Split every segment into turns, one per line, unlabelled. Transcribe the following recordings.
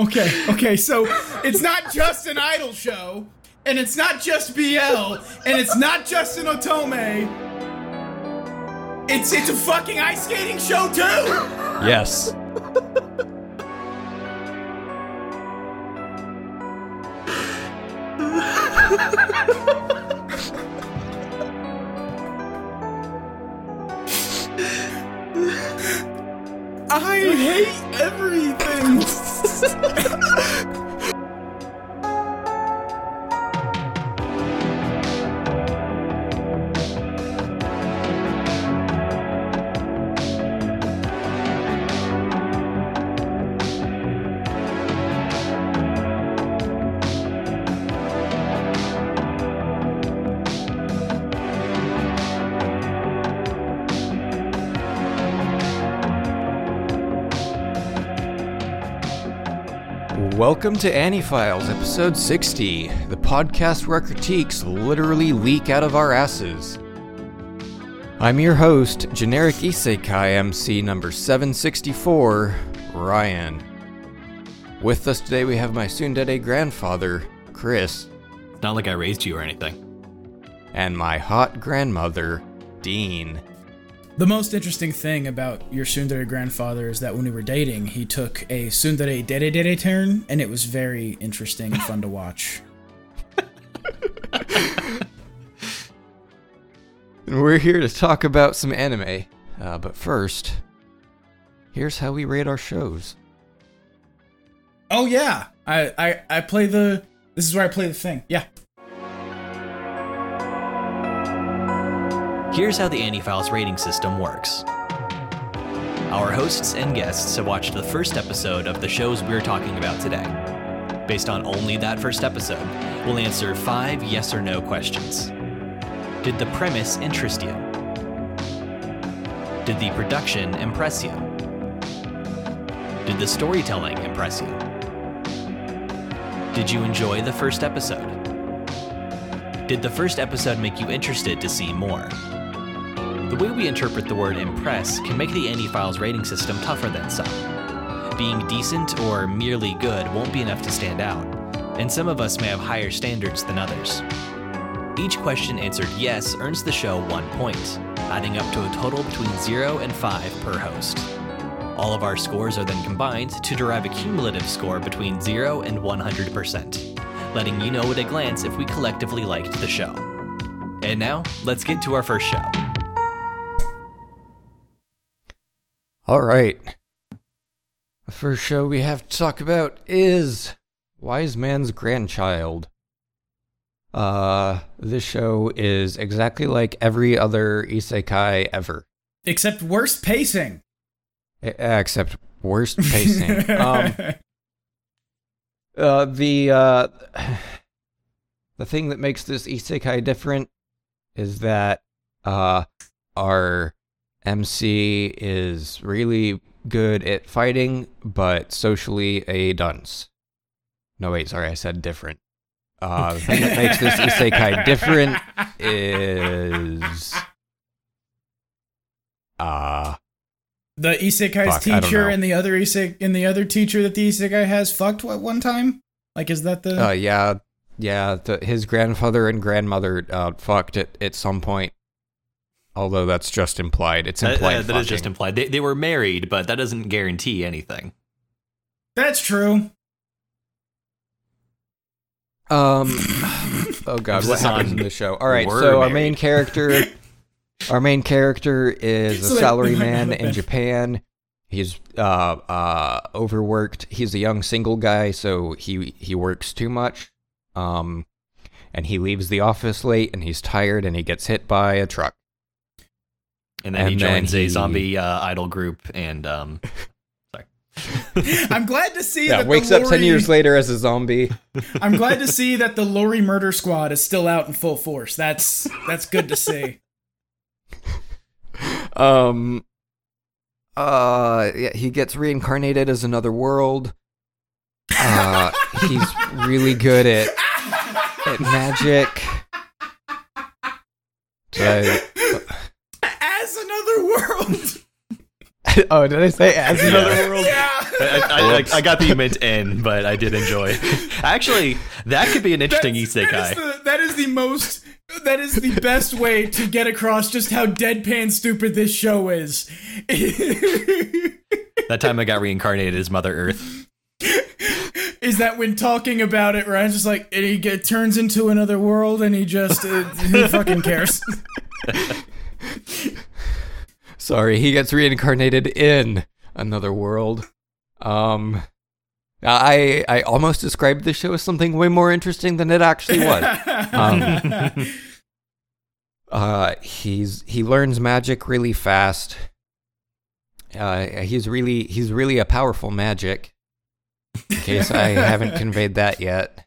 Okay, okay, so it's not just an idol show, and it's not just BL, and it's not just an Otome. It's it's a fucking ice skating show too.
Yes. Welcome to Annie Files, episode 60, the podcast where critiques literally leak out of our asses. I'm your host, generic Isekai MC number 764, Ryan. With us today, we have my soon tsundere grandfather, Chris,
It's not like I raised you or anything.
and my hot grandmother, Dean.
The most interesting thing about your tsundere grandfather is that when we were dating, he took a tsundere dere dere turn, and it was very interesting and fun to watch.
And we're here to talk about some anime. Uh, but first, here's how we rate our shows.
Oh yeah, I I I play the. This is where I play the thing. Yeah.
Here's how the Annie Files rating system works. Our hosts and guests have watched the first episode of the shows we're talking about today. Based on only that first episode, we'll answer five yes or no questions. Did the premise interest you? Did the production impress you? Did the storytelling impress you? Did you enjoy the first episode? Did the first episode make you interested to see more? The way we interpret the word impress can make the Annie Files rating system tougher than some. Being decent or merely good won't be enough to stand out, and some of us may have higher standards than others. Each question answered yes earns the show one point, adding up to a total between 0 and 5 per host. All of our scores are then combined to derive a cumulative score between 0 and 100%, letting you know at a glance if we collectively liked the show. And now, let's get to our first show.
All right. The first show we have to talk about is Wise Man's Grandchild. Uh, this show is exactly like every other isekai ever,
Except worse pacing.
Except worst pacing. um, uh, the uh, the thing that makes this isekai different is that uh, our MC is really good at fighting, but socially a dunce. No, wait, sorry, I said different. Uh, the thing that makes this isekai different is uh
The isekai's
Fuck,
teacher and the other isek and the other teacher that the isekai has fucked at one time. Like, is that the?
uh yeah yeah the, his grandfather and grandmother uh fucked at at some point. Although that's just implied. It's
That-
implied.
uh, that is just implied. They, they were married, but that doesn't guarantee anything.
That's true.
Um. Oh God, what
Emphasis
happens in the show? All right,
were
so our main character, our main character is a
they-
salary man in Japan. He's uh uh overworked. He's a young single guy, so he he works too much. Um, and he leaves the office late, and he's tired, and he gets hit by a truck.
And then he
And then
joins
he-
a zombie uh, idol group, and um, sorry.
I'm glad to see
Yeah,
that
wakes
the
up ten years later as a zombie.
I'm glad to see that the Lori Murder Squad is still out in full force. That's that's good to see.
Um. Uh, yeah, he gets reincarnated as another world. Uh, he's really good at at magic. Did
As another world.
I- oh, did I say as another
Yeah.
world?
Yeah.
I, I, I, I got the you meant N, but I did enjoy. Actually, that could be an interesting
That's-
isekai.
that, is the, that is the most. That is the best way to get across just how deadpan stupid this show is.
That time I got reincarnated as Mother Earth.
is that when talking about it, Ryan's just like and he get, turns into another world and he just uh, he fucking cares.
Sorry, he gets reincarnated in another world. Um, I I almost described the show as something way more interesting than it actually was. Um, uh, he's he learns magic really fast. Uh, he's really he's really a powerful magic. In case I haven't conveyed that yet,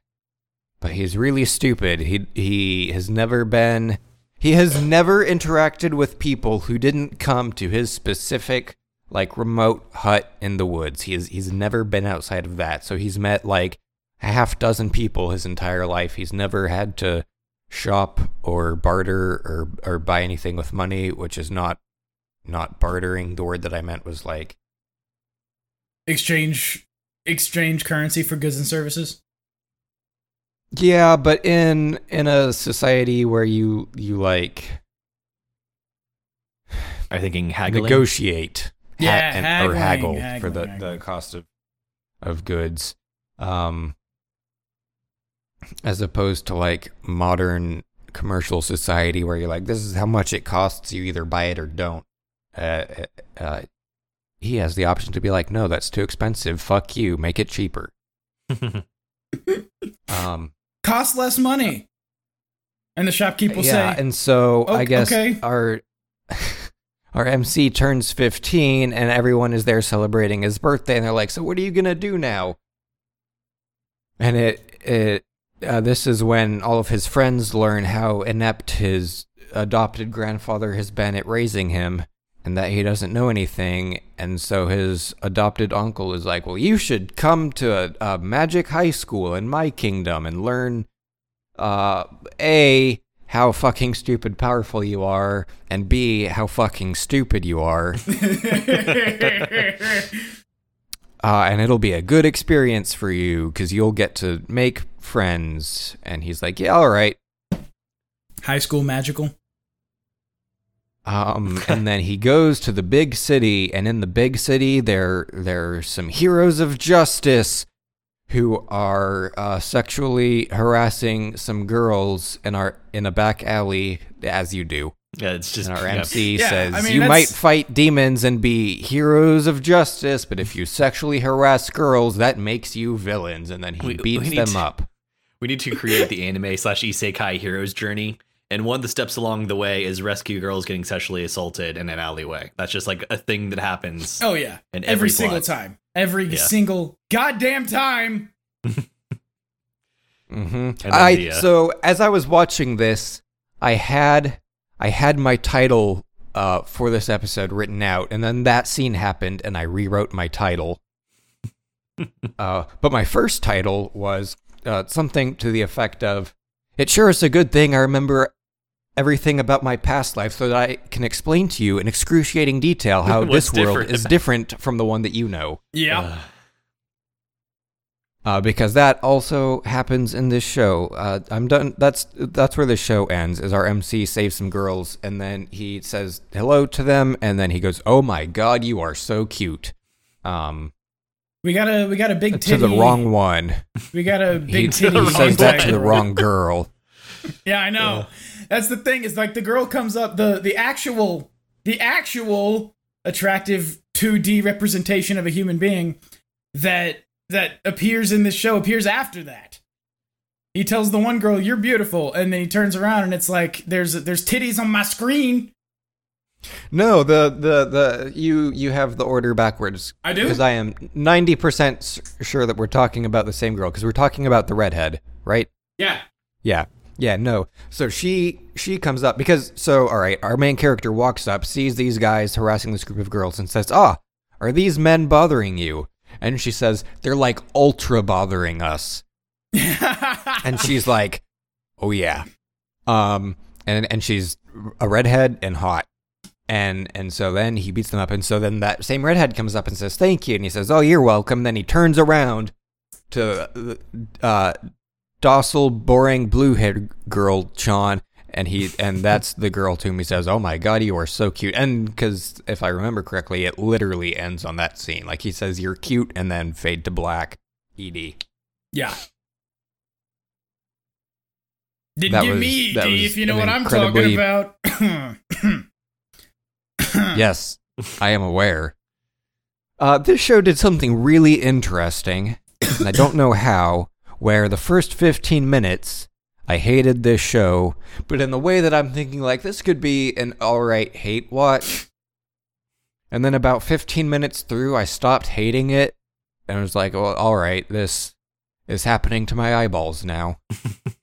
but he's really stupid. He he has never been he has never interacted with people who didn't come to his specific like remote hut in the woods. He has he's never been outside of that. So he's met like a half dozen people his entire life. He's never had to shop or barter or or buy anything with money, which is not not bartering. The word that I meant was like
exchange exchange currency for goods and services.
Yeah, but in in a society where you you like
Are you thinking haggling?
negotiate ha-
Yeah,
and- or
haggling,
haggle for the,
haggling,
the cost of of goods um as opposed to like modern commercial society where you're like this is how much it costs you either buy it or don't. Uh, uh, he has the option to be like no that's too expensive. Fuck you. Make it cheaper. Um
Cost less money. And the shopkeep will
yeah,
say,
and so I guess
okay."
our our MC turns 15 and everyone is there celebrating his birthday and they're like, "So what are you going to do now?" And it it uh, this is when all of his friends learn how inept his adopted grandfather has been at raising him and that he doesn't know anything and so his adopted uncle is like well you should come to a, a magic high school in my kingdom and learn uh a how fucking stupid powerful you are and b how fucking stupid you are. Uh, and it'll be a good experience for you because you'll get to make friends. And he's like yeah all right.
High school magical.
Um, and then he goes to the big city, and in the big city, there there are some heroes of justice who are uh, sexually harassing some girls in our in a back alley, as you do.
yeah, it's just
And our
yeah.
MC
Yeah,
says
I mean,
you
that's-
might fight demons and be heroes of justice, but if you sexually harass girls, that makes you villains. And then he
We- we
beats
need
them
to-
up.
We need to create the anime slash isekai heroes journey. And one of the steps along the way is rescue girls getting sexually assaulted in an alleyway. That's just like a thing that happens.
Oh yeah.
In
every,
every
single time. Every
Yeah.
single goddamn time.
hmm I
the, uh,
so as I was watching this, I had I had my title uh, for this episode written out, and then that scene happened, and I rewrote my title. uh, but my first title was uh, something to the effect of, "It sure is a good thing I remember." Everything about my past life, so that I can explain to you in excruciating detail how
What's
this world
different
is
about-
different from the one that you know.
Yeah.
Uh,
uh, because that also happens in this show. Uh, I'm done. That's that's where the show ends. Is our MC saves some girls, and then he says hello to them, and then he goes, "Oh my God, you are so cute." Um,
we got a we got a big
to the wrong one.
We got a
He,
big titty.
he says that to the wrong girl.
Yeah, I know. That's the thing. Is like the girl comes up the the actual the actual attractive 2D representation of a human being that that appears in this show appears after that. He tells the one girl, "You're beautiful," and then he turns around and it's like there's there's titties on my screen.
No, the the the you you have the order backwards.
I do?
because I am ninety percent sure that we're talking about the same girl because we're talking about the redhead, right?
Yeah.
Yeah. Yeah, no. So she she comes up because so all right, our main character walks up, sees these guys harassing this group of girls and says, "Ah, are these men bothering you?" And she says, "They're like ultra bothering us." And she's like, "Oh yeah." Um and and she's a redhead and hot. And and so then he beats them up, and so then that same redhead comes up and says thank you, and he says oh you're welcome. Then he turns around to uh, docile, boring, blue haired girl Sean, and he and that's the girl to whom he says, "Oh my god, you are so cute." And because if I remember correctly, it literally ends on that scene. Like he says, "You're cute," and then fade to black. Ed.
Yeah. Didn't
That
give
was-
me ED, if you know what I'm talking about.
yes, I am aware. Uh, this show did something really interesting, and I don't know how. Where the first 15 minutes, I hated this show, but in the way that I'm thinking, like, this could be an alright hate watch. And then about 15 minutes through, I stopped hating it, and was like, well, alright, this is happening to my eyeballs now.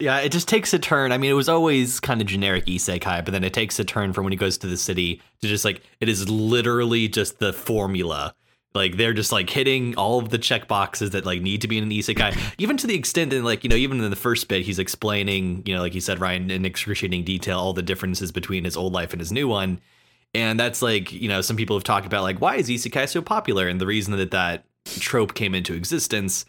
Yeah, it just takes a turn. I mean, it was always kind of generic isekai, but then it takes a turn from when he goes to the city to just like it is literally just the formula. Like they're just like hitting all of the check boxes that like need to be in an isekai, even to the extent that like you know even in the first bit he's explaining you know like you said Ryan in excruciating detail all the differences between his old life and his new one, and that's like you know some people have talked about like why is isekai so popular and the reason that that trope came into existence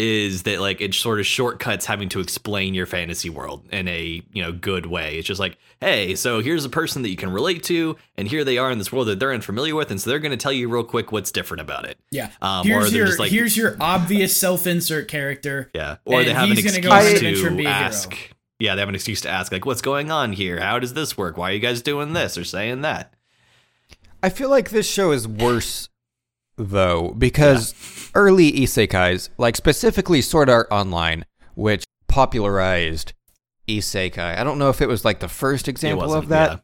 is that like it sort of shortcuts having to explain your fantasy world in a you know good way. It's just like, hey, so here's a person that you can relate to, and here they are in this world that they're unfamiliar with, and so they're going to tell you real quick what's different about it.
yeah.
Um, or
here's
they're
your
just like,
here's your obvious self-insert character.
yeah, or they have an excuse
go
to
adventure and be a hero.
ask. Yeah, they have an excuse to ask like, what's going on here? How does this work? Why are you guys doing this or saying that?
I feel like this show is worse though because early isekais, like specifically Sword Art Online, which popularized isekai. I don't know if it was like the first example of that,
yeah.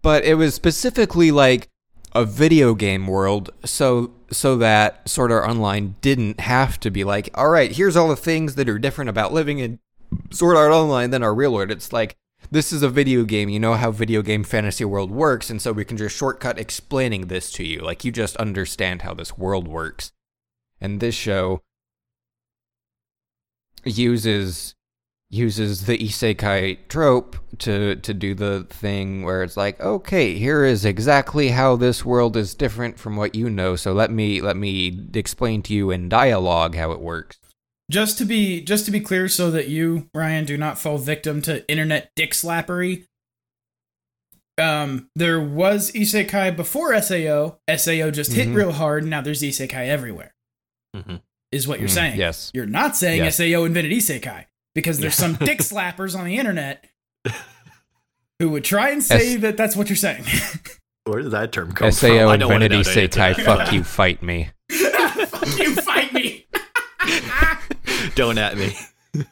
but it was specifically like a video game world so so that Sword Art Online didn't have to be like, all right, here's all the things that are different about living in Sword Art Online than our real world. It's like this is a video game. You know how video game fantasy world works, and so we can just shortcut explaining this to you. Like you just understand how this world works. And this show uses uses the isekai trope to to do the thing where it's like, okay, here is exactly how this world is different from what you know. So let me let me explain to you in dialogue how it works.
Just to be just to be clear, so that you Ryan do not fall victim to internet dick slappery. Um, there was isekai before Sao. Sao just hit
Mhm.
real hard. and Now there's isekai everywhere.
Mhm.
Is what you're
Mm,
saying?
yes.
You're not saying
Yes.
Sao invented isekai because there's some dick slappers on the internet who would try and say
S-
that that's what you're saying.
Where did that term come
Sao
from? I don't wanna
invented
know the answer
isekai. Fuck you, fight me.
Fuck you, fight me.
Don't at me.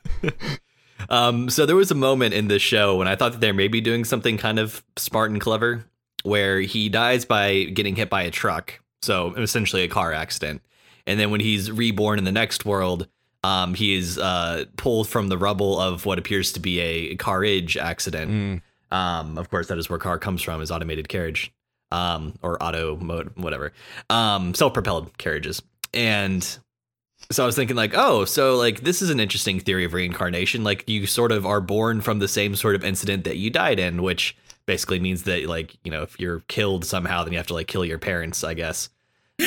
um, so there was a moment in this show when I thought that they may be doing something kind of smart and clever, where he dies by getting hit by a truck, so essentially a car accident, and then when he's reborn in the next world, um, he is uh, pulled from the rubble of what appears to be a carriage accident.
Mm.
Um, of course, that is where car comes from, is automated carriage, um, or auto mode, whatever, um, self-propelled carriages. And so I was thinking, like, oh, so like this is an interesting theory of reincarnation. Like you sort of are born from the same sort of incident that you died in, which basically means that like you know if you're killed somehow, then you have to like kill your parents, I guess.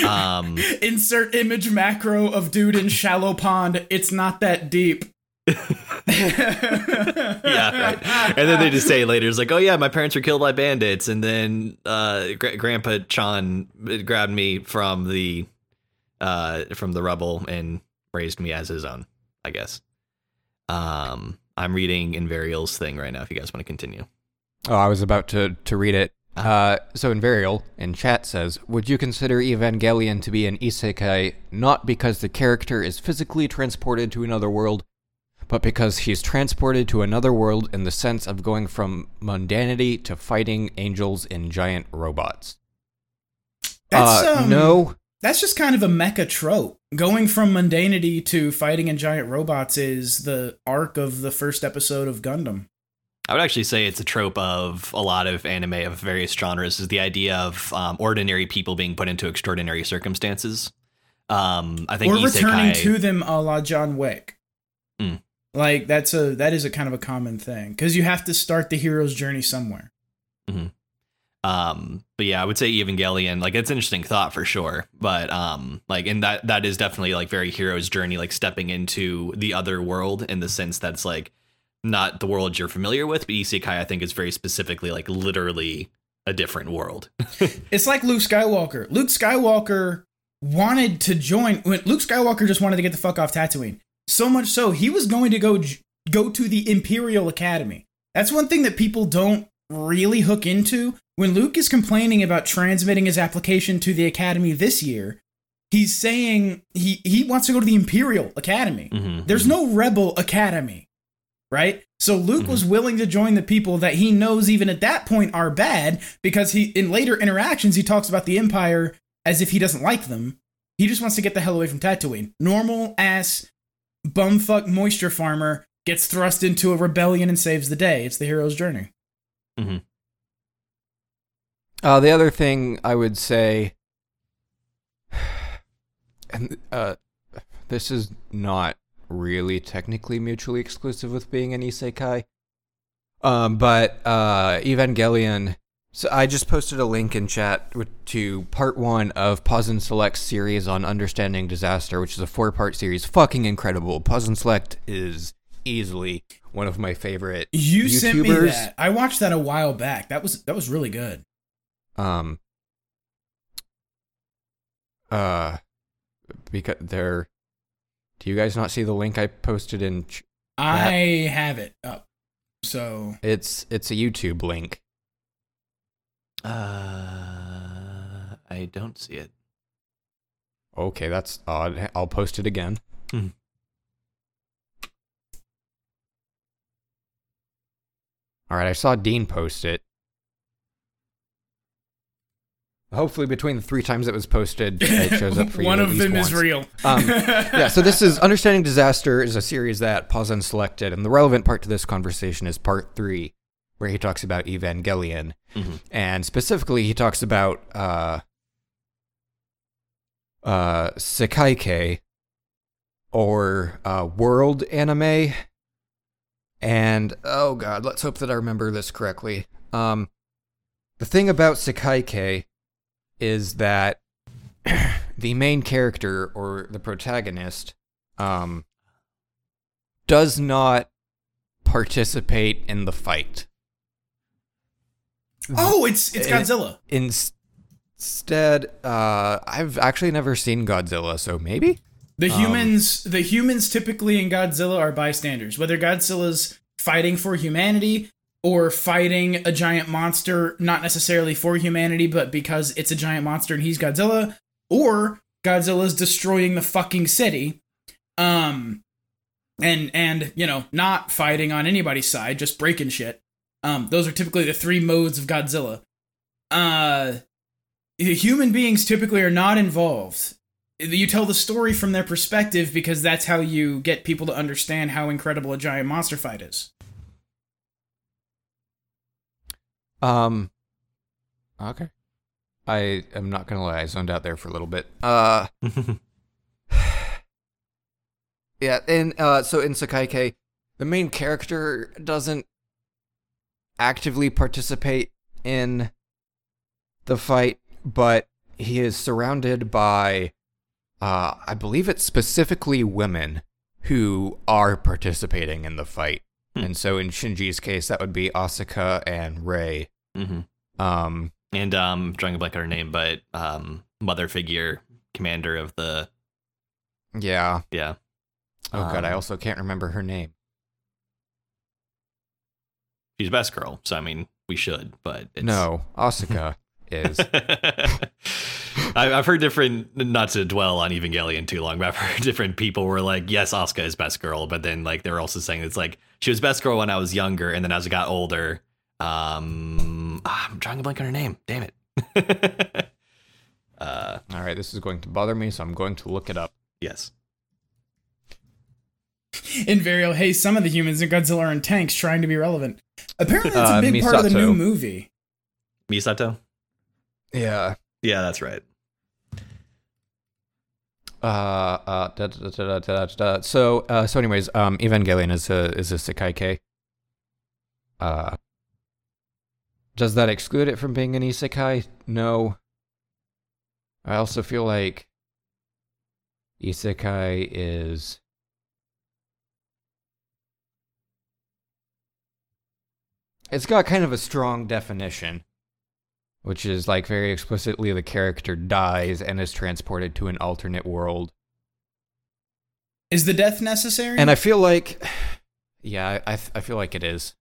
Um,
Insert image macro of dude in shallow pond. It's not that deep.
yeah, right. And then they just say later, it's like, oh yeah, my parents were killed by bandits, and then uh, Gra- Grandpa Chan grabbed me from the uh, from the rubble and raised me as his own. I guess. Um, I'm reading Invarial's thing right now. If you guys want to continue.
Oh, I was about to, to read it. Uh, so Invarial in chat says, "Would you consider Evangelion to be an isekai not because the character is physically transported to another world, but because he's transported to another world in the sense of going from mundanity to fighting angels and giant robots?"
That's
uh,
um,
no.
That's just kind of a mecha trope. Going from mundanity to fighting in giant robots is the arc of the first episode of Gundam.
I would actually say it's a trope of a lot of anime of various genres. Is the idea of um, ordinary people being put into extraordinary circumstances. Um, I think
Or returning
isekai-
to them a la John Wick.
Mm.
Like that's a that is a kind of a common thing because you have to start the hero's journey somewhere.
Um, but yeah, I would say Evangelion, like it's an interesting thought for sure. But um, like and that that is definitely like very hero's journey, like stepping into the other world in the sense that's like not the world you're familiar with, but Isekai I think is very specifically like literally a different world.
It's like Luke Skywalker. Luke Skywalker wanted to join when Luke Skywalker just wanted to get the fuck off Tatooine. So much so he was going to go go to the Imperial Academy. That's one thing that people don't really hook into. When Luke is complaining about transmitting his application to the Academy this year, he's saying he he wants to go to the Imperial Academy.
Mhm,
There's no Rebel Academy, right? So Luke was willing to join the people that he knows even at that point are bad because he in later interactions he talks about the Empire as if he doesn't like them. He just wants to get the hell away from Tatooine. Normal ass bumfuck moisture farmer gets thrust into a rebellion and saves the day. It's the hero's journey.
Uh, the other thing I would say, and uh, this is not really technically mutually exclusive with being an isekai, um, but uh, Evangelion. So I just posted a link in chat to part one of Pause and Select's series on understanding disaster, which is a four-part series. Fucking incredible. Pause and Select is easily one of my favorite
You
YouTubers.
sent me that. I watched that a while back. That was that was really good.
um uh because they're do you guys not see the link i posted in ch-
I have it up. So
it's it's a youtube link
Uh, I don't see it.
okay that's odd i'll post it again all right i saw dean post it hopefully between the three times it was posted it shows up for you
one of them
once.
is real.
Um, yeah, so this is Understanding Disaster is a series that Pause Unselected, and the relevant part to this conversation is part three, where he talks about Evangelion,
Mhm.
and specifically he talks about uh, uh, Sekaikei, or uh, world anime, and oh god, let's hope that I remember this correctly. Um, the thing about Sekaikei is that the main character or the protagonist um does not participate in the fight.
oh, it's it's Godzilla.
Ins- Instead, uh I've actually never seen Godzilla, so maybe?
The
Um,
humans, the humans typically in Godzilla are bystanders. Whether Godzilla's fighting for humanity or fighting a giant monster, not necessarily for humanity, but because it's a giant monster and he's Godzilla, or Godzilla's destroying the fucking city, um, and and you know not fighting on anybody's side, just breaking shit. Um, those are typically the three modes of Godzilla. Uh, human beings typically are not involved you tell the story from their perspective because that's how you get people to understand how incredible a giant monster fight is.
Um Okay. I am not gonna lie, I zoned out there for a little bit. Uh Yeah, and uh, so in Sekaikei, the main character doesn't actively participate in the fight, but he is surrounded by, uh, I believe it's specifically women who are participating in the fight.
Hmm.
And so in Shinji's case, that would be Asuka and Rei.
hmm
Um,
And um, drawing a blank on her name, but um, mother figure, commander of the
yeah.
yeah.
Oh god, I
Um,
also can't remember her name.
She's best girl, so I mean, we should, but it's...
No, Asuka is.
I- I've heard different, not to dwell on Evangelion too long, but I've heard different people were like, yes, Asuka is best girl, but then like they were also saying it's like she was best girl when I was younger, and then as I got older, um, ah, I'm drawing a blank on her name. Damn it. uh,
All right, this is going to bother me, so I'm going to look it up.
yes.
In Vario, hey, some of the humans in Godzilla are in tanks trying to be relevant. Apparently, that's
Uh,
a big part of the new movie.
Misato.
Yeah.
Yeah, that's right.
Uh, uh, da, da, da. So, uh, so anyways, um, Evangelion is a is a Sekaikei. Uh, does that exclude it from being an isekai? No. I also feel like isekai is it's got kind of a strong definition which is like very explicitly the character dies and is transported to an alternate world
Is the death necessary?
and i feel like yeah i, I feel like it is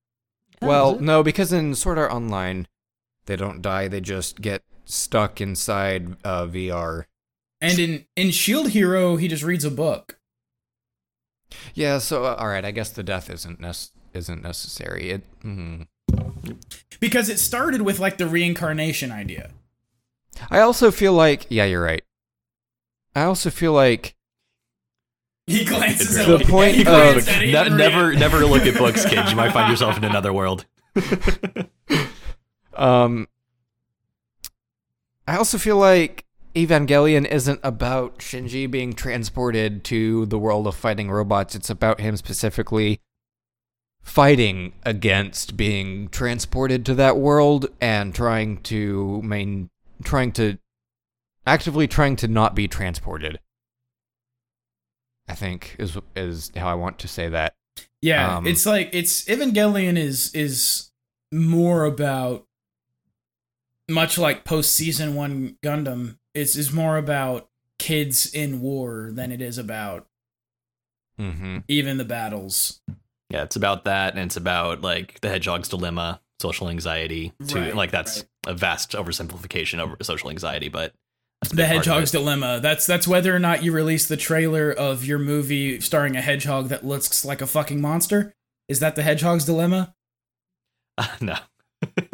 Oh,
well
is it?
no because in sword art online they don't die they just get stuck inside uh, vr
and in in Shield Hero, he just reads a book.
yeah so uh, all right i guess the death isn't nec- isn't necessary it mm.
Because it started with like the reincarnation idea.
i also feel like yeah you're right i also feel like
He glances at
the point
he
of-
Ne- never, never look at books, kids. You might find yourself in another world.
Um, I also feel like Evangelion isn't about Shinji being transported to the world of fighting robots. It's about him specifically fighting against being transported to that world and trying to main, trying to actively trying to not be transported. I think is is how I want to say that.
Yeah,
Um,
it's like it's Evangelion is is more about much like post season one Gundam. It's is more about kids in war than it is about
Mm-hmm.
even the battles.
Yeah, it's about that, and it's about like the hedgehog's dilemma, social anxiety. To
Right,
like that's
right.
a vast oversimplification of social anxiety, but
The
big part of
hedgehog's dilemma. That's that's whether or not you release the trailer of your movie starring a hedgehog that looks like a fucking monster. Is that the hedgehog's dilemma?
no.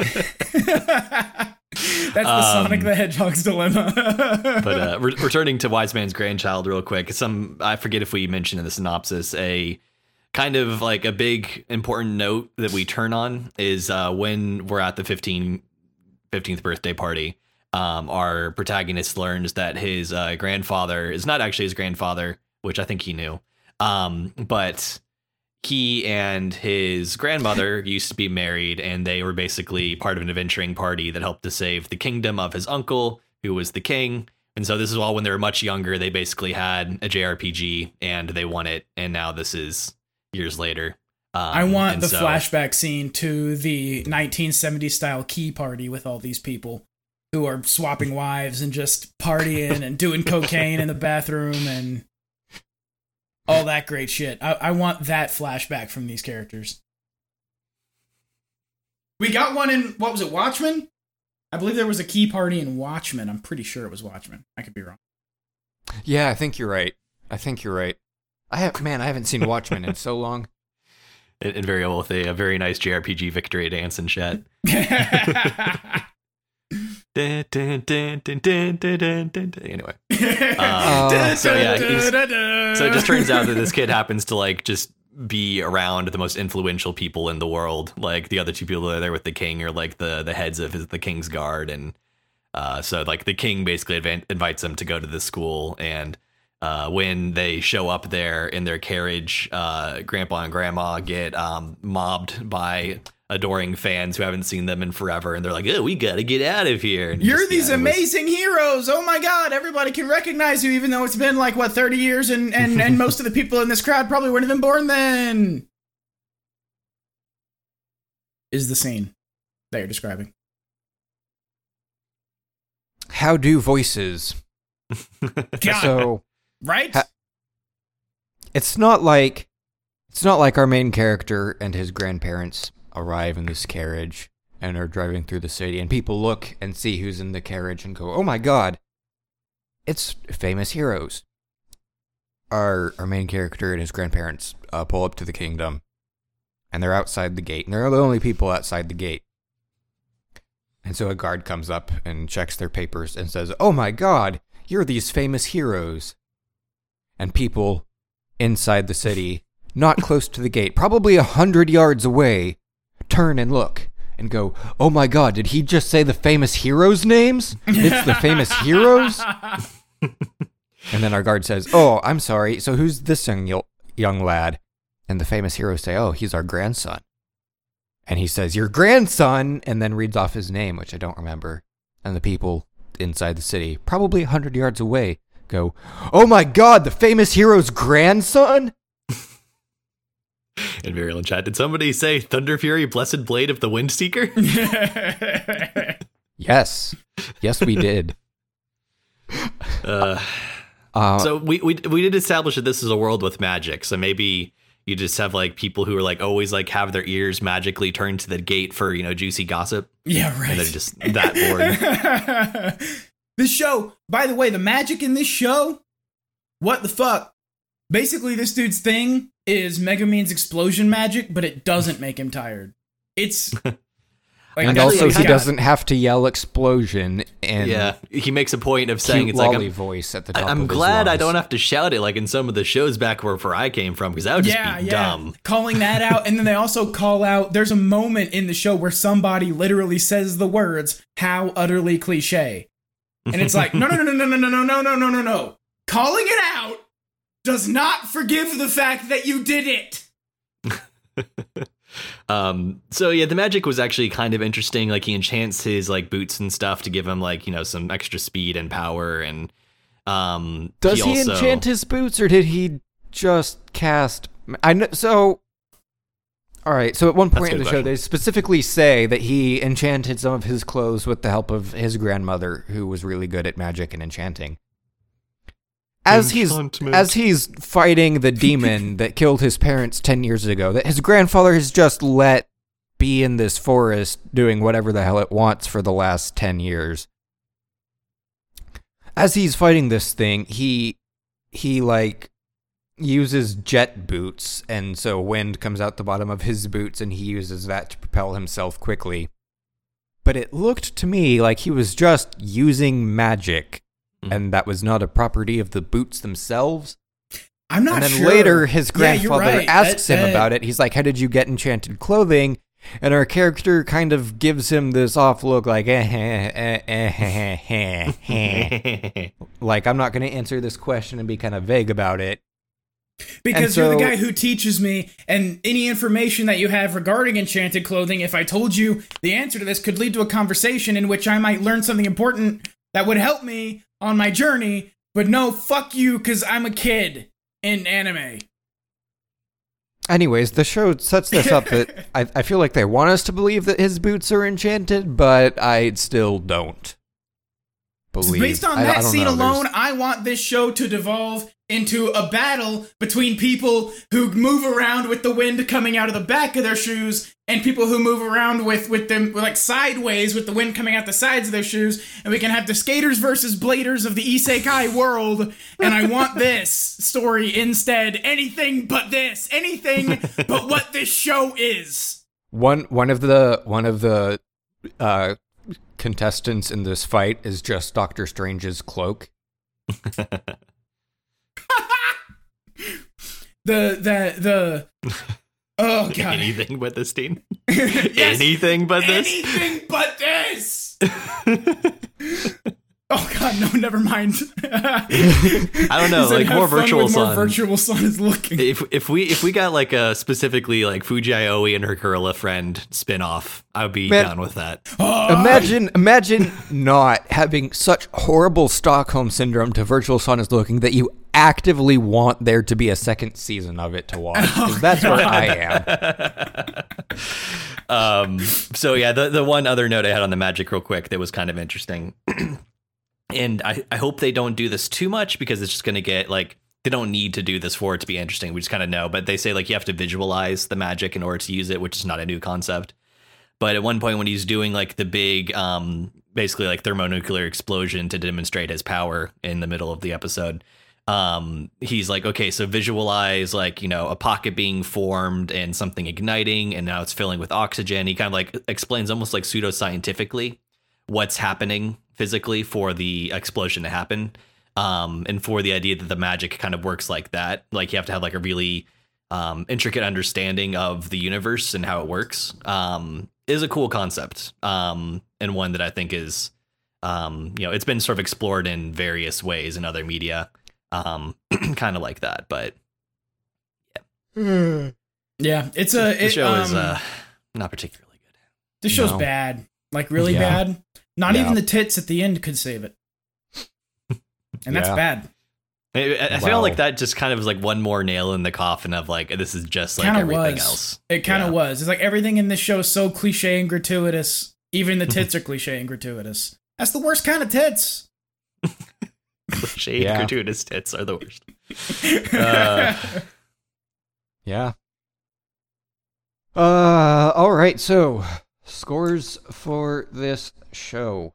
That's the
Um,
Sonic the Hedgehog's dilemma.
but uh, re- returning to Wise Man's Grandchild, real quick. Some I forget if we mentioned in the synopsis a kind of like a big important note that we turn on is uh, when we're at the 15, 15th birthday party. Um, our protagonist learns that his uh, grandfather is not actually his grandfather, which I think he knew. Um, but he and his grandmother used to be married, and they were basically part of an adventuring party that helped to save the kingdom of his uncle, who was the king. And so this is all when they were much younger. They basically had a JRPG and they won it, and now this is years later. Um,
I want the
so-
flashback scene to the 1970s style key party with all these people who are swapping wives and just partying and doing cocaine in the bathroom and all that great shit. I, I want that flashback from these characters. We got one in what was it, Watchmen? I believe there was a key party in Watchmen. I'm pretty sure it was Watchmen. I could be wrong.
Yeah, I think you're right. I think you're right. I have man, I haven't seen Watchmen in so long.
And, and very old with a, a, very nice JRPG victory dance and chat. anyway,
um, oh.
so yeah, so it just turns out that this kid happens to like just be around the most influential people in the world. Like the other two people that are there with the king are like the the heads of his, the king's guard, and uh, so like the king basically invites him to go to the school, and uh, when they show up there in their carriage, uh, grandpa and grandma get um, mobbed by adoring fans who haven't seen them in forever, and they're like, "Oh, we gotta get out of here." And
You're
just-
these
yeah, it was-
amazing heroes. Oh my god, everybody can recognize you even though it's been like what 30 years and and and most of the people in this crowd probably weren't even born then. Is the scene that you're describing.
How do voices? So
right?
ha- it's not like it's not like our main character and his grandparents arrive in this carriage and are driving through the city and people look and see who's in the carriage and go, "Oh my god. It's famous heroes." Our our main character and his grandparents uh, pull up to the kingdom and they're outside the gate and they're the only people outside the gate. And so a guard comes up and checks their papers and says, "Oh my god, you're these famous heroes." And people inside the city, not close to the gate, probably a hundred yards away, turn and look and go, "Oh my god, did he just say the famous heroes' names? It's the famous heroes." And then our guard says, "Oh, I'm sorry. So who's this young young lad?" And the famous heroes say, "Oh, he's our grandson." and he says, "Your grandson," and then reads off his name, which I don't remember. And the people inside the city, probably a hundred yards away, go, "Oh my God, the famous hero's grandson!"
In Virulent Chat, did somebody say Thunder Fury, Blessed Blade of the Wind Seeker?
Yes, yes, we did.
Uh,
Uh,
so we, we we did establish that this is a world with magic. So maybe you just have like people who are like always like have their ears magically turned to the gate for you know juicy gossip,
yeah, right.
and they're just that bored.
This show, by the way, the magic in this show, what the fuck? Basically, this dude's thing is Mega Megumin's explosion magic, but it doesn't make him tired. It's like
and
that's
also,
what he's
he
got.
doesn't have to yell explosion and
yeah, he makes a point of saying it's like
lolly voice at the
I-
top.
I'm
of his
glad I don't have to shout it like in some of the shows back where, where I came from because that would just
yeah,
be
yeah.
dumb.
Calling that out, and then they also call out. There's a moment in the show where somebody literally says the words "How utterly cliche," and it's like, no, no, no, no, no, no, no, no, no, no, no, no, no. Calling it out does not forgive the fact that you did it.
Um, so yeah, the magic was actually kind of interesting. Like he enchants his like boots and stuff to give him like you know some extra speed and power. And um,
Does he,
also-
enchant his boots, or did he just cast? I know. So, all right. So at one point in
good
the show, they specifically say that he enchanted some of his clothes with the help of his grandmother, who was really good at magic and enchanting. As he's as he's fighting the demon that killed his parents ten years ago, that his grandfather has just let be in this forest doing whatever the hell it wants for the last ten years as he's fighting this thing, he he like uses jet boots, and so wind comes out the bottom of his boots, and he uses that to propel himself quickly. But it looked to me like he was just using magic,
Mhm.
and that was not a property of the boots themselves.
I'm not
and then
sure.
later, his
Yeah,
grandfather
right.
asks
That-
him
that-
about it. He's like, "How did you get enchanted clothing?" And our character kind of gives him this off look, like, eh, eh, eh, eh, eh, eh, eh. like I'm not going to answer this question and be kind of vague about it.
Because
And
you're the guy who teaches me, and any information that you have regarding enchanted clothing, if I told you the answer to this, could lead to a conversation in which I might learn something important that would help me on my journey. But no, fuck you, because I'm a kid in anime.
Anyways, the show sets this up that I, I feel like they want us to believe that his boots are enchanted, but I still don't believe.
Based on
I- I
that scene
know, there's-
alone, I want this show to devolve into a battle between people who move around with the wind coming out of the back of their shoes and people who move around with with them like sideways with the wind coming out the sides of their shoes. And we can have the skaters versus bladers of the isekai world. And I want this story instead. Anything but this. Anything but what this show is.
One one of the one of the uh, contestants in this fight is just Doctor Strange's cloak.
the the the oh god
Anything but this team.
Yes.
Anything but this.
Anything but this. oh god, no, never mind. I
don't know, like, more Virtual-san.
More
sun.
Virtual-san is looking.
If if we if we got like a specifically like Fuji Aoi and her gorilla friend spin off, I would be
Man.
down with that.
Oh,
Imagine, imagine not having such horrible Stockholm syndrome to Virtual-san is looking that you actively want there to be a second season of it to watch. 'cause that's where I am.
Um, so yeah, the the one other note I had on the magic real quick that was kind of interesting, and I I hope they don't do this too much because it's just gonna get like they don't need to do this for it to be interesting. We just kind of know, but they say like you have to visualize the magic in order to use it, which is not a new concept. But at one point when he's doing like the big, um, basically like thermonuclear explosion to demonstrate his power in the middle of the episode, um, he's like, okay, so visualize like, you know, a pocket being formed and something igniting and now it's filling with oxygen. He kind of like explains almost like pseudoscientifically what's happening physically for the explosion to happen. Um, and for the idea that the magic kind of works like that, like you have to have like a really um, intricate understanding of the universe and how it works um, is a cool concept um, and one that I think is, um, you know, it's been sort of explored in various ways in other media, um, kind of like that. But
yeah, Yeah, it's a
the
it,
show is uh, not particularly good.
This show's
No.
bad. Like really
Yeah.
bad. Not
Yeah.
even the tits at the end could save it. And that's
Yeah.
bad.
I, I- I feel like that just kind of was like one more nail in the coffin of like this is just like
Kinda
everything
was.
else.
It kind of
Yeah.
was. It's like everything in this show is so cliche and gratuitous. Even the tits are cliche and gratuitous. That's the worst kind of tits.
Shade
Yeah.
gratuitous tits are the worst. Uh,
Yeah. Uh, all right. So, scores for this show.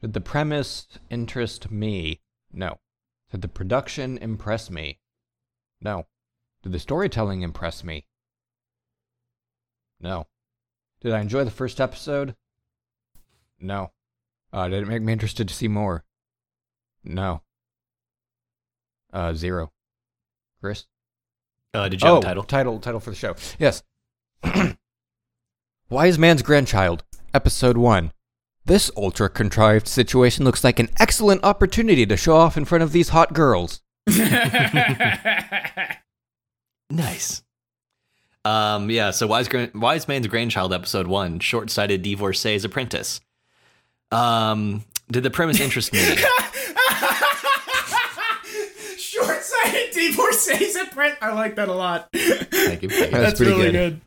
Did the premise interest me? No. Did the production impress me? No. Did the storytelling impress me? No. Did I enjoy the first episode? No. Uh, did it make me interested to see more? No. Uh, zero. Chris?
uh, did you have
oh,
a title?
Title, title for the show. Yes. Wise Man's Grandchild, Episode 1. This ultra contrived situation looks like an excellent opportunity to show off in front of these hot girls.
Nice. Um, yeah, so Wise, Gran- Wise Man's Grandchild, episode one, short sighted divorcee's apprentice. Um, did the premise interest me?
Short-sighted divorcees apprentice. I like that a lot.
Thank you. Thank you.
That's
That's
pretty
really
good.
good.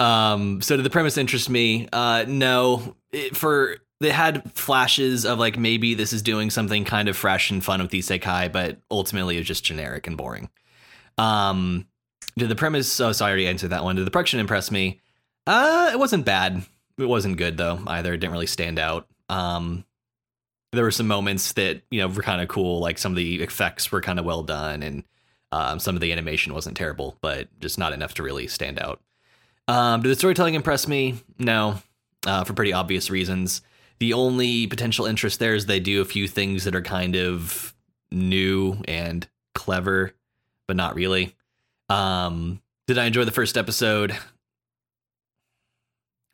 Um, so did the premise interest me? Uh, no. It, for they had flashes of like maybe this is doing something kind of fresh and fun with isekai, but ultimately it was just generic and boring. Um, did the premise? Oh, sorry, I already answered that one. Did the production impress me? Uh, it wasn't bad. It wasn't good though either. It didn't really stand out. Um, there were some moments that you know were kind of cool. Like some of the effects were kind of well done, and um, some of the animation wasn't terrible, but just not enough to really stand out. Um, did the storytelling impress me? No, uh, for pretty obvious reasons. The only potential interest there is they do a few things that are kind of new and clever, but not really. Um, did I enjoy the first episode?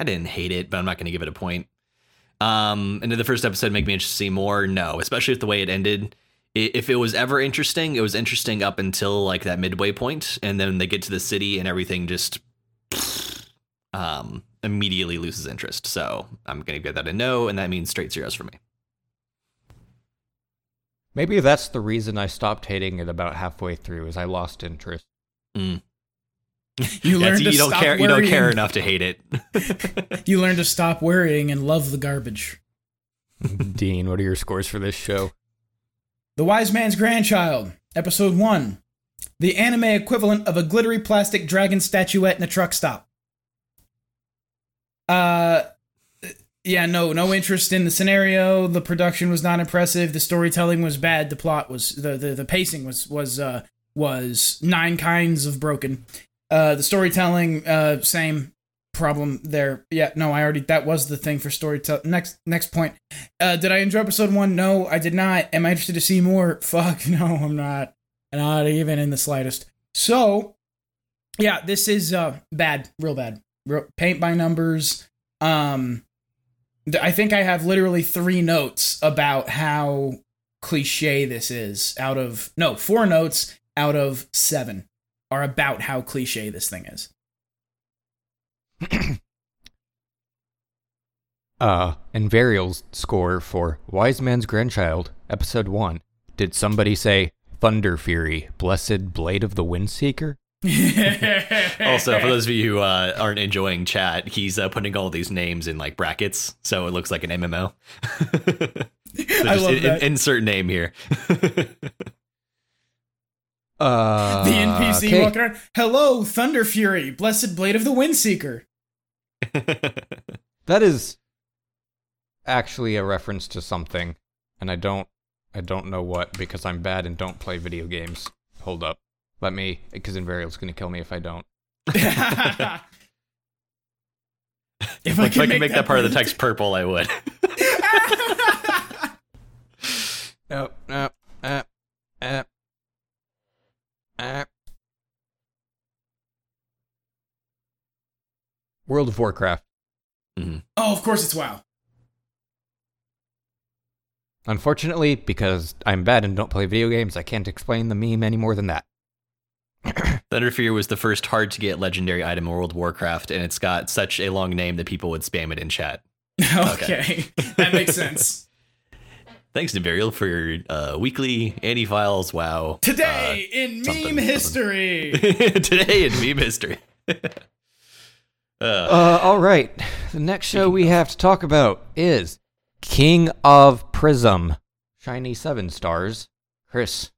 I didn't hate it, but I'm not going to give it a point. Um, and did the first episode make me interested to see more? No, especially with the way it ended. If it was ever interesting, it was interesting up until like that midway point, and then they get to the city and everything just um, immediately loses interest. So I'm going to give that a no, and that means straight zeros for me.
Maybe that's the reason I stopped hating it about halfway through, is I lost interest.
Mm.
You learn to
you don't
stop
care. You don't care enough to hate it.
You learn to stop worrying and love the garbage.
Dean, what are your scores for this show?
The Wise Man's Grandchild, Episode 1. The anime equivalent of a glittery plastic dragon statuette in a truck stop. Uh yeah, no, no interest in the scenario. The production was not impressive. The storytelling was bad. The plot was the the, the pacing was was uh was nine kinds of broken. Uh the storytelling uh same problem there. Yeah, no, I already that was the thing for storytelling. Next next point. Uh, did I enjoy episode one? No, I did not. Am I interested to see more? Fuck, no, I'm not. Not even in the slightest. So, yeah, this is uh bad, real bad. Paint by numbers. Um, I think I have literally three notes about how cliche this is. Out of no, four notes out of seven are about how cliche this thing is.
Uh, and Varial's score for Wise Man's Grandchild, Episode 1. Did somebody say Thunderfury, Blessed Blade of the Windseeker?
also, for those of you who uh, aren't enjoying chat, he's uh, putting all these names in like brackets, so it looks like an MMO. So
I love
in-
that.
insert name here.
Uh,
the NPC
okay.
walking around. Hello, Thunderfury, Blessed Blade of the Windseeker.
That is actually a reference to something, and I don't, I don't know what because I'm bad and don't play video games. Hold up, let me, because Invarial's gonna kill me if I don't.
if
if I can make, that, part of the text purple, I would.
No, no, uh, uh, uh. World of Warcraft.
Mm-hmm.
oh, of course it's WoW.
Unfortunately, because I'm bad and don't play video games, I can't explain the meme any more than that.
Thunderfury was the first hard to get legendary item in World of Warcraft, and it's got such a long name that people would spam it in chat.
okay, that makes sense.
Thanks, Niburial, for your uh, weekly anti files. Wow.
Today in
something,
meme history.
Today in meme history. uh,
Uh, all right. The next show we have to talk about is King of Prism. Shiny seven stars. Chris,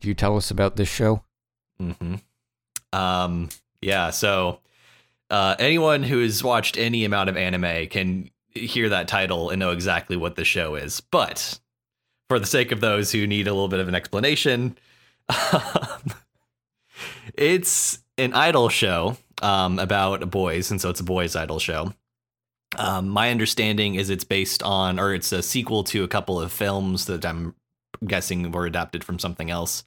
do you tell us about this show?
Hmm Um, yeah, so uh, anyone who has watched any amount of anime can hear that title and know exactly what the show is. But for the sake of those who need a little bit of an explanation, it's an idol show um, about boys, and so it's a boys' idol show. Um, my understanding is it's based on, or it's a sequel to a couple of films that I'm guessing were adapted from something else.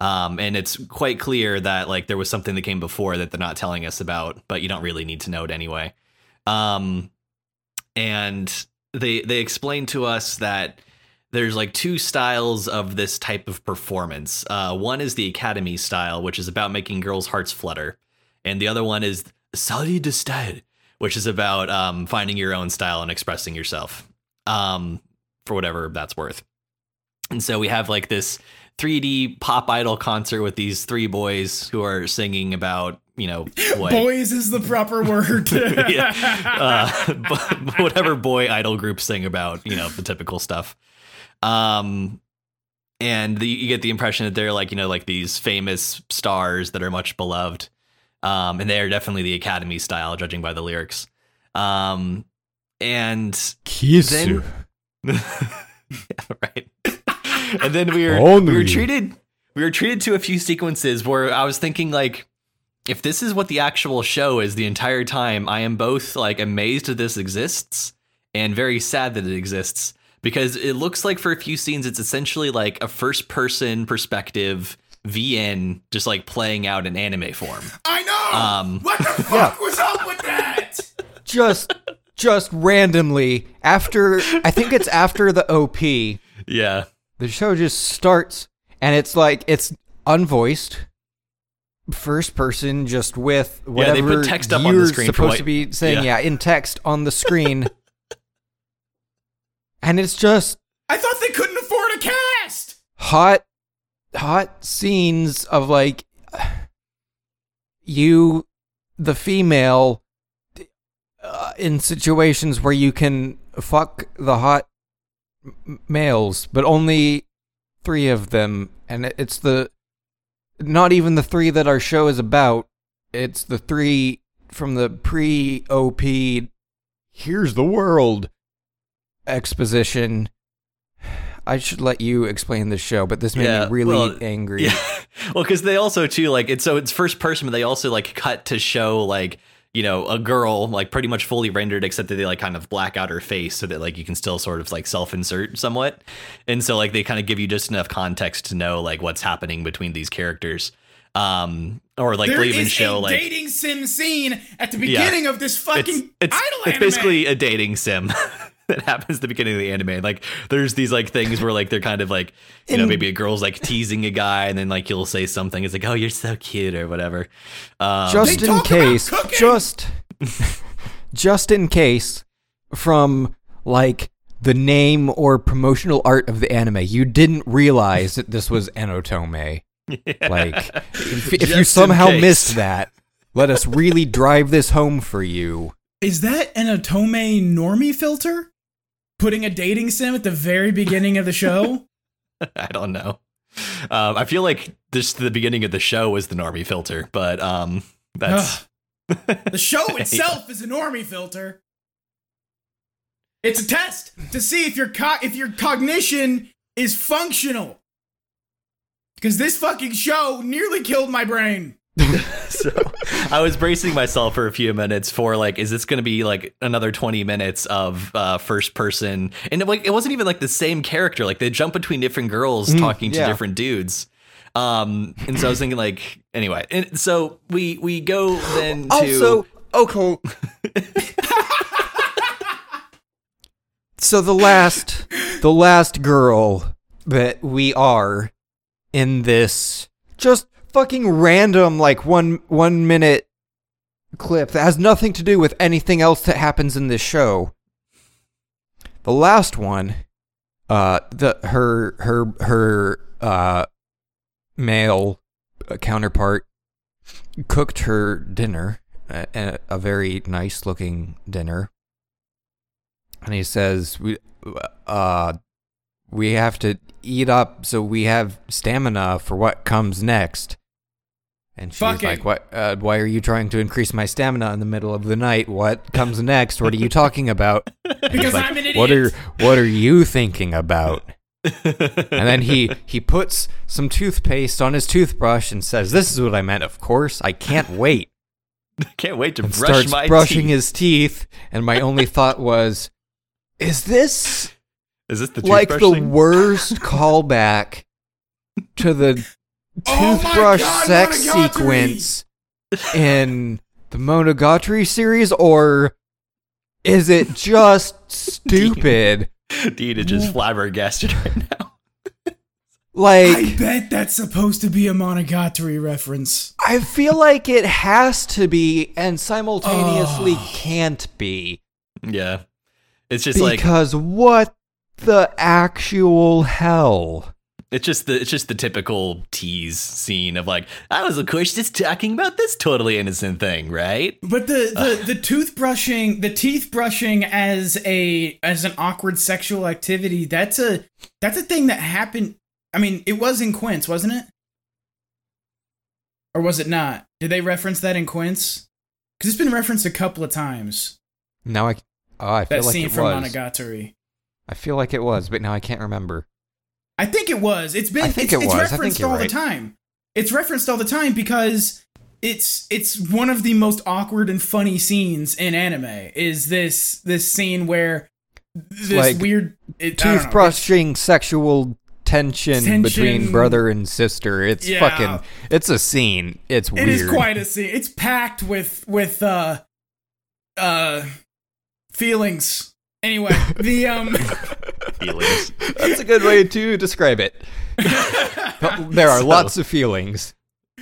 Um, and it's quite clear that like there was something that came before that they're not telling us about, but you don't really need to know it anyway. Um, and they they explain to us that there's like two styles of this type of performance. Uh, one is the academy style, which is about making girls' hearts flutter, and the other one is Sali de style, which is about um, finding your own style and expressing yourself um, for whatever that's worth. And so we have like this 3D pop idol concert with these three boys who are singing about, you know, what,
Boys is the proper word.
Yeah. uh, but whatever boy idol groups sing about, you know, the typical stuff. Um, and the, you get the impression that they're like, you know, like these famous stars that are much beloved. Um, and they are definitely the Academy style, judging by the lyrics. Um, and
Kisu.
yeah, right. And then we were we were treated we were treated to a few sequences where I was thinking like if this is what the actual show is the entire time, I am both like amazed that this exists and very sad that it exists because it looks like for a few scenes it's essentially like a first person perspective VN just like playing out in anime form.
I know.
Um,
what the fuck was up with that?
just just randomly after I think it's after the OP, the show just starts and it's like it's unvoiced first person just with
they
whatever
put text up on the screen
supposed
what-
to be saying
yeah.
yeah in text on the screen and it's just
I thought they couldn't afford a cast.
hot hot scenes of like you the female uh, in situations where you can fuck the hot m- males but only 3 of them and it's the not even the 3 that our show is about it's the 3 from the pre-op here's the world exposition I should let you explain this show, but this made
Yeah,
me really
well,
angry.
Yeah. Well, because they also too like it's so it's first person, but they also like cut to show like you know a girl like pretty much fully rendered, except that they like kind of black out her face so that like you can still sort of like self insert somewhat, and so like they kind of give you just enough context to know like what's happening between these characters. Um, or like
There
even show
a
like
dating sim scene at the beginning of this fucking
it's it's,
idol
it's basically a dating sim that happens at the beginning of the anime. Like there's these like things where like they're kind of like you know maybe a girl's like teasing a guy and then like you'll say something. It's like oh you're so cute or whatever. Um,
just in case, just just in case from like the name or promotional art of the anime, you didn't realize that this was Enotome. Like if, if you somehow
case.
missed that, let us really drive this home for you.
Is that an Otome normie filter? Putting a dating sim at the very beginning of the show?
I don't know. Um, I feel like this the beginning of the show was the normie filter, but um, that's
the show itself is a normie filter. It's a test to see if your co- if your cognition is functional. Because this fucking show nearly killed my brain.
so I was bracing myself for a few minutes for like, is this going to be like another 20 minutes of uh, first person? And it, like, it wasn't even like the same character. Like they jump between different girls talking to
yeah.
different dudes. Um, and so I was thinking like, anyway, and so we, we go then to,
Also, okay. so the last the last girl that we are in this just fucking random like one one minute clip that has nothing to do with anything else that happens in this show. The last one, uh, the her her her uh male counterpart cooked her dinner, a, a very nice looking dinner, and he says we uh we have to eat up so we have stamina for what comes next. And she's
Fucking-
like, "What? Uh, why are you trying to increase my stamina in the middle of the night? What comes next? What are you talking about?"
Because
Like,
I'm an idiot.
What are What are you thinking about? and then he he puts some toothpaste on his toothbrush and says, "This is what I meant. Of course, I can't wait."
I can't wait to
And
brush
starts
my
brushing
teeth.
his teeth, and my only thought was, "Is this
Is this the
like the
thing?
worst callback to the
Oh
toothbrush
God,
sex
Monogatari!
sequence in the Monogatari series, or is it just stupid?
Dean is just flabbergasted right now.
Like,
I bet that's supposed to be a Monogatari reference.
I feel like it has to be and simultaneously
Oh.
can't be.
Yeah. It's just like
because what the actual hell?
It's just the it's just the typical tease scene of like I was of course just talking about this totally innocent thing, right?
But the the, the toothbrushing, the teeth brushing as a as an awkward sexual activity, that's a that's a thing that happened. I mean, it was in Quince, wasn't it? Or was it not? Did they reference that in Quince? Because it's been referenced a couple of times.
Now I oh, I feel
That
like
scene
it
from
was.
Monogatari.
I feel like it was, but now I can't remember.
I think it was. It's been
I think
it's,
it
it's
was. I think
referenced all
right.
the time. It's referenced all the time because it's it's one of the most awkward and funny scenes in anime. Is this this scene where this
like
weird it, know,
Toothbrushing sexual tension,
Tension.
between brother and sister. It's
Yeah.
fucking it's a scene. It's weird.
is quite a scene. It's packed with with uh uh feelings. Anyway, the um
Feelings.
That's a good way to describe it. there are
So-
lots of feelings.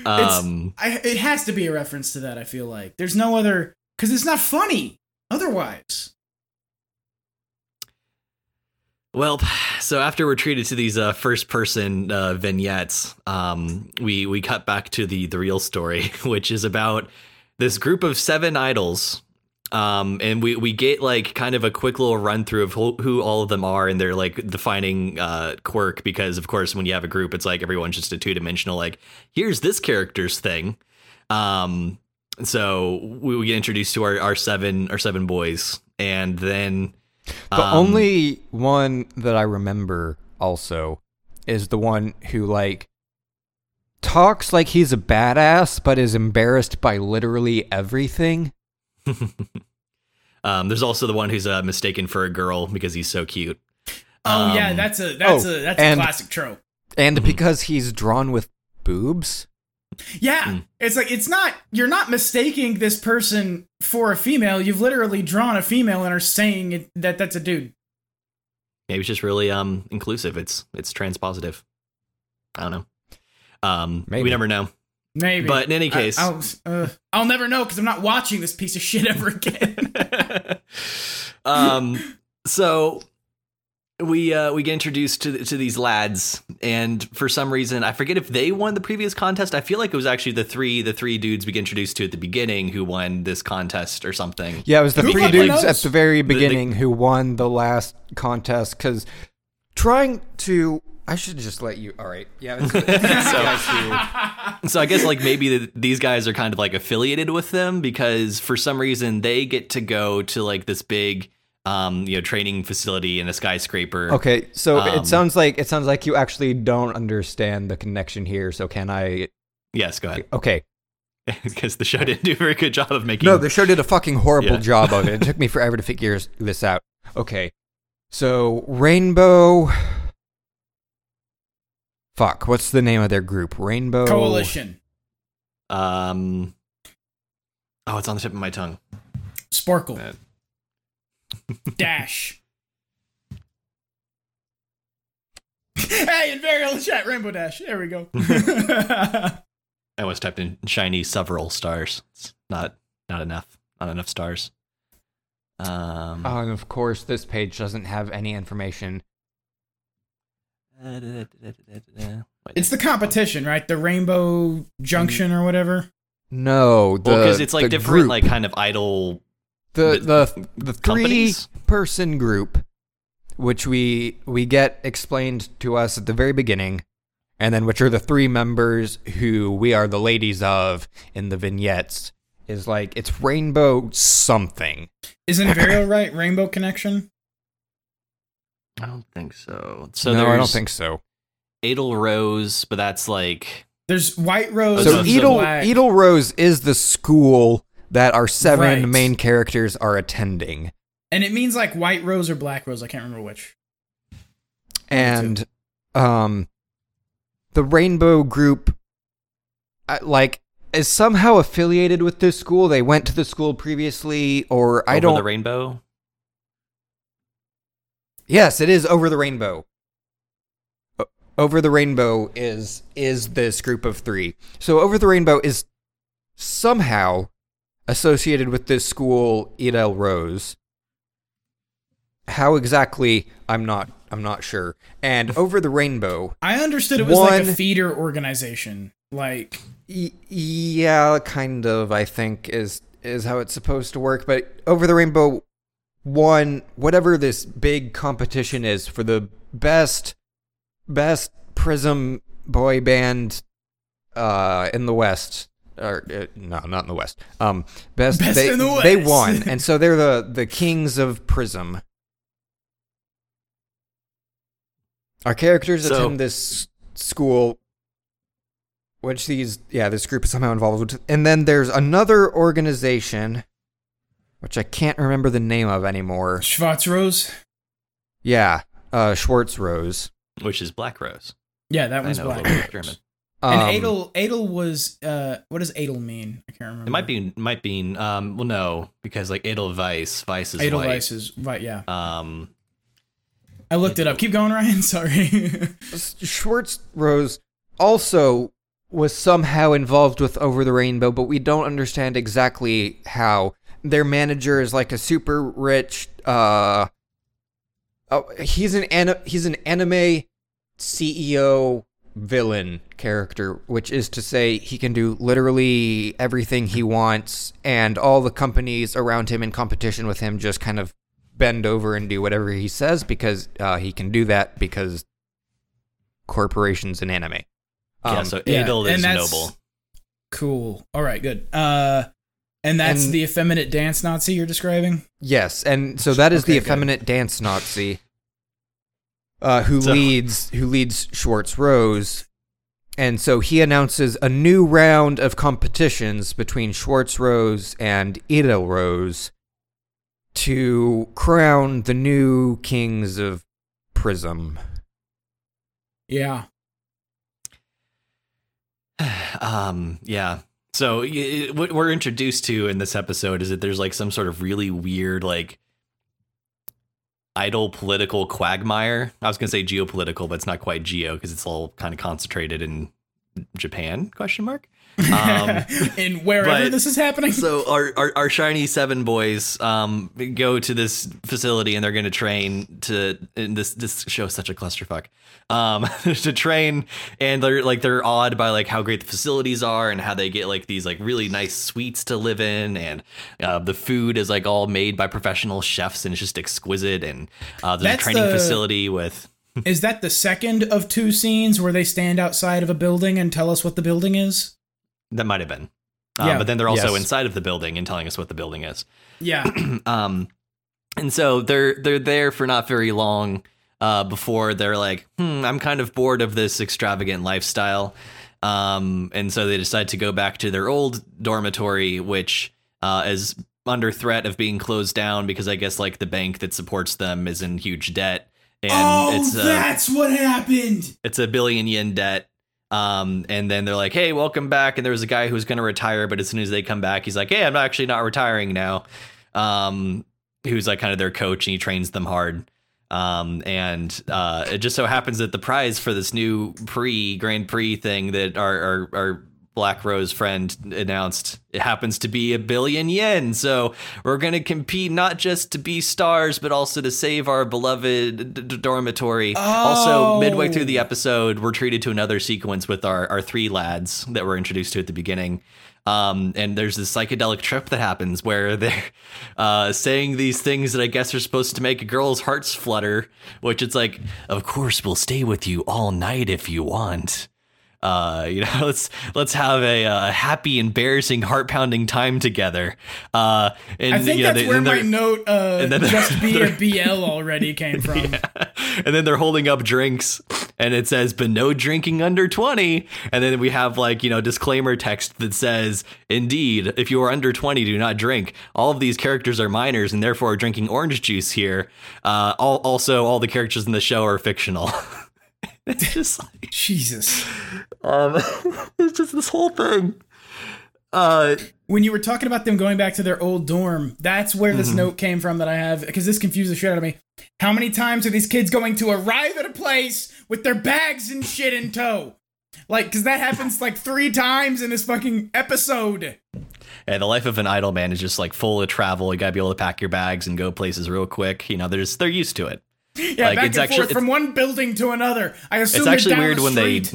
Um
I, it has to be a reference to that. I feel like there's no other because it's not funny otherwise.
Well, so after we're treated to these uh, first-person uh, vignettes, um, we we cut back to the the real story, which is about this group of seven idols, um, and we we get like kind of a quick little run through of who, who all of them are and their like defining uh, quirk. Because of course, when you have a group, it's like everyone's just a two-dimensional. Like, here's this character's thing. Um, so we, we get introduced to our, our seven our seven boys, and then.
The
um,
only one that I remember also is the one who like talks like he's a badass but is embarrassed by literally everything.
Um, there's also the one who's uh, mistaken for a girl because he's so cute.
Oh yeah,
Um,
that's a that's
oh,
a that's
and-
a classic trope.
And
Mhm.
because he's drawn with boobs.
Yeah,
Mm.
it's like it's not you're not mistaking this person for a female. You've literally drawn a female and are saying it, that that's a dude.
Maybe it's just really um inclusive. It's it's transpositive. I don't know. Um,
Maybe.
we never know.
Maybe,
But in any case-
I, will uh, I'll never know because I'm not watching this piece of shit ever again.
um, so we uh, we get introduced to to these lads, and for some reason, I forget if they won the previous contest. I feel like it was actually the three the three dudes we get introduced to at the beginning who won this contest or something.
Yeah, it was the
Who
three dudes
knows?
at the very
the-
beginning who won the last contest because trying to. I should just let you. All right. Yeah. It's, it's
So- So I guess like maybe the, these guys are kind of like affiliated with them because for some reason they get to go to like this big um you know training facility in a skyscraper.
Okay, so
Um,
it sounds like it sounds like you actually don't understand the connection here. So can I?
Yes, go ahead.
Okay.
Because the show didn't do a very good job of making.
No, the show did a fucking horrible
Yeah.
job of it. It took me forever to figure this out. Okay, so Rainbow. Fuck, what's the name of their group? Rainbow
Coalition,
um. Oh, it's on the tip of my tongue.
Sparkle,
Uh,
Dash. hey, in very chat, Rainbow Dash. There we go.
I was typed in shiny several stars. It's not not enough. Not enough stars. Um,
Oh, and of course, this page doesn't have any information.
It's the competition, right? The Rainbow Junction or whatever.
No, the
well, because it's like different,
group,
like kind of idol.
the
the-
the the three person group, which we we get explained to us at the very beginning, and then which are the three members who we are the ladies of in the vignettes. Is like it's rainbow something.
Isn't Varial right? Rainbow Connection?
I don't think so. So
no, I don't think so.
Edel Rose, but that's like
There's White Rose.
So
and
those are
Edel Edel Rose is the school that our seven
Right.
main characters are attending.
And it means like White Rose or Black Rose. I can't remember which.
and um the rainbow group uh, like is somehow affiliated with this school they went to the school previously or i
over
don't
the rainbow.
Yes it is over the rainbow over the rainbow is is this group of three so over the rainbow is somehow associated with this school edel rose how exactly i'm not i'm not sure and over the rainbow
I understood it was like a feeder organization. Like
Y- yeah, kind of. I think is is how it's supposed to work. But over the rainbow, one whatever this big competition is for the best best Prism boy band uh in the West. Or uh, no, not in the West. Um, best,
Best
they,
in the
They won, and so they're the the kings of Prism. Our characters
So-
attend this school which these yeah this group is somehow involved with and then there's another organization which i can't remember the name of anymore
Schwarz Rose.
yeah uh schwarz rose
which is Black Rose.
Yeah, that
I
one's Black.
little bit of German.
And
Um,
Adel Adel was uh what does Adel mean? I can't remember.
It might be might be um well no because like Edelweiss Weiss is white.
Edelweiss is right, yeah.
Um
I looked it up. Keep going, Ryan. Sorry.
schwarz rose also was somehow involved with over the rainbow but we don't understand exactly how their manager is like a super rich uh oh, he's an ani- he's an anime CEO villain character, which is to say he can do literally everything he wants, and all the companies around him in competition with him just kind of bend over and do whatever he says because uh, he can do that because corporations in anime.
yeah,
Um,
so
yeah,
Adel
and
is
that's-
noble.
cool. All right, good. Uh and that's
And-
the effeminate dance Nazi you're describing?
Yes, and so that is the
Okay, good.
effeminate dance Nazi, uh, who
So-
leads who leads Schwarz Rose, and so he announces a new round of competitions between Schwarz Rose and Edel Rose to crown the new kings of Prism.
Yeah.
um yeah so what we're introduced to in this episode is that there's like some sort of really weird like idol political quagmire. I was going to say geopolitical but it's not quite geo because it's all kind of concentrated in japan question mark um
In wherever
but-
this is happening.
so our, our our shiny seven boys um go to this facility and they're going to train to and this this show is such a clusterfuck um to train and they're like they're awed by like how great the facilities are and how they get like these like really nice suites to live in and uh, the food is like all made by professional chefs and it's just exquisite and uh, there's
That's
a training
the-
facility with
is that the second of two scenes where they stand outside of a building and tell us what the building is?
That might have been uh,
Yeah.
but then they're also
Yes.
inside of the building and telling us what the building is
Yeah.
um and so they're they're there for not very long uh before they're like hmm i'm kind of bored of this extravagant lifestyle um and so they decide to go back to their old dormitory which uh is under threat of being closed down because i guess like the bank that supports them is in huge debt and
oh,
it's a,
that's what happened.
it's a billion yen debt um, and then they're like, "Hey, welcome back." And there was a guy who's going to retire, but as soon as they come back, he's like, "Hey, I'm actually not retiring now." Um, who's like kind of their coach, and he trains them hard. Um, and uh, it just so happens that the prize for this new pre Grand Prix thing that our our, our Black Rose friend announced it happens to be a billion yen. So we're going to compete not just to be stars, but also to save our beloved d- d- dormitory. Also, midway through the episode, we're treated to another sequence with our, our three lads that were introduced to at the beginning. Um, and there's this psychedelic trip that happens where they're uh, saying these things that I guess are supposed to make a girls' hearts flutter, which it's like, of course, we'll stay with you all night if you want. Uh, you know, let's let's have a, uh happy, embarrassing, heart pounding time together. Uh, and
I think
you know,
that's
they-
where my note uh,
and then they're-
just be a BL already came from.
and then they're holding up drinks and it says but no drinking under 20 and then we have like you know disclaimer text that says indeed if you are under 20 do not drink. All of these characters are minors and therefore are drinking orange juice here. Uh, all, also all the characters in the show are fictional it's just like
Jesus.
um it's just this whole thing uh
When you were talking about them going back to their old dorm, that's where
Mm-hmm.
this note came from that I have because this confused the shit out of me. How many times are these kids going to arrive at a place with their bags and shit in tow? Like, because that happens like three times in this fucking episode.
Yeah, the life of an idol man is just like full of travel. You gotta be able to pack your bags and go places real quick. You know, there's they're used to it.
Yeah,
Like,
back
it's
and
actually-
forth from one building to another. I assume
It's actually weird
the
when they. It's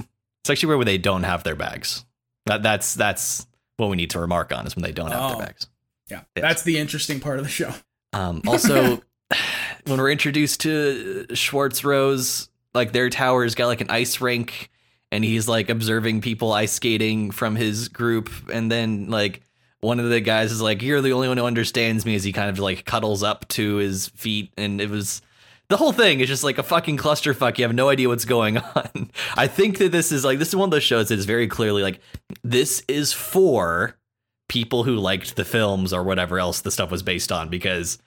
actually weird when they don't have their bags. That that's that's what we need to remark on is when they don't have
Oh.
their bags.
Yeah,
Yes.
that's the interesting part of the show.
Um, also, when we're introduced to Schwarz Rose, like their tower's got like an ice rink, and he's like observing people ice skating from his group, and then like one of the guys is like, "You're the only one who understands me," as he kind of like cuddles up to his feet, and it was. The whole thing is just like a fucking clusterfuck. You have no idea what's going on. I think that this is like this is one of those shows that is very clearly like this is for people who liked the films or whatever else the stuff was based on because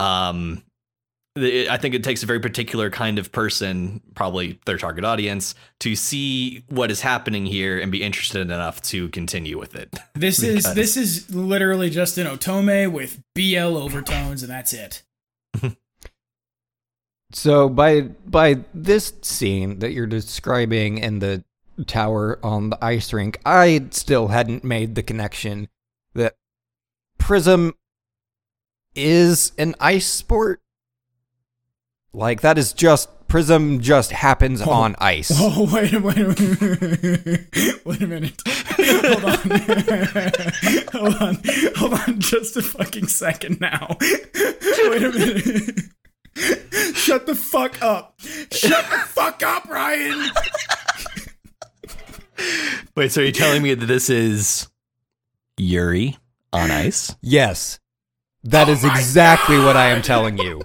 um I think it takes a very particular kind of person, probably their target audience, to see what is happening here and be interested enough to continue with it.
This is this is literally just an otome with BL overtones, and that's it.
So by by this scene that you're describing in the tower on the ice rink, I still hadn't made the connection that Prism is an ice sport. Like that is just Prism just happens on ice.
Oh wait, wait, wait, wait a minute. Hold on, hold on, hold on, just a fucking second now. Wait a minute. Shut the fuck up. Shut the fuck up, Ryan.
Wait, so are you telling me that this is Yuri on ice?
Yes. That oh is exactly what I am telling you.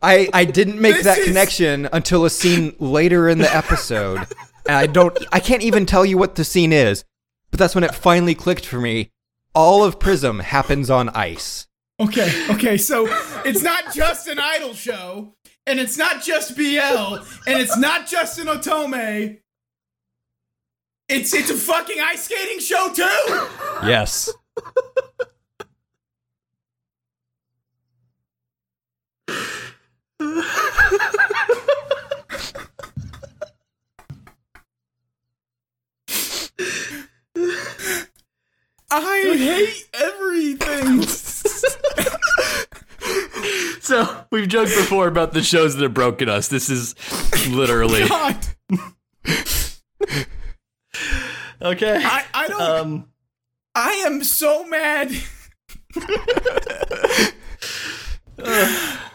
I I didn't make
This
that
is-
connection until a scene later in the episode. And I don't I can't even tell you what the scene is. But that's when it finally clicked for me. All of Prism happens on ice.
Okay, okay, so it's not just an idol show, and it's not just BL, and it's not just an otome. It's it's a fucking ice skating show too.
Yes.
I hate everything.
So we've joked before about the shows that have broken us. This is literally okay.
I I don't.
Um,
I am so mad.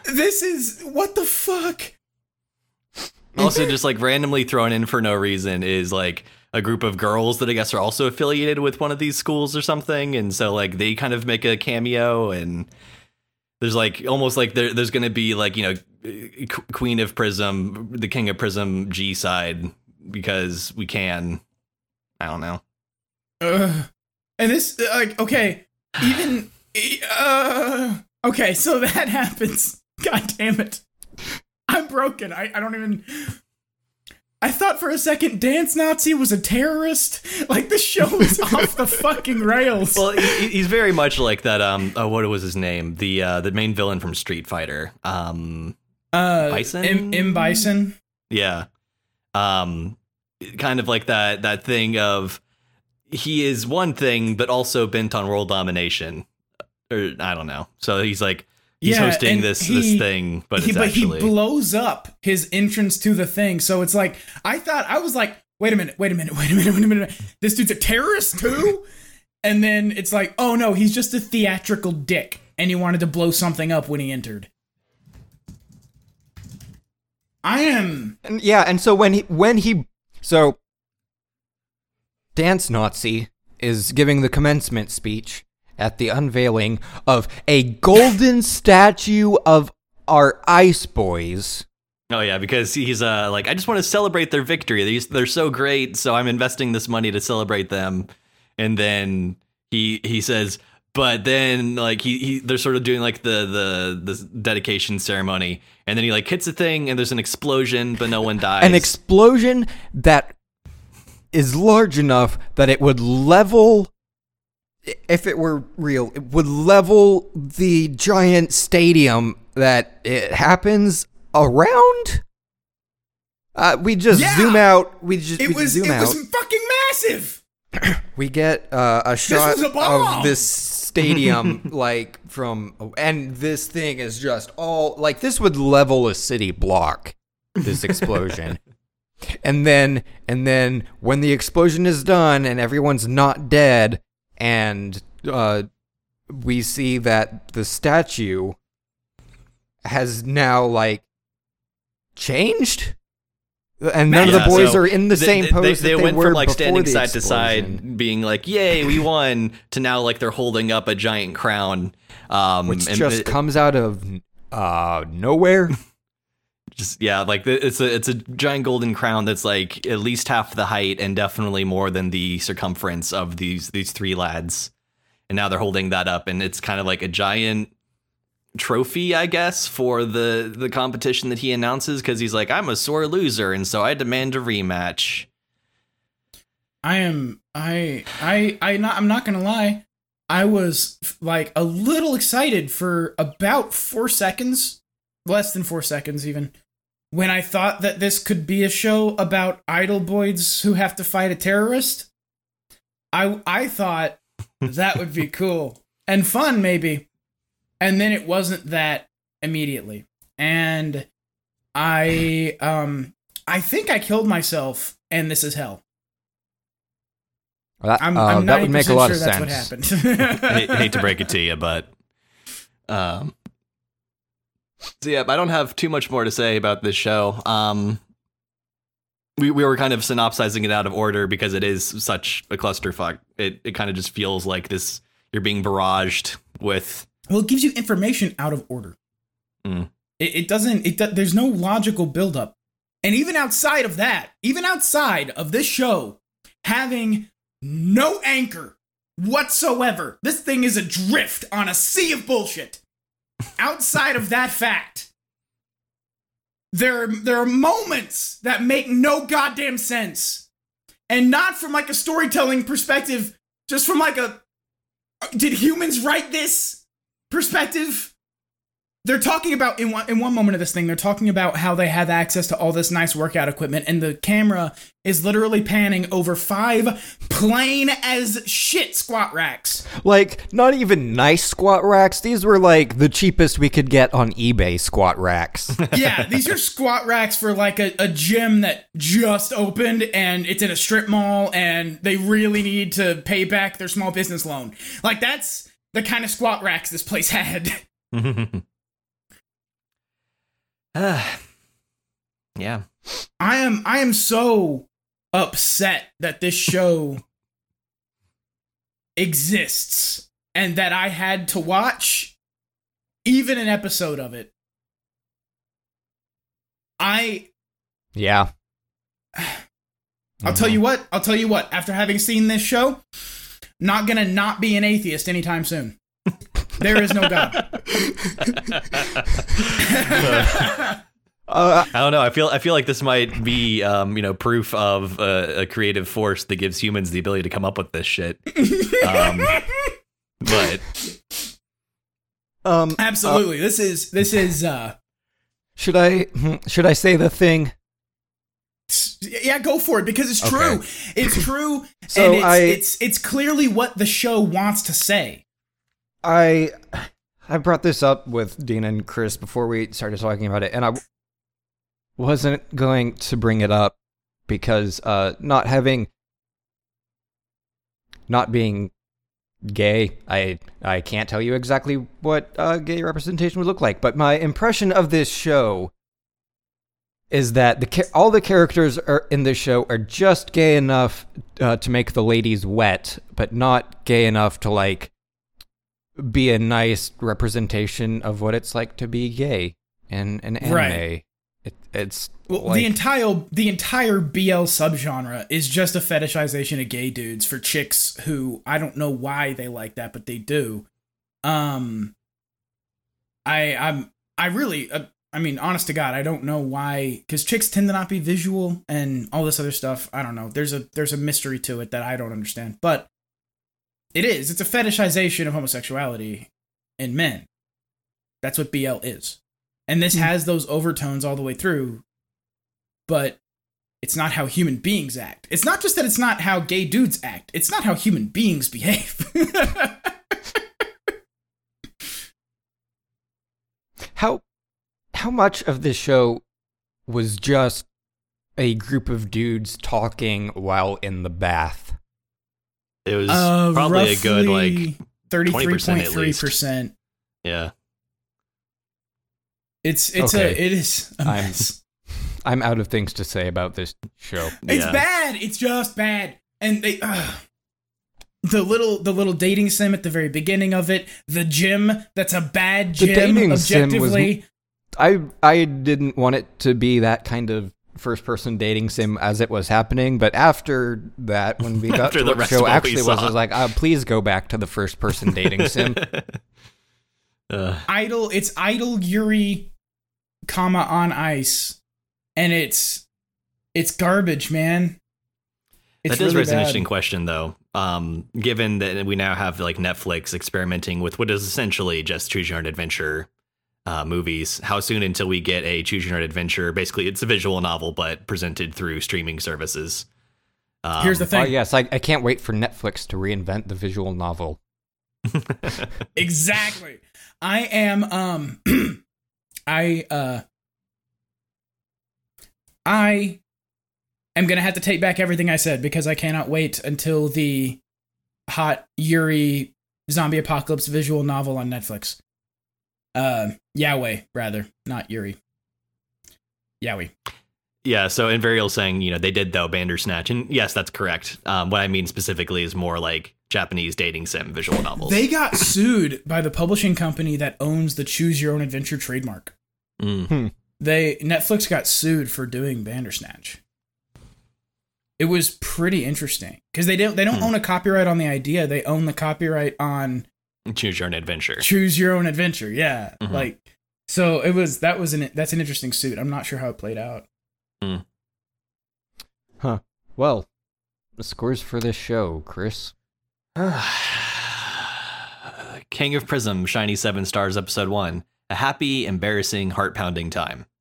this is what the fuck.
also, just like randomly thrown in for no reason is like a group of girls that I guess are also affiliated with one of these schools or something, and so like they kind of make a cameo, and there's like almost like there, there's going to be like you know Queen of Prism, the King of Prism G side because we can. I don't know.
Ugh. And this, uh, like, okay, even, uh, okay, so that happens. God damn it. I'm broken. I, I don't even. I thought for a second Dance Nazi was a terrorist. Like, the show is off the fucking rails.
Well, he, he's very much like that. Um, oh, what was his name? The uh, the main villain from Street Fighter. Um,
uh,
Bison?
M, M. Bison.
yeah. Um, kind of like that that thing of he is one thing, but also bent on world domination. Or I don't know. So he's like he's
Yeah,
hosting
and
this
he-
this thing, but
he,
it's
but
actually
he blows up his entrance to the thing. So it's like I thought I was like, wait a minute, wait a minute, wait a minute, wait a minute. This dude's a terrorist too. and then it's like, oh no, he's just a theatrical dick, and he wanted to blow something up when he entered. I am.
And yeah, and so when he when he so Dance Nazi is giving the commencement speech at the unveiling of a golden statue of our ice boys.
Oh yeah, because he's uh like I just want to celebrate their victory. These they're so great, so I'm investing this money to celebrate them. And then he he says, but then like he, he they're sort of doing like the the the dedication ceremony, and then he like hits a thing, and there's an explosion, but no one dies.
An explosion that is large enough that it would level if it were real, it would level the giant stadium that it happens around. Uh, we just
Yeah!
zoom out. We just
It
we
was.
zoom
It
out.
was fucking massive.
we get uh, a shot
was a
of this stadium like from and this thing is just all like this would level a city block this explosion and then and then when the explosion is done and everyone's not dead and uh, we see that the statue has now like changed and none of the boys
so
are in the
they-
same
they,
pose
They,
that they
went
were
from like standing side to side, being like, "Yay, we won!" to now like they're holding up a giant crown, um,
which
and
just
it-
comes out of uh nowhere.
just yeah, like it's a it's a giant golden crown that's like at least half the height and definitely more than the circumference of these these three lads. And now they're holding that up, and it's kind of like a giant trophy, I guess, for the the competition that he announces because he's like, "I'm a sore loser, and so I demand a rematch."
I am I I I not I'm not gonna lie. I was like a little excited for about four seconds, less than four seconds even, when I thought that this could be a show about idol boys who have to fight a terrorist. I I thought that would be cool and fun maybe. And then it wasn't that immediately. And I um I think I killed myself and this is hell.
That,
I'm,
uh,
I'm
that would make a lot
sure
of
that's
sense.
what happened.
I hate, hate to break it to you, but um, so yeah, I don't have too much more to say about this show. Um, we we were kind of synopsizing it out of order because it is such a clusterfuck. It it kind of just feels like this. You're being barraged with
well, it gives you information out of order.
Mm.
It, it doesn't. It do, there's no logical buildup, and even outside of that, even outside of this show having no anchor whatsoever, this thing is adrift on a sea of bullshit. Outside of that fact, there there are moments that make no goddamn sense, and not from like a storytelling perspective, just from like a did humans write this perspective? They're talking about in one in one moment of this thing, they're talking about how they have access to all this nice workout equipment, and the camera is literally panning over five plain as shit squat racks.
Like, not even nice squat racks. These were like the cheapest we could get on eBay squat racks.
Yeah, these are squat racks for like a, a gym that just opened and it's in a strip mall and they really need to pay back their small business loan. Like that's the kind of squat racks this place had.
Ah, yeah.
I am I am so upset that this show exists and that I had to watch even an episode of it. I
yeah.
I'll tell you what, I'll tell you what, after having seen this show, not gonna not be an atheist anytime soon. There is no God.
Uh,
I don't know. I feel I feel like this might be, um, you know, proof of a, a creative force that gives humans the ability to come up with this shit. Um, but
um,
Absolutely. this is this is uh
should I should I say the thing?
Yeah, go for it because it's
Okay.
true. It's true,
So
and it's,
I-
it's it's clearly what the show wants to say.
I I brought this up with Dean and Chris before we started talking about it, and I wasn't going to bring it up because uh, not having not being gay, I I can't tell you exactly what uh, gay representation would look like, but my impression of this show is that the all the characters are in this show are just gay enough uh, to make the ladies wet, but not gay enough to like be a nice representation of what it's like to be gay in an anime.
Right.
It, it's
Well,
like,
the entire the entire BL subgenre is just a fetishization of gay dudes for chicks who I don't know why they like that, but they do. Um, I I'm I really uh, I mean, honest to God, I don't know why because chicks tend to not be visual and all this other stuff. I don't know. There's a there's a mystery to it that I don't understand, but it is. It's a fetishization of homosexuality in men. That's what BL is. And this hmm. has those overtones all the way through, but it's not how human beings act. It's not just that it's not how gay dudes act, it's not how human beings behave.
how how much of this show was just a group of dudes talking while in the bath?
It was
Uh,
probably a good like
33.3%.
yeah.
It's it's
Okay.
a it is a
I'm-
mess.
I'm out of things to say about this show.
It's
Yeah.
bad. It's just bad. And they uh, the little the little dating sim at the very beginning of it, the gym that's a bad gym
The
gym
dating sim was- I I didn't want it to be that kind of first person dating sim as it was happening, but after that, when we got to
the
what the
rest of
show actually was, I was like, uh, please go back to the first person dating sim.
uh,
idol it's idol yuri comma on ice and it's it's garbage man it's
that does
really
raise an interesting question, though. Um, given that we now have like Netflix experimenting with what is essentially just choose your own adventure uh, movies, how soon until we get a choose your own adventure? Basically, it's a visual novel, but presented through streaming services. Um,
here's the
oh
thing
yes, I, I can't wait for Netflix to reinvent the visual novel.
exactly i am um i uh i am gonna have to take back everything i said because i cannot wait until the hot yuri zombie apocalypse visual novel on netflix uh yaoi rather not yuri yaoi
Yeah, so Invarial saying, you know, they did though Bandersnatch, and yes, that's correct. Um, what I mean specifically is more like Japanese dating sim visual novels.
They got sued by the publishing company that owns the Choose Your Own Adventure trademark.
Mm.
They Netflix got sued for doing Bandersnatch. It was pretty interesting because they don't they don't
Hmm.
own a copyright on the idea. They own the copyright on
Choose your own adventure.
Choose Your Own Adventure. Yeah,
Mhm.
like so it was that was an that's an interesting suit. I'm not sure how it played out. Huh.
Well, the scores for this show, Chris.
King of Prism, Shiny Seven Stars, Episode One. A happy, embarrassing, heart pounding time.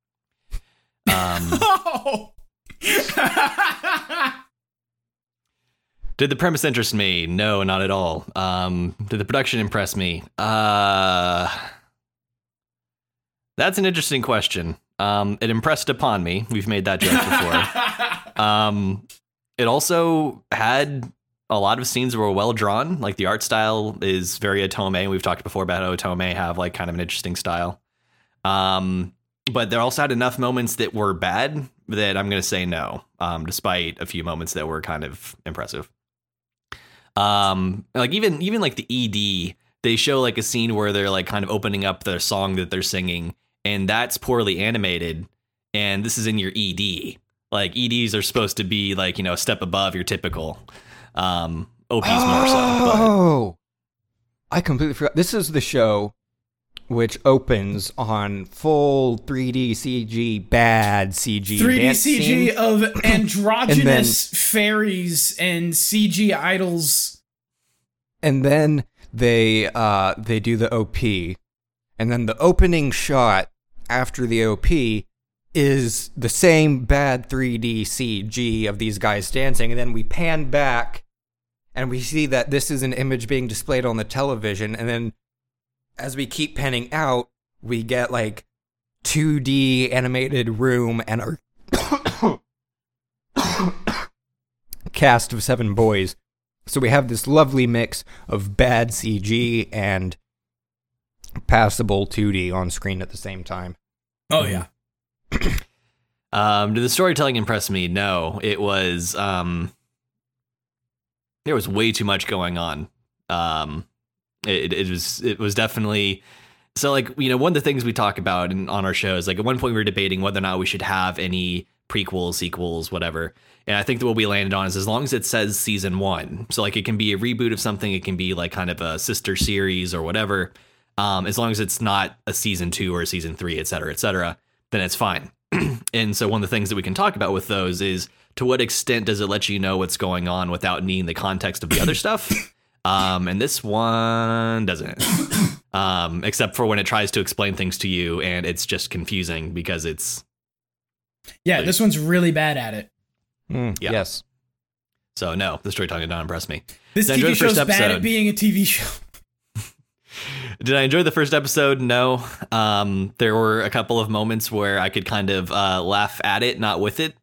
Um,
Oh.
did the premise interest me? No, not at all. Um, did the production impress me? Uh, that's an interesting question. Um, it impressed upon me. We've made that joke before. Um, it also had a lot of scenes that were well drawn. Like the art style is very Otome. We've talked before about how Otome have like kind of an interesting style. Um, but there also had enough moments that were bad that I'm going to say no, um, despite a few moments that were kind of impressive. Um, like even even like the ED, they show like a scene where they're like kind of opening up their song that they're singing, and that's poorly animated. And this is in your ED. Like EDs are supposed to be like you know a step above your typical. Um, OPs more so. But
Oh, I completely forgot. This is the show which opens on full 3D CG, bad CG,
3D
dance
CG of androgynous fairies and CG idols.
and then they uh they do the OP, and then the opening shot after the OP is the same bad 3D CG of these guys dancing, and then we pan back and we see that this is an image being displayed on the television, and then as we keep panning out, we get like 2D animated room and our cast of seven boys. So we have this lovely mix of bad CG and passable 2D on screen at the same time.
Oh yeah.
Um, did the storytelling impress me? No, it was. Um, there was way too much going on. Um, it, it was it was definitely so like you know one of the things we talk about in, on our show is like at one point we were debating whether or not we should have any prequels, sequels, whatever. And I think that what we landed on is as long as it says season one, so like it can be a reboot of something, it can be like kind of a sister series or whatever. Um, as long as it's not a season two or a season three, et cetera, et cetera, then it's fine. and so one of the things that we can talk about with those is to what extent does it let you know what's going on without needing the context of the other stuff? Um, and this one doesn't. Um, except for when it tries to explain things to you and it's just confusing because it's
Yeah, this one's really bad at it.
Mm,
Yeah.
Yes.
so no, the storytelling did not impress me.
This
Did I
TV show's bad
episode?
at being a TV show.
Did I enjoy the first episode? No. Um, there were a couple of moments where I could kind of uh, laugh at it, not with it.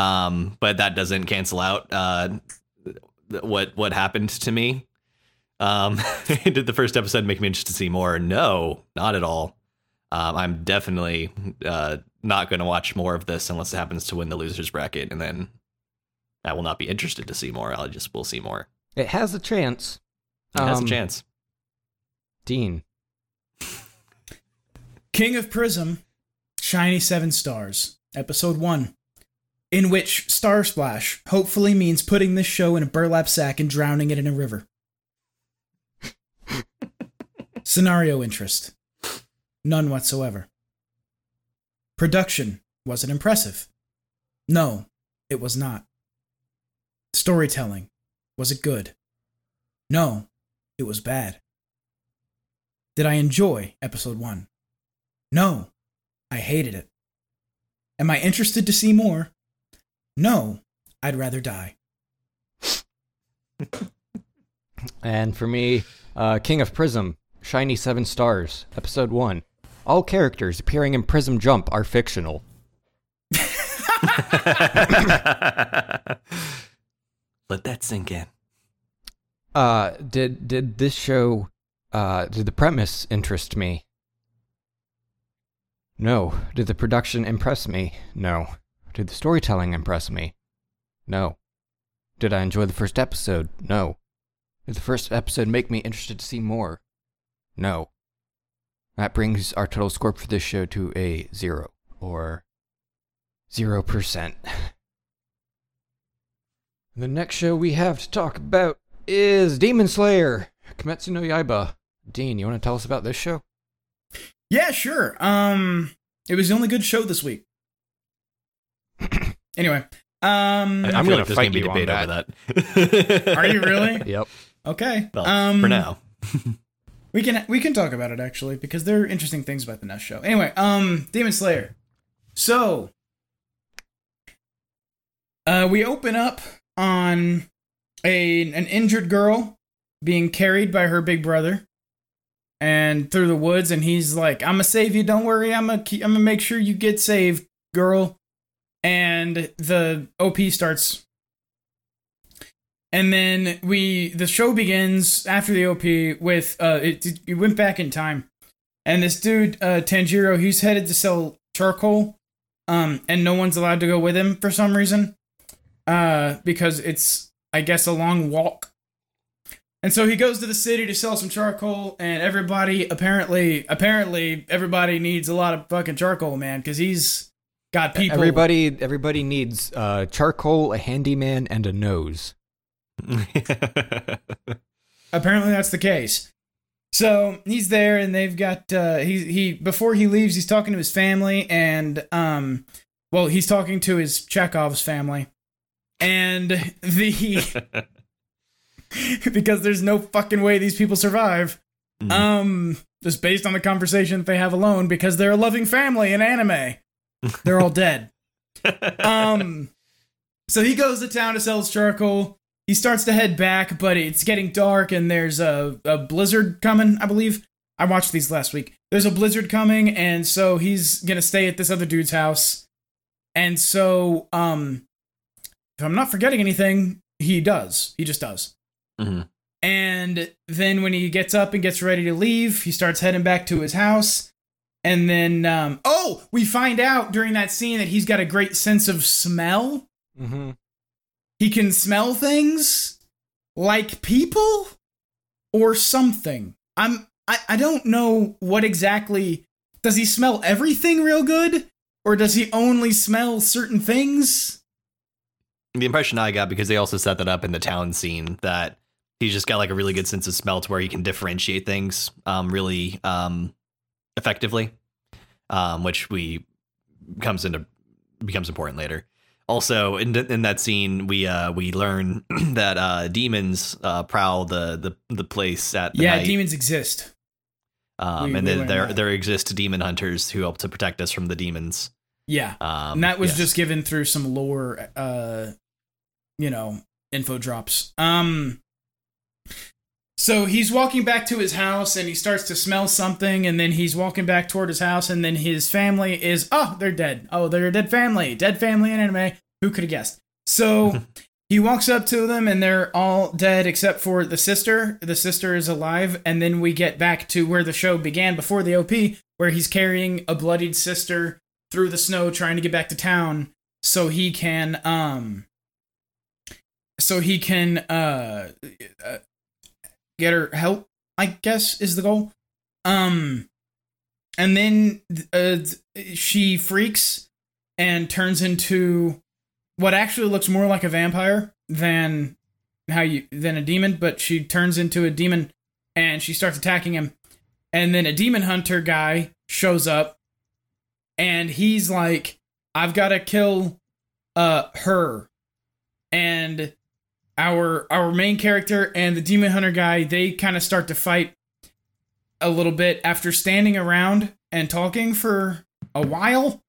Um, but that doesn't cancel out uh, th- what what happened to me. Um, did the first episode make me interested to see more? No, not at all. Um, I'm definitely uh, not going to watch more of this unless it happens to win the losers bracket, and then I will not be interested to see more. I'll just will see more.
It has a chance.
It has a
Um,
chance.
Dean.
King of Prism, Shiny Seven Stars, Episode 1, in which Star Splash hopefully means putting this show in a burlap sack and drowning it in a river. Scenario interest. None whatsoever. Production. Was it impressive? No, it was not. Storytelling. Was it good? No, it was bad. Did I enjoy episode 1? No, I hated it. Am I interested to see more? No, I'd rather die.
And for me, uh, King of Prism, Shiny Seven Stars, Episode 1. All characters appearing in Prism Jump are fictional.
Let that sink in.
Uh, did did this show, uh, did the premise interest me? No. Did the production impress me? No. Did the storytelling impress me? No. Did I enjoy the first episode? No. Did the first episode make me interested to see more? No. That brings our total score for this show to a zero, or zero percent. The next show we have to talk about is Demon Slayer, Kimetsu no Yaiba. Dean, you want to tell us about this show?
Yeah, sure. Um, it was the only good show this week. anyway, um,
I
I'm gonna
like there's
fight
gonna be
you on
debate over that.
are you really?
Yep.
Okay.
Well,
um,
for now.
we can we can talk about it actually because there are interesting things about the next show. Anyway, um, Demon Slayer. So, uh, we open up on a an injured girl being carried by her big brother, and through the woods, and he's like, "I'm gonna save you. Don't worry. I'm gonna I'm gonna make sure you get saved, girl." And the OP starts. And then we the show begins after the op with uh it, it went back in time. And this dude uh tanjiro he's headed to sell charcoal um and no one's allowed to go with him for some reason uh because it's i guess a long walk. And so he goes to the city to sell some charcoal and everybody apparently apparently everybody needs a lot of fucking charcoal man because he's got people
Everybody, everybody needs uh, charcoal, a handyman, and a nose.
apparently that's the case. So he's there, and they've got uh, he he before he leaves, he's talking to his family, and um, well, he's talking to his Chekhov's family, and the because there's no fucking way these people survive. Um, just based on the conversation that they have alone, because they're a loving family in anime. They're all dead. Um, so he goes to town to sell his charcoal. He starts to head back, but it's getting dark and there's a, a blizzard coming, I believe. I watched these last week. There's a blizzard coming, and so he's gonna stay at this other dude's house. And so, um, if I'm not forgetting anything, he does. He just does.
hmm
And then when he gets up and gets ready to leave, he starts heading back to his house. And then, um, oh, we find out during that scene that he's got a great sense of smell.
Mm-hmm.
He can smell things like people or something. I'm I, I don't know what exactly does he smell everything real good or does he only smell certain things?
The impression I got because they also set that up in the town scene that he's just got like a really good sense of smell to where he can differentiate things um, really um, effectively, um, which we comes into becomes important later. Also, in in that scene, we uh, we learn that uh, demons uh, prowl the, the the place at the
yeah,
night.
demons exist.
um,
we-
and
we
then there
that.
there exist demon hunters who help to protect us from the demons.
Yeah.
Um,
and that was
yes.
just given through some lore uh you know info drops um so he's walking back to his house and he starts to smell something and then he's walking back toward his house and then his family is oh they're dead. Oh they're a dead family. Dead family in anime. Who could have guessed? So he walks up to them and they're all dead except for the sister. The sister is alive. And then we get back to where the show began before the op where he's carrying a bloodied sister through the snow trying to get back to town so he can um so he can uh, uh get her help i guess is the goal. Um and then uh she freaks and turns into what actually looks more like a vampire than how you than a demon but she turns into a demon and she starts attacking him. And then a demon hunter guy shows up and he's like i've got to kill uh her. And our our main character and the demon hunter guy they kind of start to fight a little bit after standing around and talking for a while.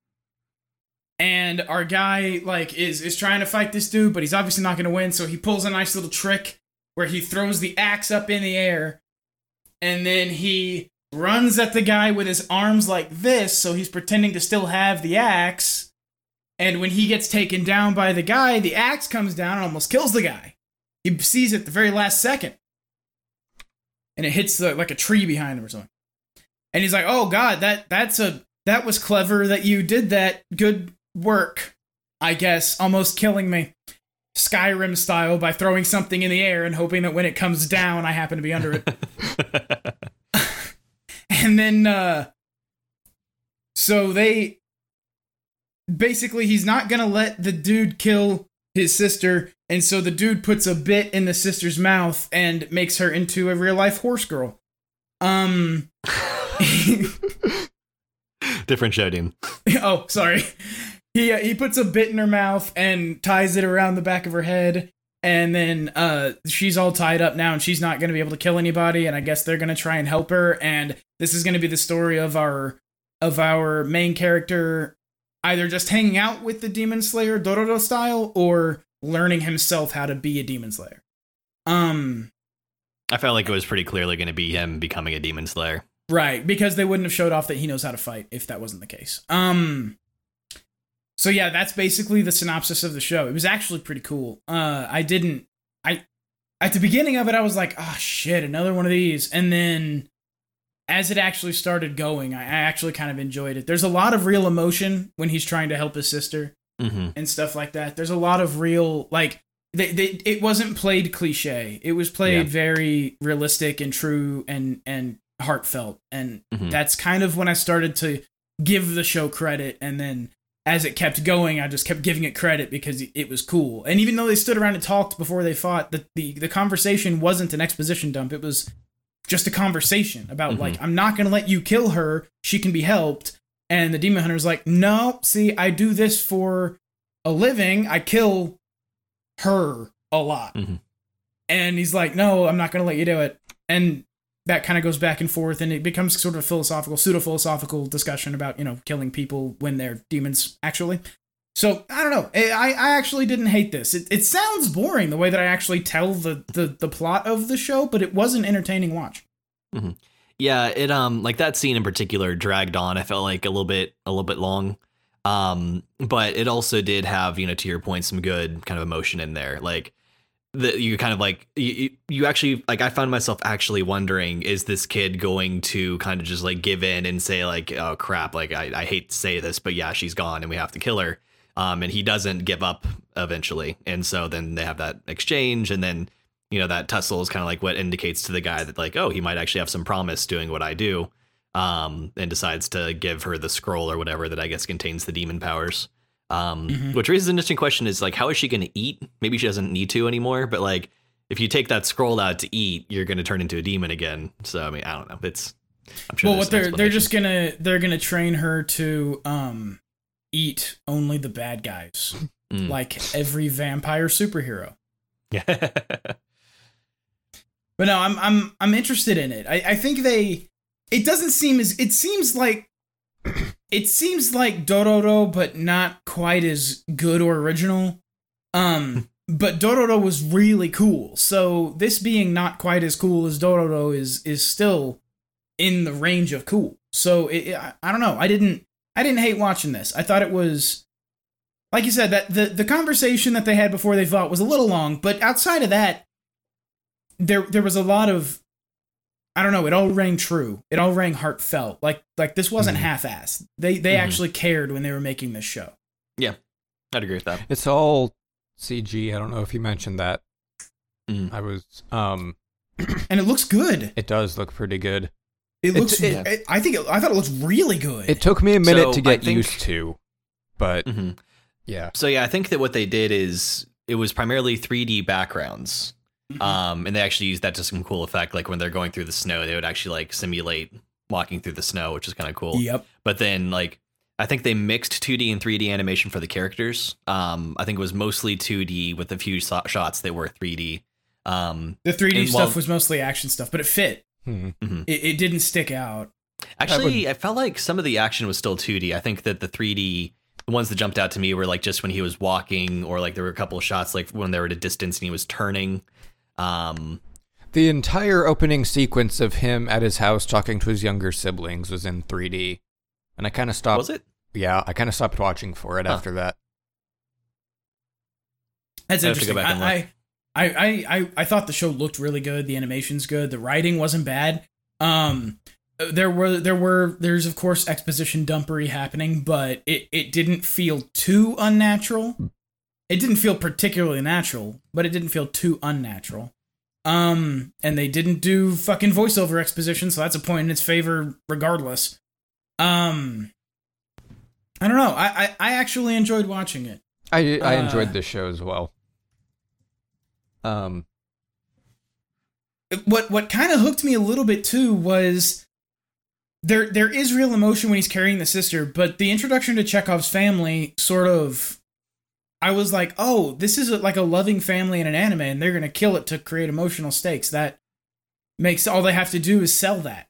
And our guy like is is trying to fight this dude but he's obviously not going to win so he pulls a nice little trick where he throws the axe up in the air and then he runs at the guy with his arms like this so he's pretending to still have the axe. And when he gets taken down by the guy the axe comes down and almost kills the guy he sees it the very last second. And it hits the, like a tree behind him or something. And he's like oh god that that's a that was clever that you did that. Good work i guess. Almost killing me. Skyrim style by throwing something in the air and hoping that when it comes down i happen to be under it. And then uh so they basically he's not gonna let the dude kill his sister and so the dude puts a bit in the sister's mouth and makes her into a real life horse girl. Um
Different show, Dean.
oh sorry. He uh, he puts a bit in her mouth and ties it around the back of her head. And then uh she's all tied up now and she's not going to be able to kill anybody. And i guess they're going to try and help her. And this is going to be the story of our of our main character either just hanging out with the demon slayer dororo style or learning himself how to be a demon slayer um
I felt like it was pretty clearly going to be him becoming a demon slayer.
Right, because they wouldn't have showed off that he knows how to fight if that wasn't the case. Um So yeah, that's basically the synopsis of the show. It was actually pretty cool. Uh I didn't I at the beginning of it I was like, "Oh shit, another one of these." And then as it actually started going, I I actually kind of enjoyed it. There's a lot of real emotion when he's trying to help his sister
Mm-hmm.
and stuff like that. There's a lot of real like they, they it wasn't played cliche. It was played
Yeah.
very realistic and true and and heartfelt. And
Mhm.
that's kind of when I started to give the show credit and then as it kept going, I just kept giving it credit because it was cool. And even though they stood around and talked before they fought, the the, the conversation wasn't an exposition dump. It was just a conversation about
Mhm.
like, I'm not gonna let you kill her. She can be helped. And the demon hunter's like, no, see, I do this for a living. I kill her a lot.
Mhm.
And he's like, no, I'm not gonna let you do it. And that kind of goes back and forth, and it becomes sort of a philosophical, pseudo philosophical discussion about you know killing people when they're demons actually. So I don't know. I, I actually didn't hate this. It, it sounds boring the way that I actually tell the, the the plot of the show, but it was an entertaining watch.
Mm-hmm. Yeah, it um like that scene in particular dragged on. I felt like a little bit a little bit long. Um, but it also did have you know to your point some good kind of emotion in there. Like the you kind of like you, you actually like I found myself actually wondering is this kid going to kind of just like give in and say like oh crap like I, I hate to say this but yeah she's gone and we have to kill her um, and he doesn't give up eventually. And so then they have that exchange, and then you know that tussle is kind of like what indicates to the guy that like, oh, he might actually have some promise doing what I do, um, and decides to give her the scroll or whatever that I guess contains the demon powers. Um, mm-hmm. which raises an interesting question: is like, how is she going to eat? Maybe she doesn't need to anymore, but like, if you take that scroll out to eat, you're going to turn into a demon again. So I mean, I don't know. It's I'm
Sure well, what they're they're just gonna they're gonna train her to um eat only the bad guys, mm. like every vampire superhero. Yeah. but no, I'm I'm I'm interested in it. I, I think they. It doesn't seem as it seems like it seems like Dororo, but not quite as good or original. Um, but Dororo was really cool. So this being not quite as cool as Dororo is is still in the range of cool. So it, I, I don't know. I didn't I didn't hate watching this. I thought it was like you said that the the conversation that they had before they fought was a little long, but outside of that, there there was a lot of I don't know. It all rang true. It all rang heartfelt. Like like this wasn't mm-hmm. half-assed. They they mm-hmm. actually cared when they were making this show.
Yeah, I'd agree with that.
It's all CG. I don't know if you mentioned that. Mm. I was um,
and it looks good.
It does look pretty good.
It looks. It, it, I think. It, I thought it looks really good.
It took me a minute so to get think, used to, but mm-hmm. yeah.
So yeah, I think that what they did is it was primarily 3D backgrounds, mm-hmm. um, and they actually used that to some cool effect. Like when they're going through the snow, they would actually like simulate walking through the snow, which is kind of cool.
Yep.
But then like I think they mixed 2D and 3D animation for the characters. Um, I think it was mostly 2D with a few so- shots that were 3D. Um,
the 3D stuff while, was mostly action stuff, but it fit. Mm-hmm. It, it, didn't stick out.
Actually, I, would... I felt like some of the action was still 2D. I think that the 3D the ones that jumped out to me were like just when he was walking or like there were a couple of shots like when they were at a distance and he was turning um
the entire opening sequence of him at his house talking to his younger siblings was in 3D and I kind of stopped
Was it?
Yeah, I kind of stopped watching for it huh. after that.
That's interesting. I, I, I, I thought the show looked really good. The animation's good. The writing wasn't bad. Um, there were there were there's of course exposition dumpery happening, but it it didn't feel too unnatural. It didn't feel particularly natural, but it didn't feel too unnatural. Um, and they didn't do fucking voiceover exposition, so that's a point in its favor regardless. Um, I don't know. I I, I actually enjoyed watching it.
I I enjoyed uh, the show as well. Um,
what what kind of hooked me a little bit too was there there is real emotion when he's carrying the sister, but the introduction to Chekhov's family sort of I was like, oh, this is a, like a loving family in an anime, and they're gonna kill it to create emotional stakes. That makes all they have to do is sell that,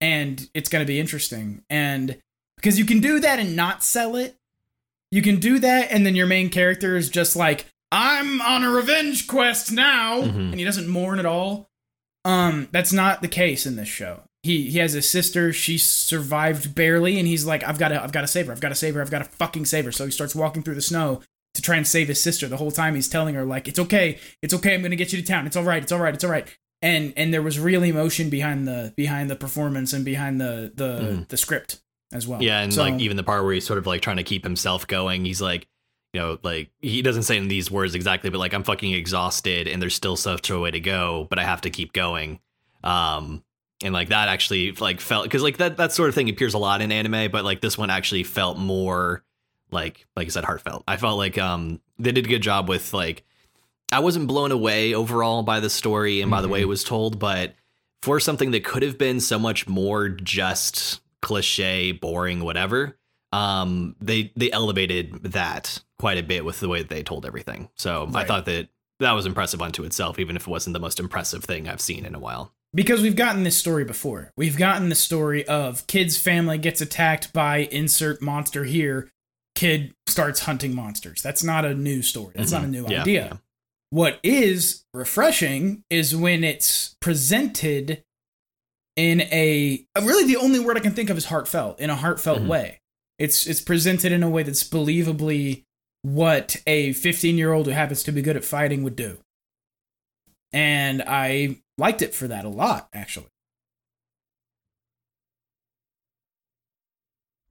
and it's gonna be interesting. And because you can do that and not sell it, you can do that, and then your main character is just like, I'm on a revenge quest now, mm-hmm. and he doesn't mourn at all. Um, that's not the case in this show. He he has a sister. She survived barely, and he's like, I've got to, I've got to save her. I've got to save her. I've got to fucking save her. So he starts walking through the snow to try and save his sister. The whole time he's telling her like, it's okay, it's okay. I'm gonna get you to town. It's all right. It's all right. It's all right. And and there was real emotion behind the behind the performance and behind the the mm. the script as well.
Yeah, and so, like even the part where he's sort of like trying to keep himself going. He's like, you know, like he doesn't say in these words exactly, but like I'm fucking exhausted and there's still such a way to go, but I have to keep going. Um, and like that actually like felt because like that that sort of thing appears a lot in anime, but like this one actually felt more like like I said, heartfelt. I felt like um they did a good job with like I wasn't blown away overall by the story and by mm-hmm. the way it mm-hmm. was told, but for something that could have been so much more just cliche, boring, whatever, um, they they elevated that quite a bit with the way that they told everything. So right. I thought that that was impressive unto itself, even if it wasn't the most impressive thing I've seen in a while.
Because we've gotten this story before. We've gotten the story of kid's family gets attacked by insert monster here. Kid starts hunting monsters. That's not a new story. That's not a new
Yeah,
idea.
yeah.
What is refreshing is when it's presented in a really the only word I can think of is heartfelt in a heartfelt
Mhm.
way. It's it's presented in a way that's believably what a 15 year old who happens to be good at fighting would do. And I liked it for that a lot, actually.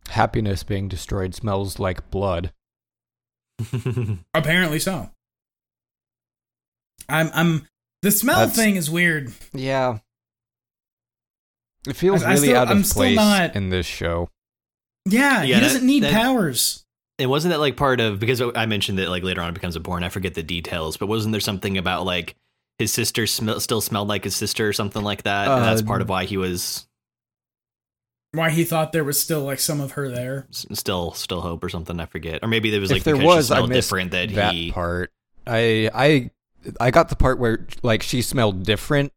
Happiness being destroyed smells like blood.
Apparently so. I'm I'm the smell
That's-
thing is weird.
Yeah. It feels
I- I
really
still-
out of
I'm still
place
not-
in this show.
Yeah,
Yeah,
he doesn't need
that-
powers.
And wasn't that like part of because I mentioned that like later on it becomes important. I forget the details, but wasn't there something about like his sister sm- still smelled like his sister or something like that, and that's
Uh,
part of why he was
Why he thought there was still like some of her there.
s- still still hope or something. I forget, or maybe there was
If
like
there was, I missed
different that,
that
he.
part. I I I got the part where like she smelled different,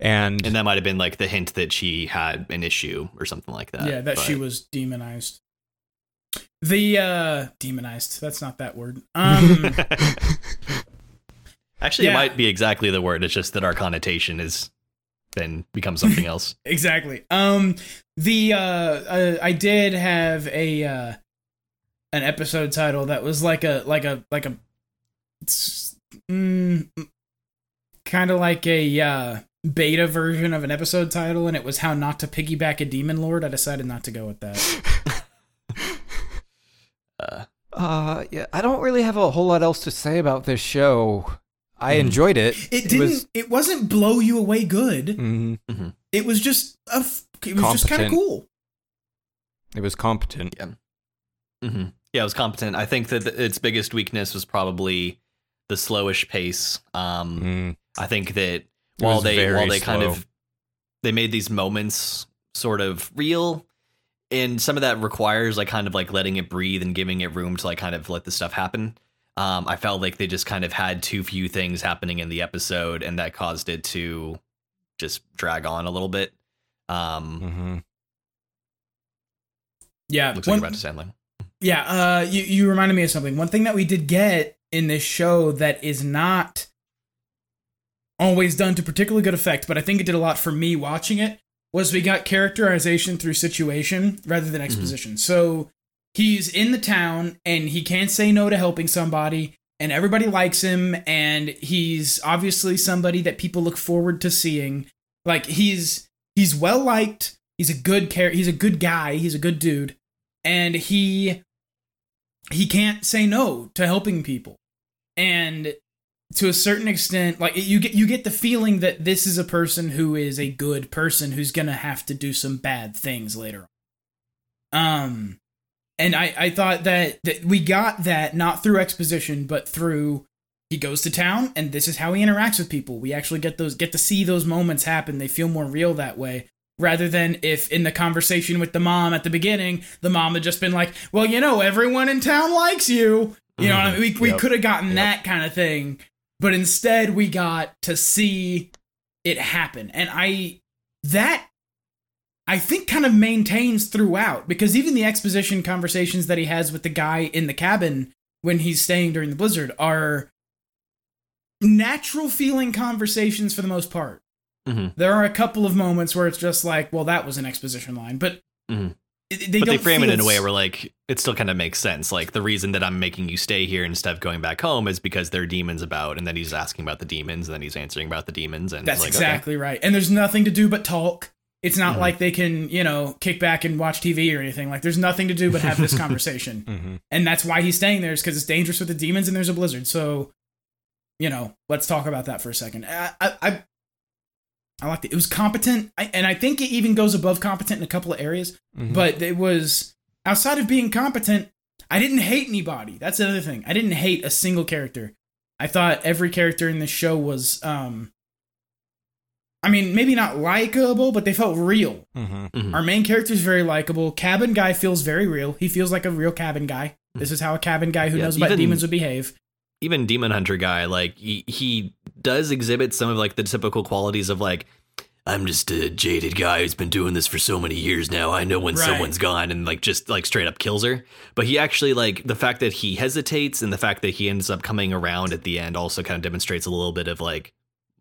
and,
And that might have been like the hint that she had an issue or something like that.
yeah, that she was demonized. The uh demonized. That's not that word. Um
Actually,
Yeah.
it might be exactly the word. It's just that our connotation is then becomes something else.
exactly. Um the uh, uh I did have a uh an episode title that was like a like a like a mm, kind of like a uh beta version of an episode title and it was how not to piggyback a demon lord. I decided not to go with that.
Uh,
uh, yeah, I don't really have a whole lot else to say about this show. I enjoyed it.
It didn't
was
it wasn't blow you away good.
mm,
It was just a f- it was just kind of cool.
it was competent.
hmm Yeah, it was competent. I think that the, its biggest weakness was probably the slowish pace. Um,
Mm,
I think that while they while they kind of they made these moments sort of real, and some of that requires like kind of like letting it breathe and giving it room to like kind of let the stuff happen. Um, I felt like they just kind of had too few things happening in the episode, and that caused it to just drag on a little bit. Um,
mhm.
Yeah,
looks like
one-
you're about to say something.
Yeah, uh, you you reminded me of something. One thing that we did get in this show that is not always done to particularly good effect, but I think it did a lot for me watching it was we got characterization through situation rather than exposition. So he's in the town and he can't say no to helping somebody and everybody likes him and he's obviously somebody that people look forward to seeing. Like he's he's well liked, he's a good char- he's a good guy, he's a good dude and he he can't say no to helping people and to a certain extent like you get you get the feeling that this is a person who is a good person who's gonna have to do some bad things later on um and i i thought that that we got that not through exposition but through he goes to town and this is how he interacts with people we actually get those get to see those moments happen they feel more real that way rather than if in the conversation with the mom at the beginning the mom had just been like well you know everyone in town likes you you know what I mean? we, we mm-hmm.
Yep.
could have gotten
Yep.
that kind of thing but instead we got to see it happen and i that i think kind of maintains throughout because even the exposition conversations that he has with the guy in the cabin when he's staying during the blizzard are natural feeling conversations for the most part
Mhm.
there are a couple of moments where it's just like well that was an exposition line but
Mhm.
they
but they frame it in a way where like it still kind of makes sense. Like the reason that I'm making you stay here instead of going back home is because there are demons about, and then he's asking about the demons, and then he's answering about the demons, and
That's
like, okay.
exactly right. And there's nothing to do but talk. It's not
Mhm.
like they can, you know, kick back and watch TV or anything. Like there's nothing to do but have this conversation.
Mhm.
And that's why he's staying there is because it's dangerous with the demons and there's a blizzard. So, you know, let's talk about that for a second. I I I, I liked it. It was competent, I, and I think it even goes above competent in a couple of areas.
Mhm.
But it was outside of being competent. I didn't hate anybody. That's the other thing. I didn't hate a single character. I thought every character in this show was, um, I mean, maybe not likable, but they felt real.
Mhm.
Mhm.
Our main character is very likable. Cabin guy feels very real. He feels like a real cabin guy. This is how a cabin guy who
Yeah,
knows about demons would behave.
even demon hunter guy like he, he does exhibit some of like the typical qualities of like I'm just a jaded guy who's been doing this for so many years now. I know when
Right.
someone's gone and like just like straight up kills her. But he actually like the fact that he hesitates and the fact that he ends up coming around at the end also kind of demonstrates a little bit of like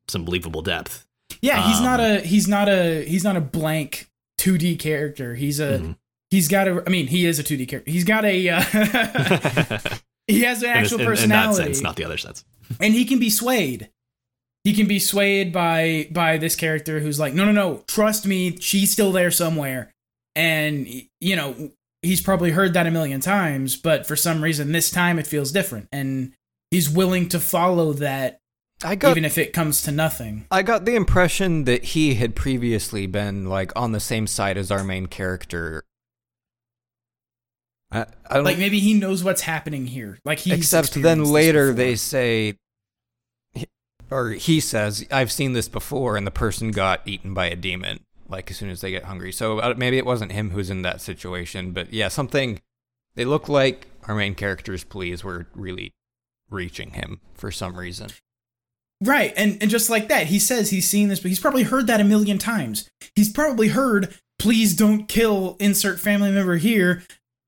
some believable depth.
Yeah, he's not
Um,
a he's not a he's not a blank 2D character. He's a
Mhm.
he's got a I mean, he is a 2D character. He's got a uh, he has an actual
in, in that
personality
sense, not the other sense.
and he can be swayed. He can be swayed by by this character who's like, "No, no, no, trust me, she's still there somewhere." And you know, he's probably heard that a million times, but for some reason this time it feels different and he's willing to follow that
I got
even if it comes to nothing.
I got the impression that he had previously been like on the same side as our main character. I, I don't
like maybe he knows what's happening here. Like he
except then later they say or he says I've seen this before and the person got eaten by a demon like as soon as they get hungry. So uh, maybe it wasn't him who's in that situation, but yeah, something they look like our main character's pleas were really reaching him for some reason.
Right, and and just like that, he says he's seen this, but he's probably heard that a million times. He's probably heard, "Please don't kill insert family member here."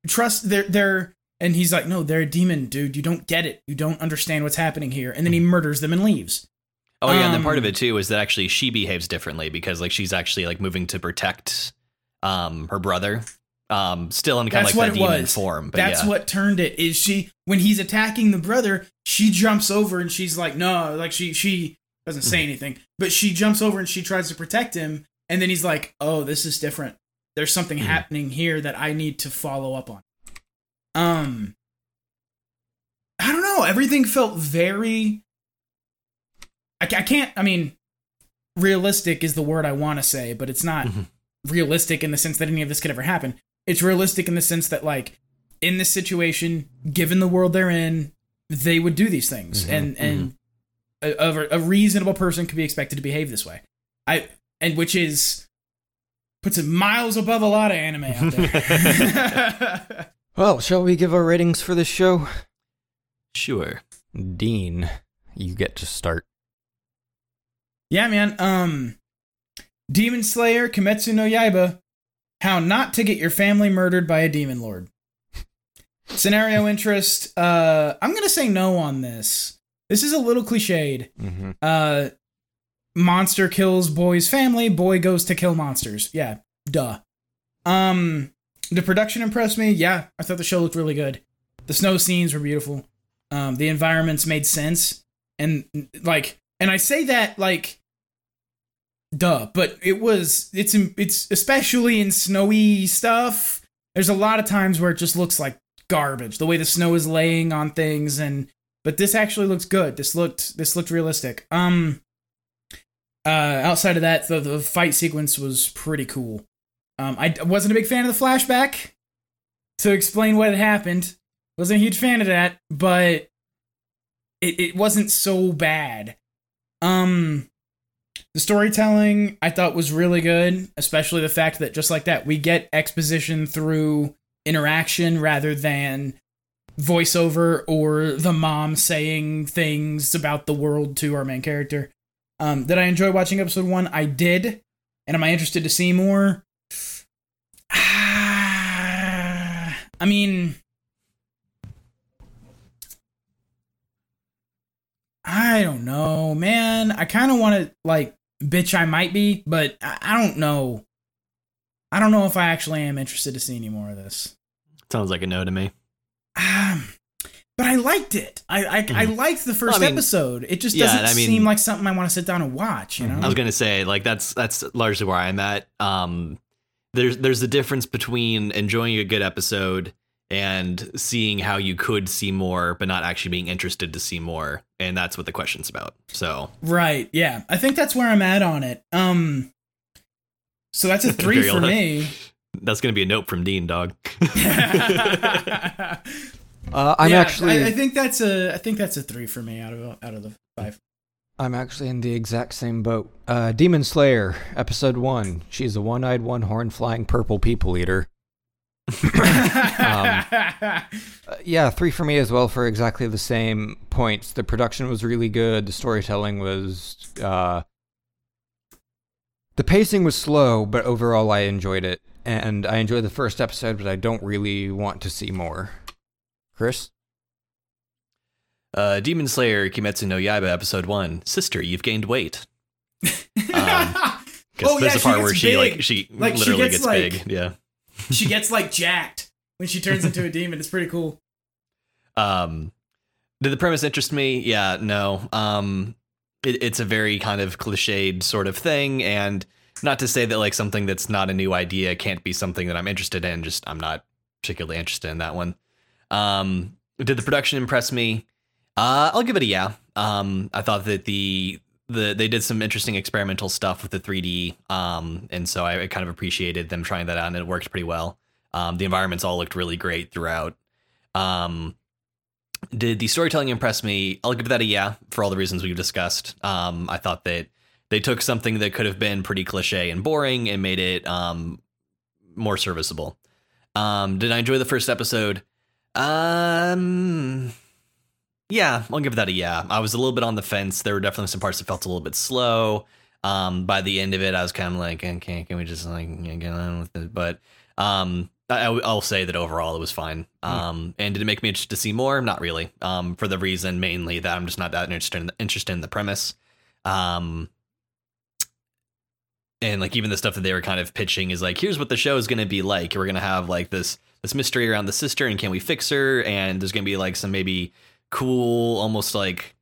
Trust they're they're and he's like, "No, they're a demon, dude. You don't get it. You don't understand what's happening here." And then he murders them and leaves.
Oh yeah, and then part
Um,
of it too is that actually she behaves differently because like she's actually like moving to protect um her brother. Um still in kind of like that demon
was.
form. But
That's
yeah.
what turned it. Is she when he's attacking the brother, she jumps over and she's like, no, like she she doesn't say anything, but she jumps over and she tries to protect him, and then he's like, oh, this is different. There's something
Mhm.
happening here that I need to follow up on. Um, I don't know. Everything felt very. I, I can't. I mean, realistic is the word I want to say, but it's not
Mhm.
realistic in the sense that any of this could ever happen. It's realistic in the sense that, like, in this situation, given the world they're in, they would do these things,
Mhm,
and and a, a, a reasonable person could be expected to behave this way. I and which is puts it miles above a lot of anime out there.
Well, shall we give our ratings for this show?
Sure.
Dean, you get to start.
yeah, man. Um, Demon Slayer, Kimetsu no Yaiba, how not to get your family murdered by a demon lord. Scenario interest. Uh, I'm gonna say no on this. This is a little cliched.
Mm-hmm.
Uh, monster kills boy's family. Boy goes to kill monsters. Yeah, duh. Um, the production impressed me. Yeah, I thought the show looked really good. The snow scenes were beautiful. Um, the environments made sense, and like, and I say that like, duh. But it was. It's it's especially in snowy stuff. There's a lot of times where it just looks like garbage. The way the snow is laying on things and but this actually looks good. This looked this looked realistic. Um uh outside of that the, the fight sequence was pretty cool. Um I wasn't a big fan of the flashback to explain what had happened. Wasn't a huge fan of that, but it, it wasn't so bad. Um the storytelling I thought was really good, especially the fact that just like that we get exposition through interaction rather than voiceover or the mom saying things about the world to our main character. Um, did I enjoy watching episode one? I did. And am I interested to see more? I mean, I don't know, man. I kind of want to, like, bitch, I might be, but I, I don't know. I don't know if I actually am interested to see any more of this.
Sounds like a no to me.
Um, but I liked it. I I, I
Mhm.
liked the first
Well, I mean,
episode. It just doesn't
I mean-
seem like something I want to sit down and watch. You know.
Mhm.
I was gonna say like that's that's largely where I'm at. Um, there's there's a difference between enjoying a good episode and seeing how you could see more, but not actually being interested to see more, and that's what the question's about. So
Right. Yeah. I think that's where I'm at on it. Um. So that's a three for me.
that's gonna be a note from Dean, dog.
Uh, I'm
Yeah,
actually
I, I think that's a. I think that's a three for me out of out of the five.
I'm actually in the exact same boat. Uh, Demon Slayer, episode one. She's a one-eyed, one-horn, flying purple people eater. Um, yeah, three for me as well for exactly the same points. The production was really good. The storytelling was. Uh, the pacing was slow, but overall I enjoyed it. And I enjoyed the first episode, but I don't really want to see more. Chris?
Uh, Demon Slayer Kimetsu no Yaiba episode one. Sister, you've gained weight. Um, Because
Oh,
there's
yeah,
a
she
part
gets
where she like she
Like, she
literally
gets,
gets,
like-
big. Yeah.
She gets like jacked when she turns into a demon. It's pretty cool.
Um, did the premise interest me? Yeah, no. Um, it, it's a very kind of cliched sort of thing, and not to say that like something that's not a new idea can't be something that I'm interested in. Just I'm not particularly interested in that one. Um, did the production impress me? Uh, I'll give it a yeah. Um, I thought that the the they did some interesting experimental stuff with the 3D, um, and so I, kind of appreciated them trying that out, and it worked pretty well. Um, the environments all looked really great throughout. Um, did the storytelling impress me? I'll give that a yeah for all the reasons we've discussed. Um, I thought that they took something that could have been pretty cliche and boring and made it um, more serviceable. Um, did I enjoy the first episode? Um, yeah, I'll give that a yeah. I was a little bit on the fence. There were definitely some parts that felt a little bit slow. Um, by the end of it, I was kind of like, okay, can we just like get on with it? But um, I, I'll say that overall it was fine. Um, and did it make me interested to see more? Not really. Um, for the reason mainly that I'm just not that interested in the, interested in the premise. Um, and like even the stuff that they were kind of pitching is like, here's what the show is going to be like. We're going to have like this this mystery around the sister, and can we fix her? And there's going to be like some maybe cool, almost like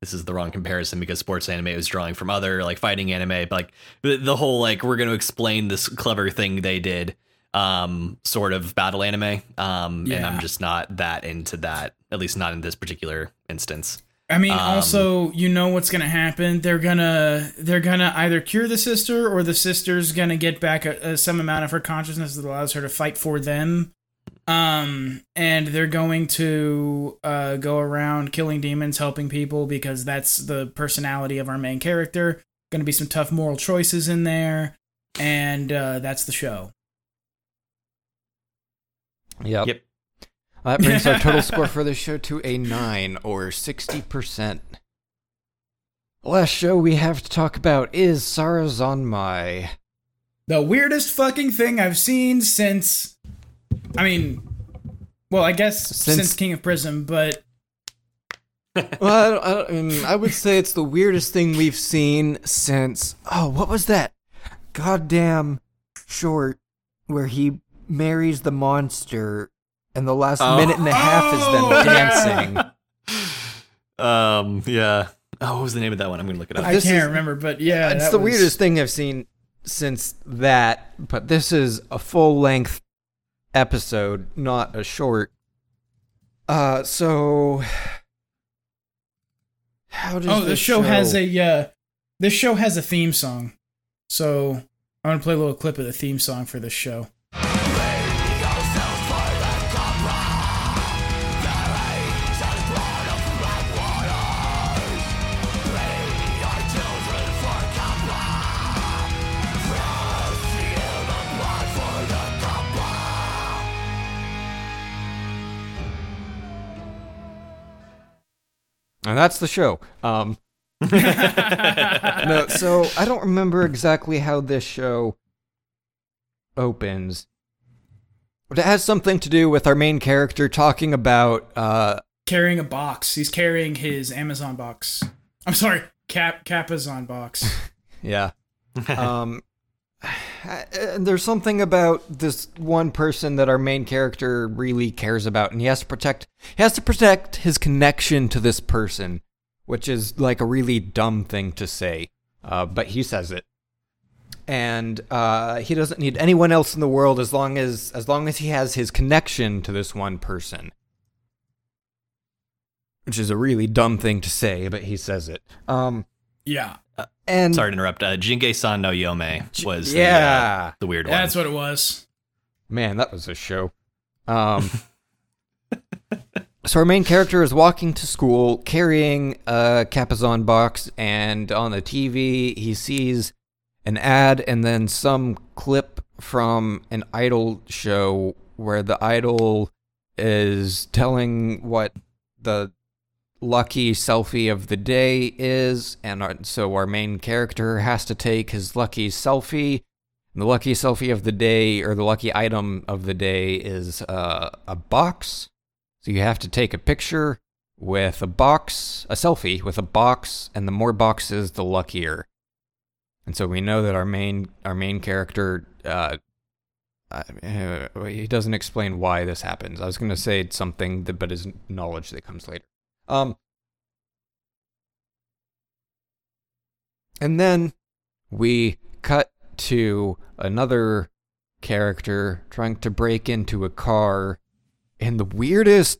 this is the wrong comparison because sports anime was drawing from other like fighting anime, but like the, the whole like we're going to explain this clever thing they did um sort of battle anime um and i'm just not that into that at least not in this particular instance
I mean,
Um,
also, you know what's gonna happen. They're gonna they're gonna either cure the sister or the sister's gonna get back a, a, some amount of her consciousness that allows her to fight for them. Um, and they're going to uh, go around killing demons, helping people because that's the personality of our main character. Going to be some tough moral choices in there, and uh, that's the show.
Yep.
Yep.
That brings our total score for the show to a 9 or 60%. Last show we have to talk about is Sarazanmai.
The weirdest fucking thing I've seen since. I mean, well, I guess since,
Since-
King of Prism, but
well, I, don't- I, um, I would say it's the weirdest thing we've seen since. Oh, what was that? Goddamn short where he marries the monster, and the last
Oh.
minute and a half is them
Oh,
dancing.
um yeah oh what was the name of that one i'm gonna look it up
I
This
can't
is-
remember. But yeah,
it's the
was-
weirdest thing I've seen since that, but this is a full length episode, not a short. Uh, so how does
Oh, the
this
show, has a uh, this show has a theme song, so I'm gonna play a little clip of the theme song for this show.
And that's the show. Um, no, so I don't remember exactly how this show opens. But it has something to do with our main character talking about uh
Carrying a box. He's carrying his Amazon box. I'm sorry, Cap Kappazon box.
yeah. um and there's something about this one person that our main character really cares about and he has to protect he has to protect his connection to this person, which is like a really dumb thing to say. Uh but he says it. And uh he doesn't need anyone else in the world as long as as long as he has his connection to this one person. Which is a really dumb thing to say, but he says it. Um
Yeah,
and
sorry to interrupt uh jingai-san no yome was the, uh,
yeah.
the weird one
that's what it was.
Man, that was a show. Um, so our main character is walking to school carrying a Kappazon box, and on the TV he sees an ad and then some clip from an idol show where the idol is telling what the lucky selfie of the day is and our, so our main character has to take his lucky selfie the lucky selfie of the day or the lucky item of the day is uh, a box so you have to take a picture with a box a selfie with a box and the more boxes the luckier and so we know that our main our main character uh, uh, he doesn't explain why this happens. I was going to say something, that, but his knowledge that comes later. Um, and then we cut to another character trying to break into a car in the weirdest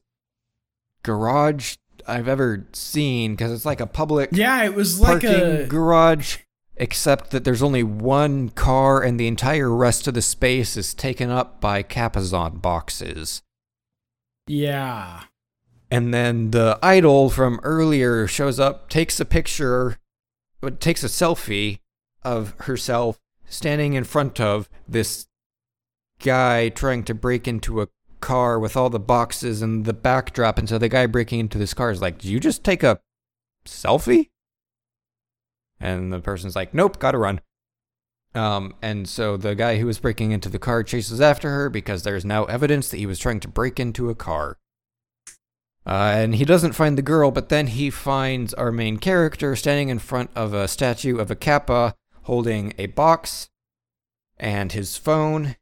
garage I've ever seen because it's like a public
Yeah, it was like a
garage, except that there's only one car and the entire rest of the space is taken up by Kappazon boxes.
yeah.
And then the idol from earlier shows up, takes a picture, takes a selfie of herself standing in front of this guy trying to break into a car with all the boxes and the backdrop. And so the guy breaking into this car is like, Did you just take a selfie? And the person's like, Nope, gotta run. Um, and so the guy who was breaking into the car chases after her because there's now evidence that he was trying to break into a car. Uh, and he doesn't find the girl, but then he finds our main character standing in front of a statue of a Kappa holding a box and his phone.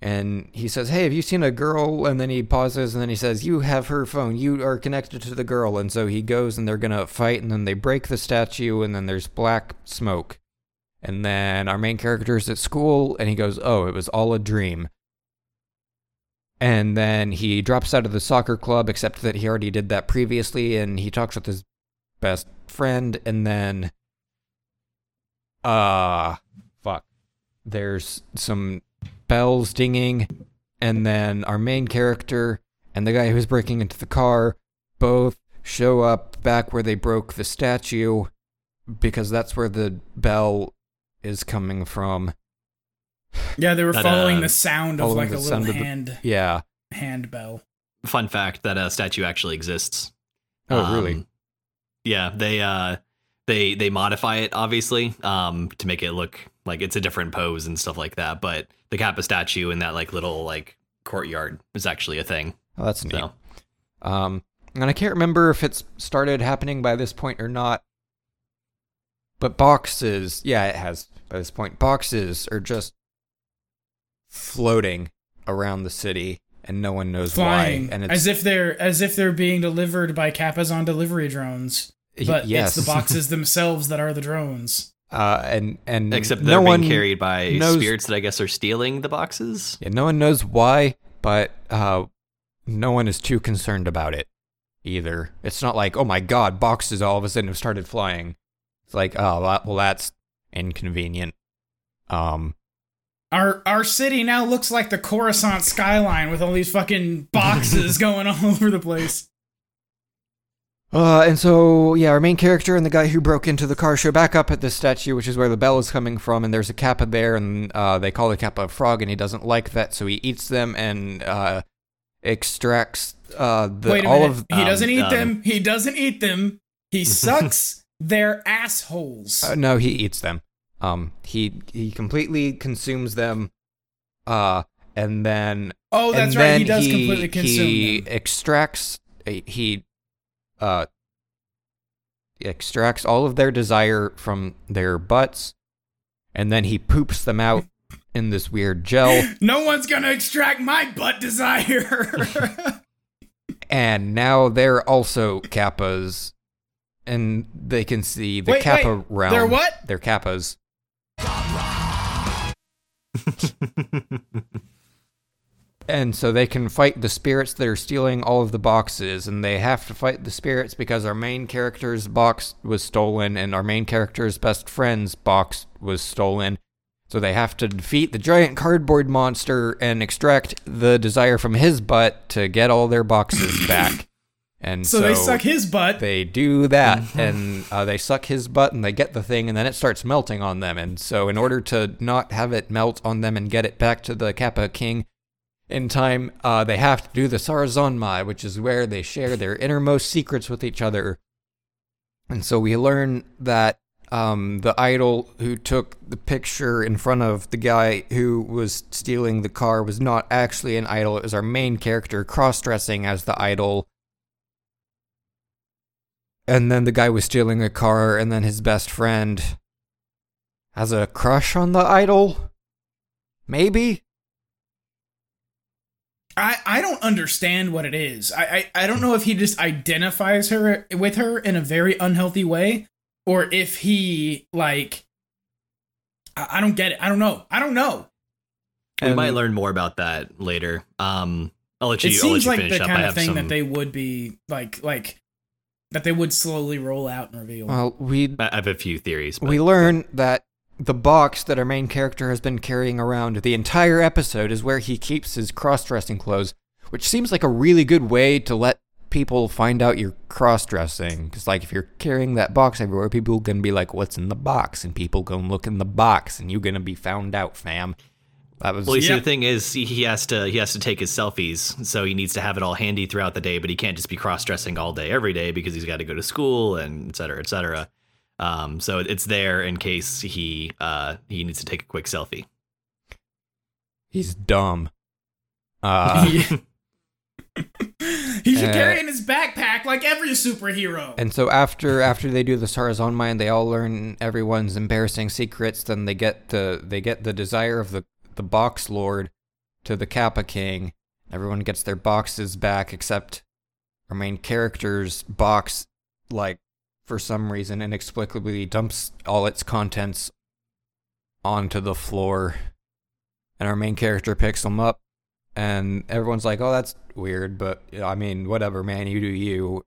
And he says, Hey, have you seen a girl? And then he pauses and then he says, You have her phone. You are connected to the girl. And so he goes and they're going to fight. And then they break the statue. And then there's black smoke. And then our main character is at school and he goes, Oh, it was all a dream. And then he drops out of the soccer club, except that he already did that previously, and he talks with his best friend, and then uh fuck. There's some bells dinging, and then our main character and the guy who's breaking into the car both show up back where they broke the statue because that's where the bell is coming from.
Yeah, they were
That,
following
uh,
the sound of like a little
sound of the-
hand
Yeah.
hand bell.
Fun fact that a statue actually exists.
Oh, really?
Um, Yeah, they uh they they modify it obviously um to make it look like it's a different pose and stuff like that, but the Kappa statue in that like little like courtyard is actually a thing.
Oh, that's neat.
So
Um, and I can't remember if it's started happening by this point or not. But boxes, yeah, it has by this point. Boxes are just floating around the city, and no one knows
Flying
why. And it's
as if they're as if they're being delivered by Kappas on delivery drones. But
yes,
it's the boxes themselves that are the drones.
uh, and and
except
no
they're
one
being carried by
knows-
spirits that I guess are stealing the boxes.
Yeah, no one knows why, but uh, no one is too concerned about it either. It's not like, oh my god, boxes all of a sudden have started flying. It's like, oh, well, that's inconvenient. Um,
Our our city now looks like the Coruscant skyline with all these fucking boxes going all over the place.
uh, and so yeah, our main character and the guy who broke into the car show back up at this statue, which is where the bell is coming from, and there's a kappa there, and uh, they call the kappa a frog, and he doesn't like that, so he eats them and uh, extracts uh, the
Wait a
all
minute.
of
he
um,
doesn't eat
um,
them. He doesn't eat them. He sucks their assholes.
Uh, no, he eats them. Um, he he completely consumes them, uh, and then
oh, that's right. He does completely consume
he
them.
extracts he uh extracts all of their desire from their butts, and then he poops them out in this weird gel,
No one's gonna extract my butt desire.
and now they're also kappas, and they can see the
Wait,
kappa
wait,
realm.
they're what?
They're kappas. And so they can fight the spirits that are stealing all of the boxes, and they have to fight the spirits because our main character's box was stolen, and our main character's best friend's box was stolen. So they have to defeat the giant cardboard monster and extract the desire from his butt to get all their boxes back. And
So, they suck his butt.
they do that and uh, they suck his butt and they get the thing and then it starts melting on them. And so in order to not have it melt on them and get it back to the kappa king in time uh, they have to do the sarazanmai which is where they share their innermost secrets with each other. And so we learn that um, the idol who took the picture in front of the guy who was stealing the car was not actually an idol. It was our main character cross-dressing as the idol and then the guy was stealing a car, and then his best friend has a crush on the idol? Maybe?
I, I don't understand what it is. I, I I don't know if he just identifies her with her in a very unhealthy way, or if he like. I, I don't get it. I don't know. I don't know.
We
And-
might learn more about that later. Um, I'll let you.
It
I'll let
seems
you
like
finish
the
up.
kind
I
of thing
some.
that they would be like like that they would slowly roll out and reveal.
Well, we
I have a few theories. But
we learn that the box that our main character has been carrying around the entire episode is where he keeps his cross-dressing clothes, which seems like a really good way to let people find out you're cross-dressing. Because like if you're carrying that box everywhere, people gonna be like, "What's in the box?" and people gonna look in the box, and you're gonna be found out, fam. That was
Well, you see, the thing is, he- he has to he has to take his selfies, so he needs to have it all handy throughout the day. But he can't just be cross dressing all day every day because he's got to go to school and et cetera, et cetera. Um, so it's there in case he uh, he needs to take a quick selfie.
he's dumb. Uh,
he should
uh,
carry in his backpack like every superhero.
And so after after they do the Sarazanmai, they all learn everyone's embarrassing secrets. Then they get the they get the desire of the the Box Lord to the Kappa King. Everyone gets their boxes back except our main character's box. Like for some reason, inexplicably dumps all its contents onto the floor, and our main character picks them up. And everyone's like, "Oh, that's weird," but I mean, whatever, man. You do you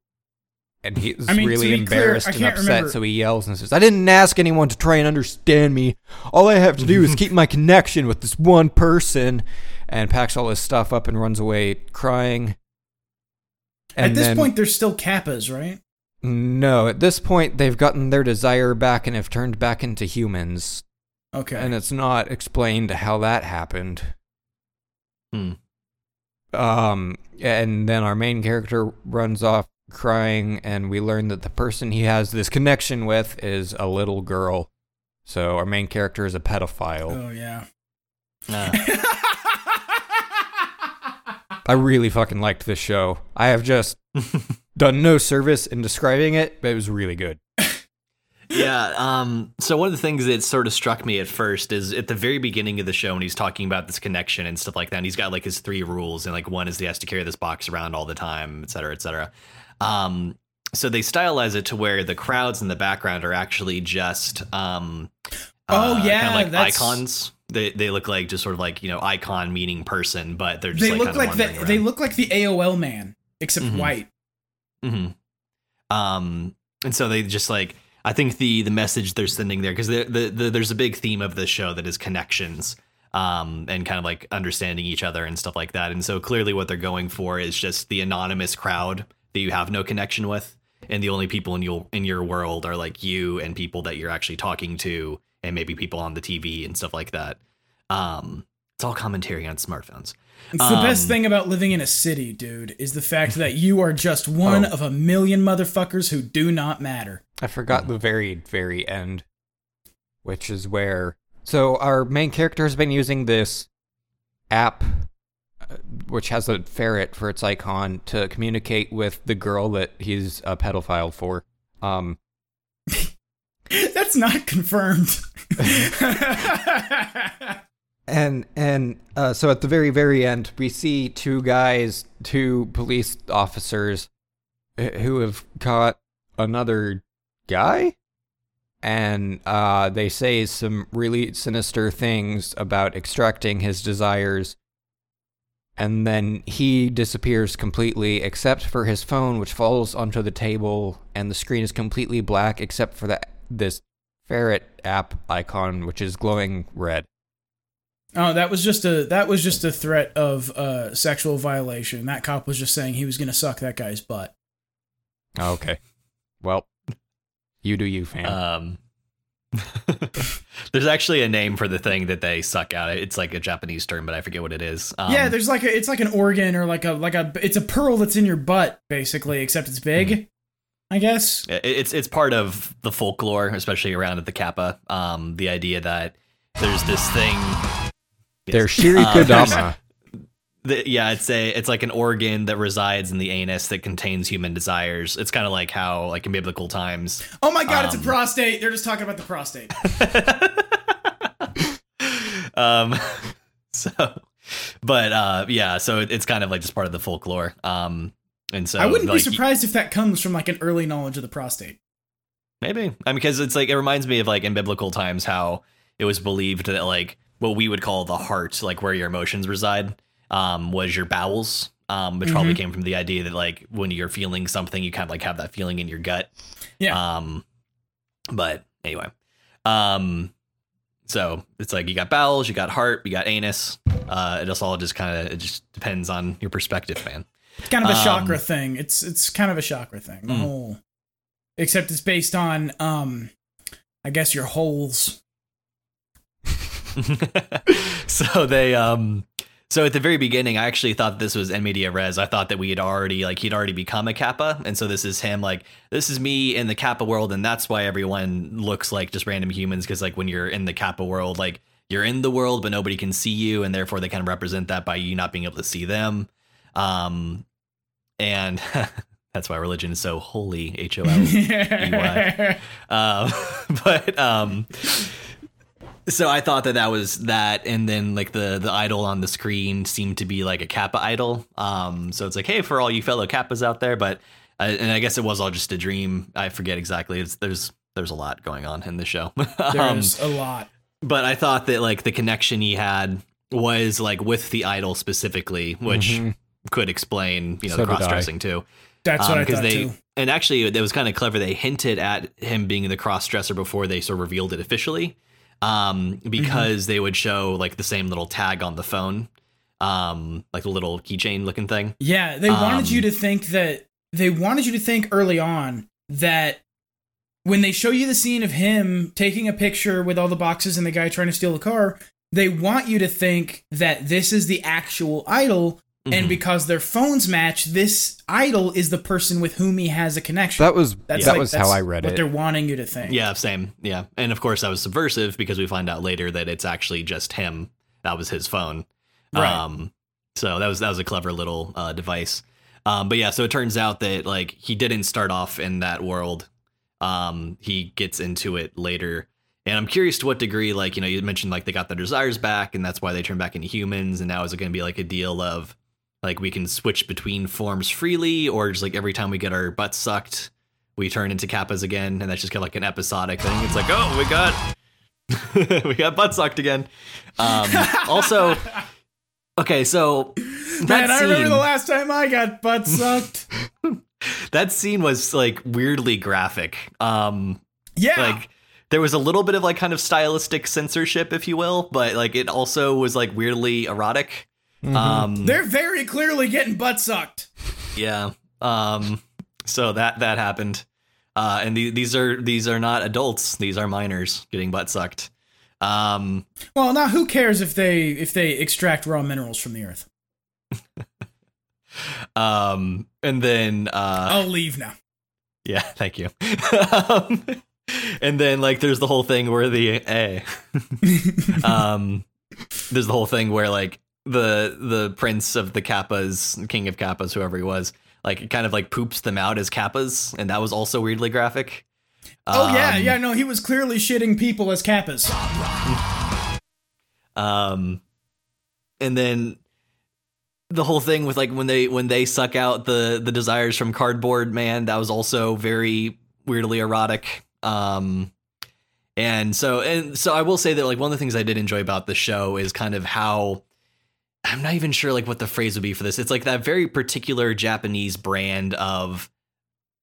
and he's
I mean,
really
be clear,
embarrassed and upset,
remember-
so he yells and says, "I didn't ask anyone to try and understand me. All I have to do is keep my connection with this one person." And packs all his stuff up and runs away crying.
At this
then-
point, they're still kappas, right?
no, at this point they've gotten their desire back and have turned back into humans,
Okay.
and it's not explained how that happened.
Hmm.
Um, and then our main character runs off crying, and we learn that the person he has this connection with is a little girl. So our main character is a pedophile.
oh yeah.
Uh,
I really fucking liked this show. I have just done no service in describing it, but it was really good.
Yeah. Um. So one of the things that sort of struck me at first is at the very beginning of the show when he's talking about this connection and stuff like that. And he's got like his three rules, and like one is he has to carry this box around all the time, et cetera, et cetera. Um. So they stylize it to where the crowds in the background are actually just um.
Oh,
uh,
yeah,
like
that's-
icons. They they look like just sort of like you know icon meaning person, but they're just
they
like
look like the they look like the AOL man, except
Mhm.
white.
hmm Um, and so they just like I think the the message they're sending there because the, the the there's a big theme of the show that is connections. Um, and kind of like understanding each other and stuff like that. And so clearly, what they're going for is just the anonymous crowd that you have no connection with, and the only people in your in your world are like you and people that you're actually talking to, and maybe people on the TV and stuff like that. Um, it's all commentary on smartphones.
It's the best
Um,
thing about living in a city, dude, is the fact that you are just one
Oh.
of a million motherfuckers who do not matter.
I forgot the very, very end, which is where. So our main character has been using this app, uh, which has a ferret for its icon, to communicate with the girl that he's a pedophile for. Um,
That's not confirmed.
and and uh, so at the very very end, we see two guys, two police officers, uh, who have caught another guy, and uh, they say some really sinister things about extracting his desires. And then he disappears completely, except for his phone, which falls onto the table, and the screen is completely black, except for the this ferret app icon, which is glowing red.
Oh, that was just a that was just a threat of uh, sexual violation. That cop was just saying he was going to suck that guy's butt.
Okay. Well, you do you, fam.
Um, there's actually a name for the thing that they suck out. It's like a Japanese term, but I forget what it is. Um,
yeah, there's like a it's like an organ or like a like a it's a pearl that's in your butt basically, except it's big.
Mm-hmm.
I guess.
it's it's part of the folklore, especially around at the Kappa. Um, the idea that there's this thing.
They're
Yes.
Shirikodama.
The, yeah, it's a it's like an organ that resides in the anus that contains human desires. It's kind of like how like in biblical times
Oh my god, it's a
Um,
prostate. They're just talking about the prostate.
um so but uh yeah so it, it's kind of like just part of the folklore um and so
I wouldn't
like,
be surprised if that comes from like an early knowledge of the prostate.
maybe i mean because it's like it reminds me of like in biblical times how it was believed that like what we would call the heart like where your emotions reside um was your bowels um which probably
Mhm.
came from the idea that like when you're feeling something you kind of like have that feeling in your gut
Yeah.
Um, but anyway, um, so it's like you got bowels, you got heart, you got anus. Uh, it just all just kind of it just depends on your perspective, man.
It's kind of a
um,
chakra thing. It's it's kind of a chakra thing. The
Mm.
whole except it's based on um I guess your holes.
so they um so at the very beginning i actually thought this was media res. I thought that we had already like he'd already become a kappa. And so this is him like this is me in the kappa world. And that's why everyone looks like just random humans. Because like when you're in the kappa world like you're in the world but nobody can see you. And therefore they kind of represent that by you not being able to see them. Um and that's why religion is so holy h-o-l um, but um, so I thought that that was that, and then like the the idol on the screen seemed to be like a Kappa idol. Um, so it's like, hey, for all you fellow Kappas out there, but uh, and I guess it was all just a dream. I forget exactly. It's, there's there's a lot going on in the show. um,
There's a lot.
but I thought that like the connection he had was like with the idol specifically, which
Mhm.
could explain you know
So
the cross dressing too.
That's what I
Um,
thought
they
too.
and actually it was kind of clever they hinted at him being the cross dresser before they sort of revealed it officially um because they would show like the same little tag on the phone um like the little keychain looking thing.
Yeah, they wanted
Um,
you to think that they wanted you to think early on that when they show you the scene of him taking a picture with all the boxes and the guy trying to steal the car, they want you to think that this is the actual idol and
Mhm.
because their phones match, this idol is the person with whom he has a connection.
That was
That's
that
like-
was how I read
what
it.
they're wanting you to think.
yeah same yeah and of course that was subversive because we find out later that it's actually just him that was his phone
Right.
um so that was that was a clever little uh device um but yeah so it turns out that like he didn't start off in that world um he gets into it later and i'm curious to what degree like you know you mentioned like they got their desires back and that's why they turned back into humans and now is it going to be like a deal of like we can switch between forms freely or just like every time we get our butts sucked we turn into kappas again and that's just kind of like an episodic thing it's like oh we got we got butt sucked again um also okay so that
Man, I remember the last time I got butt sucked.
that scene was like weirdly graphic um
yeah.
like there was a little bit of like kind of stylistic censorship if you will but like it also was like weirdly erotic
Mhm.
um
They're very clearly getting butt sucked.
yeah um so that that happened uh and the, these are these are not adults these are minors getting butt sucked um
Well, now who cares if they if they extract raw minerals from the earth?
um and then uh
I'll leave now.
Yeah, thank you. um, and then like there's the whole thing where the eh, um there's the whole thing where like the the prince of the kappas, king of kappas, whoever he was, like kind of like poops them out as kappas, and that was also weirdly graphic.
Oh yeah,
Um,
yeah. No, he was clearly shitting people as kappas.
Um, and then the whole thing with like when they when they suck out the the desires from cardboard man, that was also very weirdly erotic. Um, and so and so I will say that like one of the things I did enjoy about the show is kind of how I'm not even sure like what the phrase would be for this. It's like that very particular Japanese brand of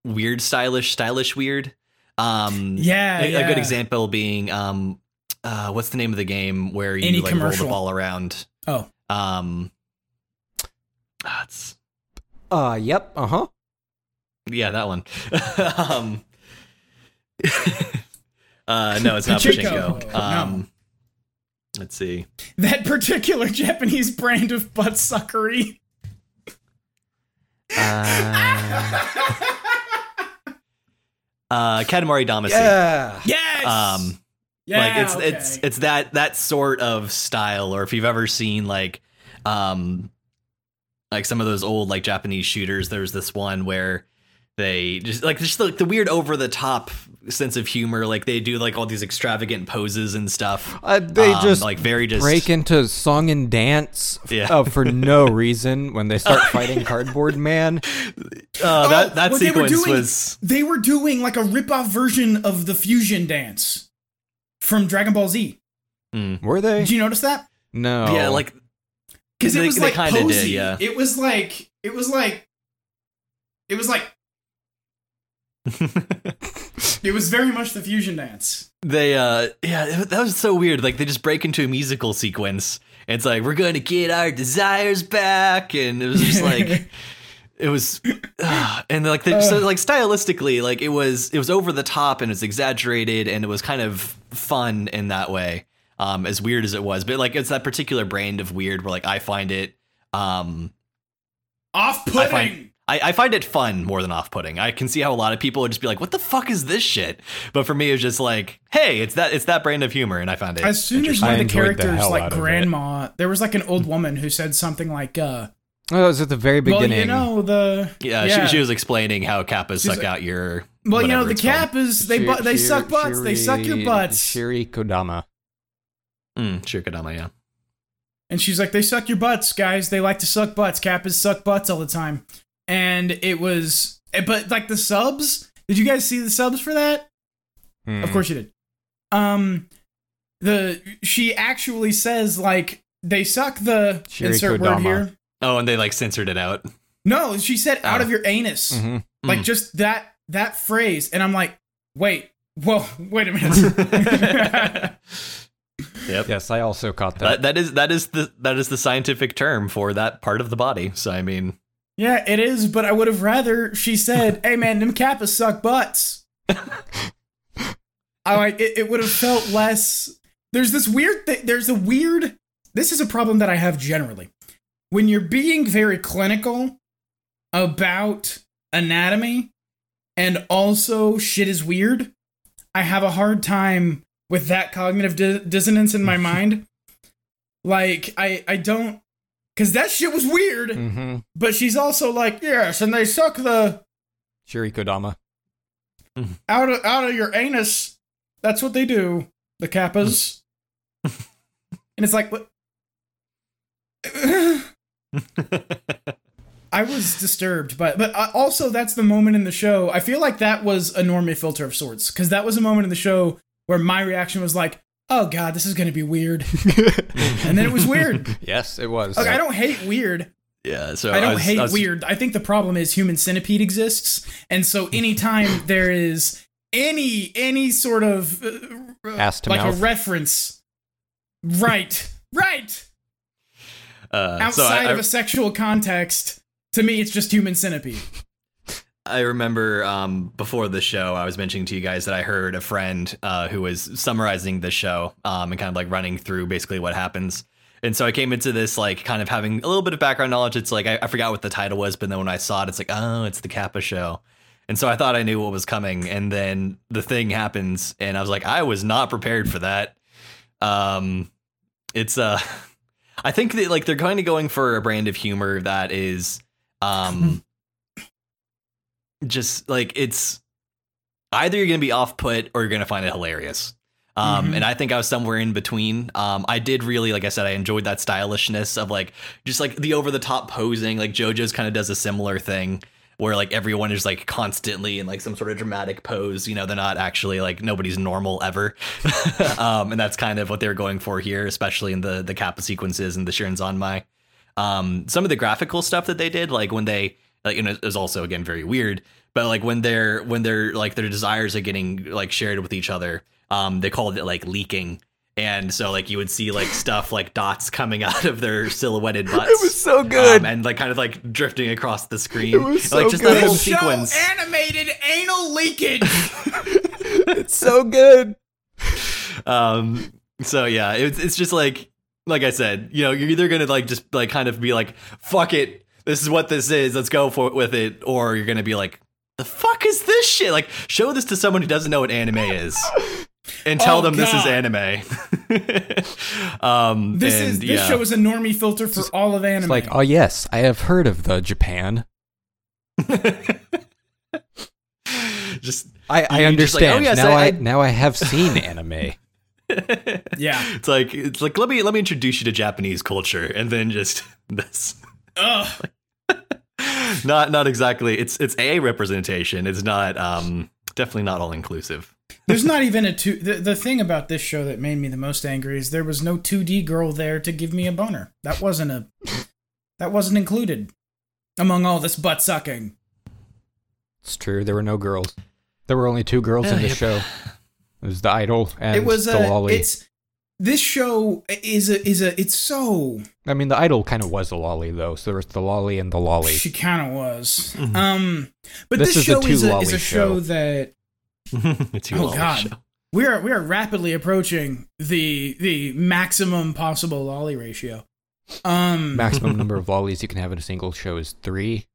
weird stylish stylish weird. Um,
Yeah,
a, a good example being um uh what's the name of the game where you
Any
like roll the ball around
Oh,
um ah, it's
Uh, yep. Uh huh.
Yeah, that one. um, uh, no, it's not
Pachinko.
Pachinko.
No.
Let's see.
That particular Japanese brand of butt suckery.
Uh,
Uh, Katamari Damacy.
yeah.
Yes.
Um,
yeah,
like it's
okay.
it's it's that that sort of style or if you've ever seen like um like some of those old like japanese shooters there's this one where they just like just like the weird over the top sense of humor like they do like all these extravagant poses and stuff
Uh, they
Um,
just
like very just
break into song and dance f-
Yeah.
uh, for no reason when they start fighting Cardboard Man.
uh, that that
what they
sequence
doing-
was
they were doing like a rip-off version of the fusion dance from Dragon Ball Z.
mm.
Were they?
Did you notice that?
No.
yeah like
Because it was
they
like
kinda did,
posy.
yeah.
It was like it was like it was like it was very much the fusion dance.
they uh yeah that was so weird. Like they just break into a musical sequence. And it's like we're gonna get our desires back. And it was just like it was uh, and like they, so like stylistically like it was it was over the top and it was exaggerated and it was kind of fun in that way um as weird as it was. But like it's that particular brand of weird where like i find it um
Off-putting.
I find I, I find it fun more than off-putting. I can see how a lot of people would just be like, "What the fuck is this shit?" But for me, it's just like, "Hey, it's that it's that brand of humor," and I found it.
as soon as one of the
enjoyed the
characters, like
out of it.
grandma, there was like an old woman who said something like, uh,
Oh, it was at the very beginning.
"Well,
beginning.
you know the
yeah, She, she was explaining how kappas suck
like-
out your.
well, you know the
it's called.
cap is they
Shir-
bu- they
Shir-
suck butts, they suck your butts."
Shiri Kodama.
Mm, Shirikodama, yeah.
And she's like, they suck your butts, guys. They like to suck butts. Kappas suck butts all the time. And it was, but like the subs, did you guys see the subs for that?
Hmm.
Of course you did. Um, the she actually says like they suck the
Shiri
insert word here.
Oh, and they like censored it out.
No, she said out
Oh.
of your anus,
Mhm.
like
Mm.
just that that phrase. And I'm like, wait, whoa, wait a minute.
Yep.
Yes, I also caught that.
That, that is that is the that is the scientific term for that part of the body. So I mean,
yeah, it is. But I would have rather she said, "Hey man, them kappas suck butts." I like it. It would have felt less. There's this weird thing. There's a weird. This is a problem that I have generally. When you're being very clinical about anatomy and also shit is weird, I have a hard time with that cognitive di- dissonance in my mind. Like I I don't cuz that shit was weird,
mm-hmm.
but she's also like, "Yes, and they suck the
Shiri Kodama.
out of out of your anus. That's what they do, the kappas." and it's like, what? I was disturbed, but but uh, also that's the moment in the show. I feel like that was a normie filter of sorts because that was a moment in the show where my reaction was like, "Oh God, this is going to be weird," and then it was weird.
yes, it was.
Like, I don't hate weird.
yeah. So
I don't
was-
hate
was-
weird. I think the problem is human centipede exists, and so anytime there is any any sort of uh,
Ass to
like
mouth.
a reference, right, right,
Uh, so
outside
I,
of a sexual context, to me it's just human centipede.
I remember um, before the show, I was mentioning to you guys that I heard a friend uh, who was summarizing the show um, and kind of like running through basically what happens. And so I came into this like kind of having a little bit of background knowledge. It's like I, I forgot what the title was, but then when I saw it, it's like oh, it's the Kappa show. And so I thought I knew what was coming, and then the thing happens, and I was like, I was not prepared for that. Um, it's uh, I think that like they're kind of going for a brand of humor that is um just like it's either you're gonna be off put or you're gonna find it hilarious. Um,
Mhm.
and I think I was somewhere in between. Um, I did really, like I said, I enjoyed that stylishness of like just like the over the top posing. Like JoJo's kind of does a similar thing where like everyone is like constantly in like some sort of dramatic pose. You know, they're not actually like nobody's normal ever. um, and that's kind of what they're going for here, especially in the the Kappa sequences and the Shirinzanmai. Um, some of the graphical stuff that they did, like when they like, you know, is also again very weird. But like when they're when they're like their desires are getting like shared with each other, um, they called it like leaking, And so like you would see like stuff like dots coming out of their silhouetted butts.
It was so good.
um, and like kind of like drifting across the screen.
It was
like
so
just
good.
that whole
Show
sequence.
animated anal leakage.
it's so good.
Um, so yeah, it's it's just like like I said, you know, you're either gonna like just like kind of be like, fuck it, this is what this is, let's go for it with it, or you're gonna be like, the fuck is this shit? Like, show this to someone who doesn't know what anime is. And tell
Oh,
them this is anime. um,
This
and,
is this
yeah.
show is a normie filter for all of anime.
It's like, oh yes, I have heard of the Japan.
just
I, I
You're just like,
understand.
oh, yes,
now
I-
I,
I-
now I have seen anime.
yeah.
it's like it's like let me let me introduce you to Japanese culture, and then just this.
Ugh.
not not exactly it's it's a representation it's not um definitely not all inclusive
There's not even a two. The, the thing about this show that made me the most angry is there was no 2D girl there to give me a boner. That wasn't a. That wasn't included among all this butt sucking.
It's true. There were no girls. There were only two girls in the
yep.
show. It was the idol and
it was
the
a.
lolly.
It's this show is a is a. It's so
I mean, the idol kind of was a lolly though. So there was the lolly and the lolly.
She kind of was.
Mhm.
Um, but
This
this,
is a
show is a, is a show
show.
that
it's you
Oh,
all
God.
show.
we are we are rapidly approaching the the maximum possible lolly ratio. Um,
Maximum number of lollies you can have in a single show is three.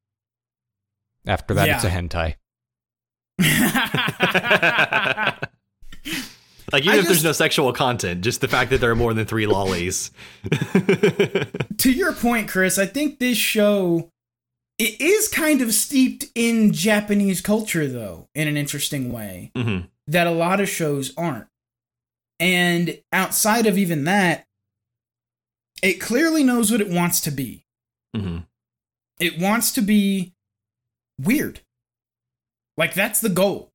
After that, it's a
Yeah.
hentai.
like even
I
if there's no sexual content just the fact that there are more than three lollies
to your point, Chris, I think this show it is kind of steeped in Japanese culture, though, in an interesting way
Mhm.
that a lot of shows aren't. And outside of even that, it clearly knows what it wants to be.
Mhm.
It wants to be weird. Like that's the goal.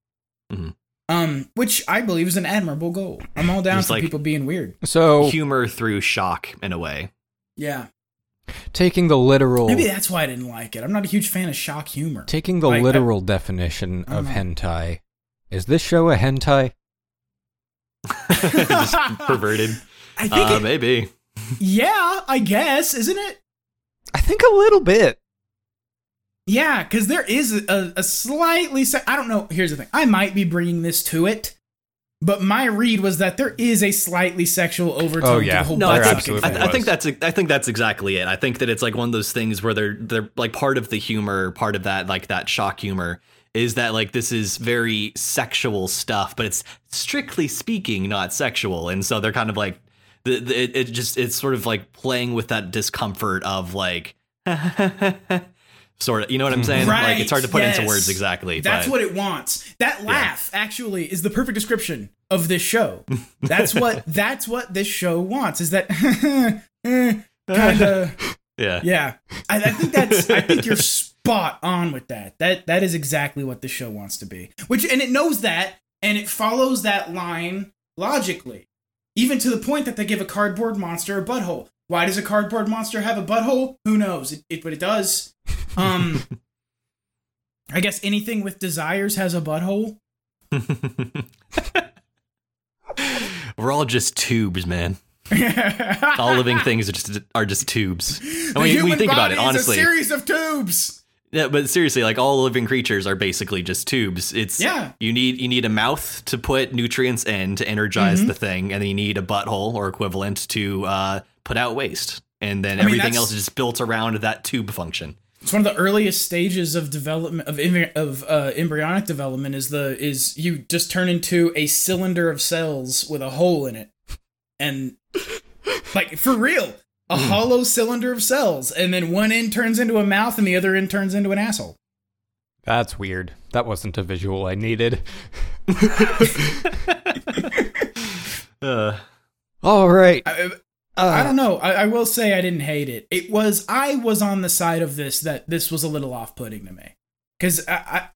Mhm.
Um, which I believe is an admirable goal. I'm all down
Just
for
like-
people being weird.
So
humor through shock in a way
Yeah.
taking the literal
Maybe that's why I didn't like it. I'm not a huge fan of shock humor.
taking the
Like, I-
literal definition
I
of
know.
hentai, is this show a hentai?
just perverted
I think
uh,
it,
maybe
yeah, I guess, isn't it?
I think a little bit.
Yeah, because there is a, a slightly. Se- I don't know. Here's the thing. I might be bringing this to it, but my read was that there is a slightly sexual overtone
Oh,
to
yeah.
the whole
No, I
there
sucking
absolutely.
I, I think that's I think that's exactly it. I think that it's like one of those things where they're they're like part of the humor, part of that like that shock humor is that like this is very sexual stuff, but it's strictly speaking not sexual, and so they're kind of like the, the it, it just it's sort of like playing with that discomfort of like sort of you know what I'm saying?
Right,
like it's hard to put into words exactly.
That's
but
what it wants. That laugh actually is the perfect description of this show. That's what that's what this show wants. Is that eh, kind of
yeah.
yeah? I, I think that's I think you're spot on with that. That that is exactly what the show wants to be. Which and it knows that and it follows that line logically, even to the point that they give a cardboard monster a butthole. Why does a cardboard monster have a butthole? Who knows? It, it but it does. Um, I guess anything with desires has a butthole.
We're all just tubes, man. All living things are just are just tubes. And
the
when, you- when
human
you think about it,
body is
honestly,
a series of tubes.
yeah, but seriously, like all living creatures are basically just tubes. It's
Yeah.
You need you need a mouth to put nutrients in to energize
Mm-hmm.
the thing, and then you need a butthole or equivalent to uh, put out waste, and then
I mean,
everything
that's-
else is just built around that tube function.
It's one of the earliest stages of development of of uh, embryonic development. Is the is you just turn into a cylinder of cells with a hole in it, and like for real, a
Hmm.
hollow cylinder of cells, and then one end turns into a mouth and the other end turns into an asshole.
That's weird. That wasn't a visual I needed.
Uh,
All right.
I,
Uh,
I don't know. I, I will say I didn't hate it. It was I was on the side of this that this was a little off putting to me because I, I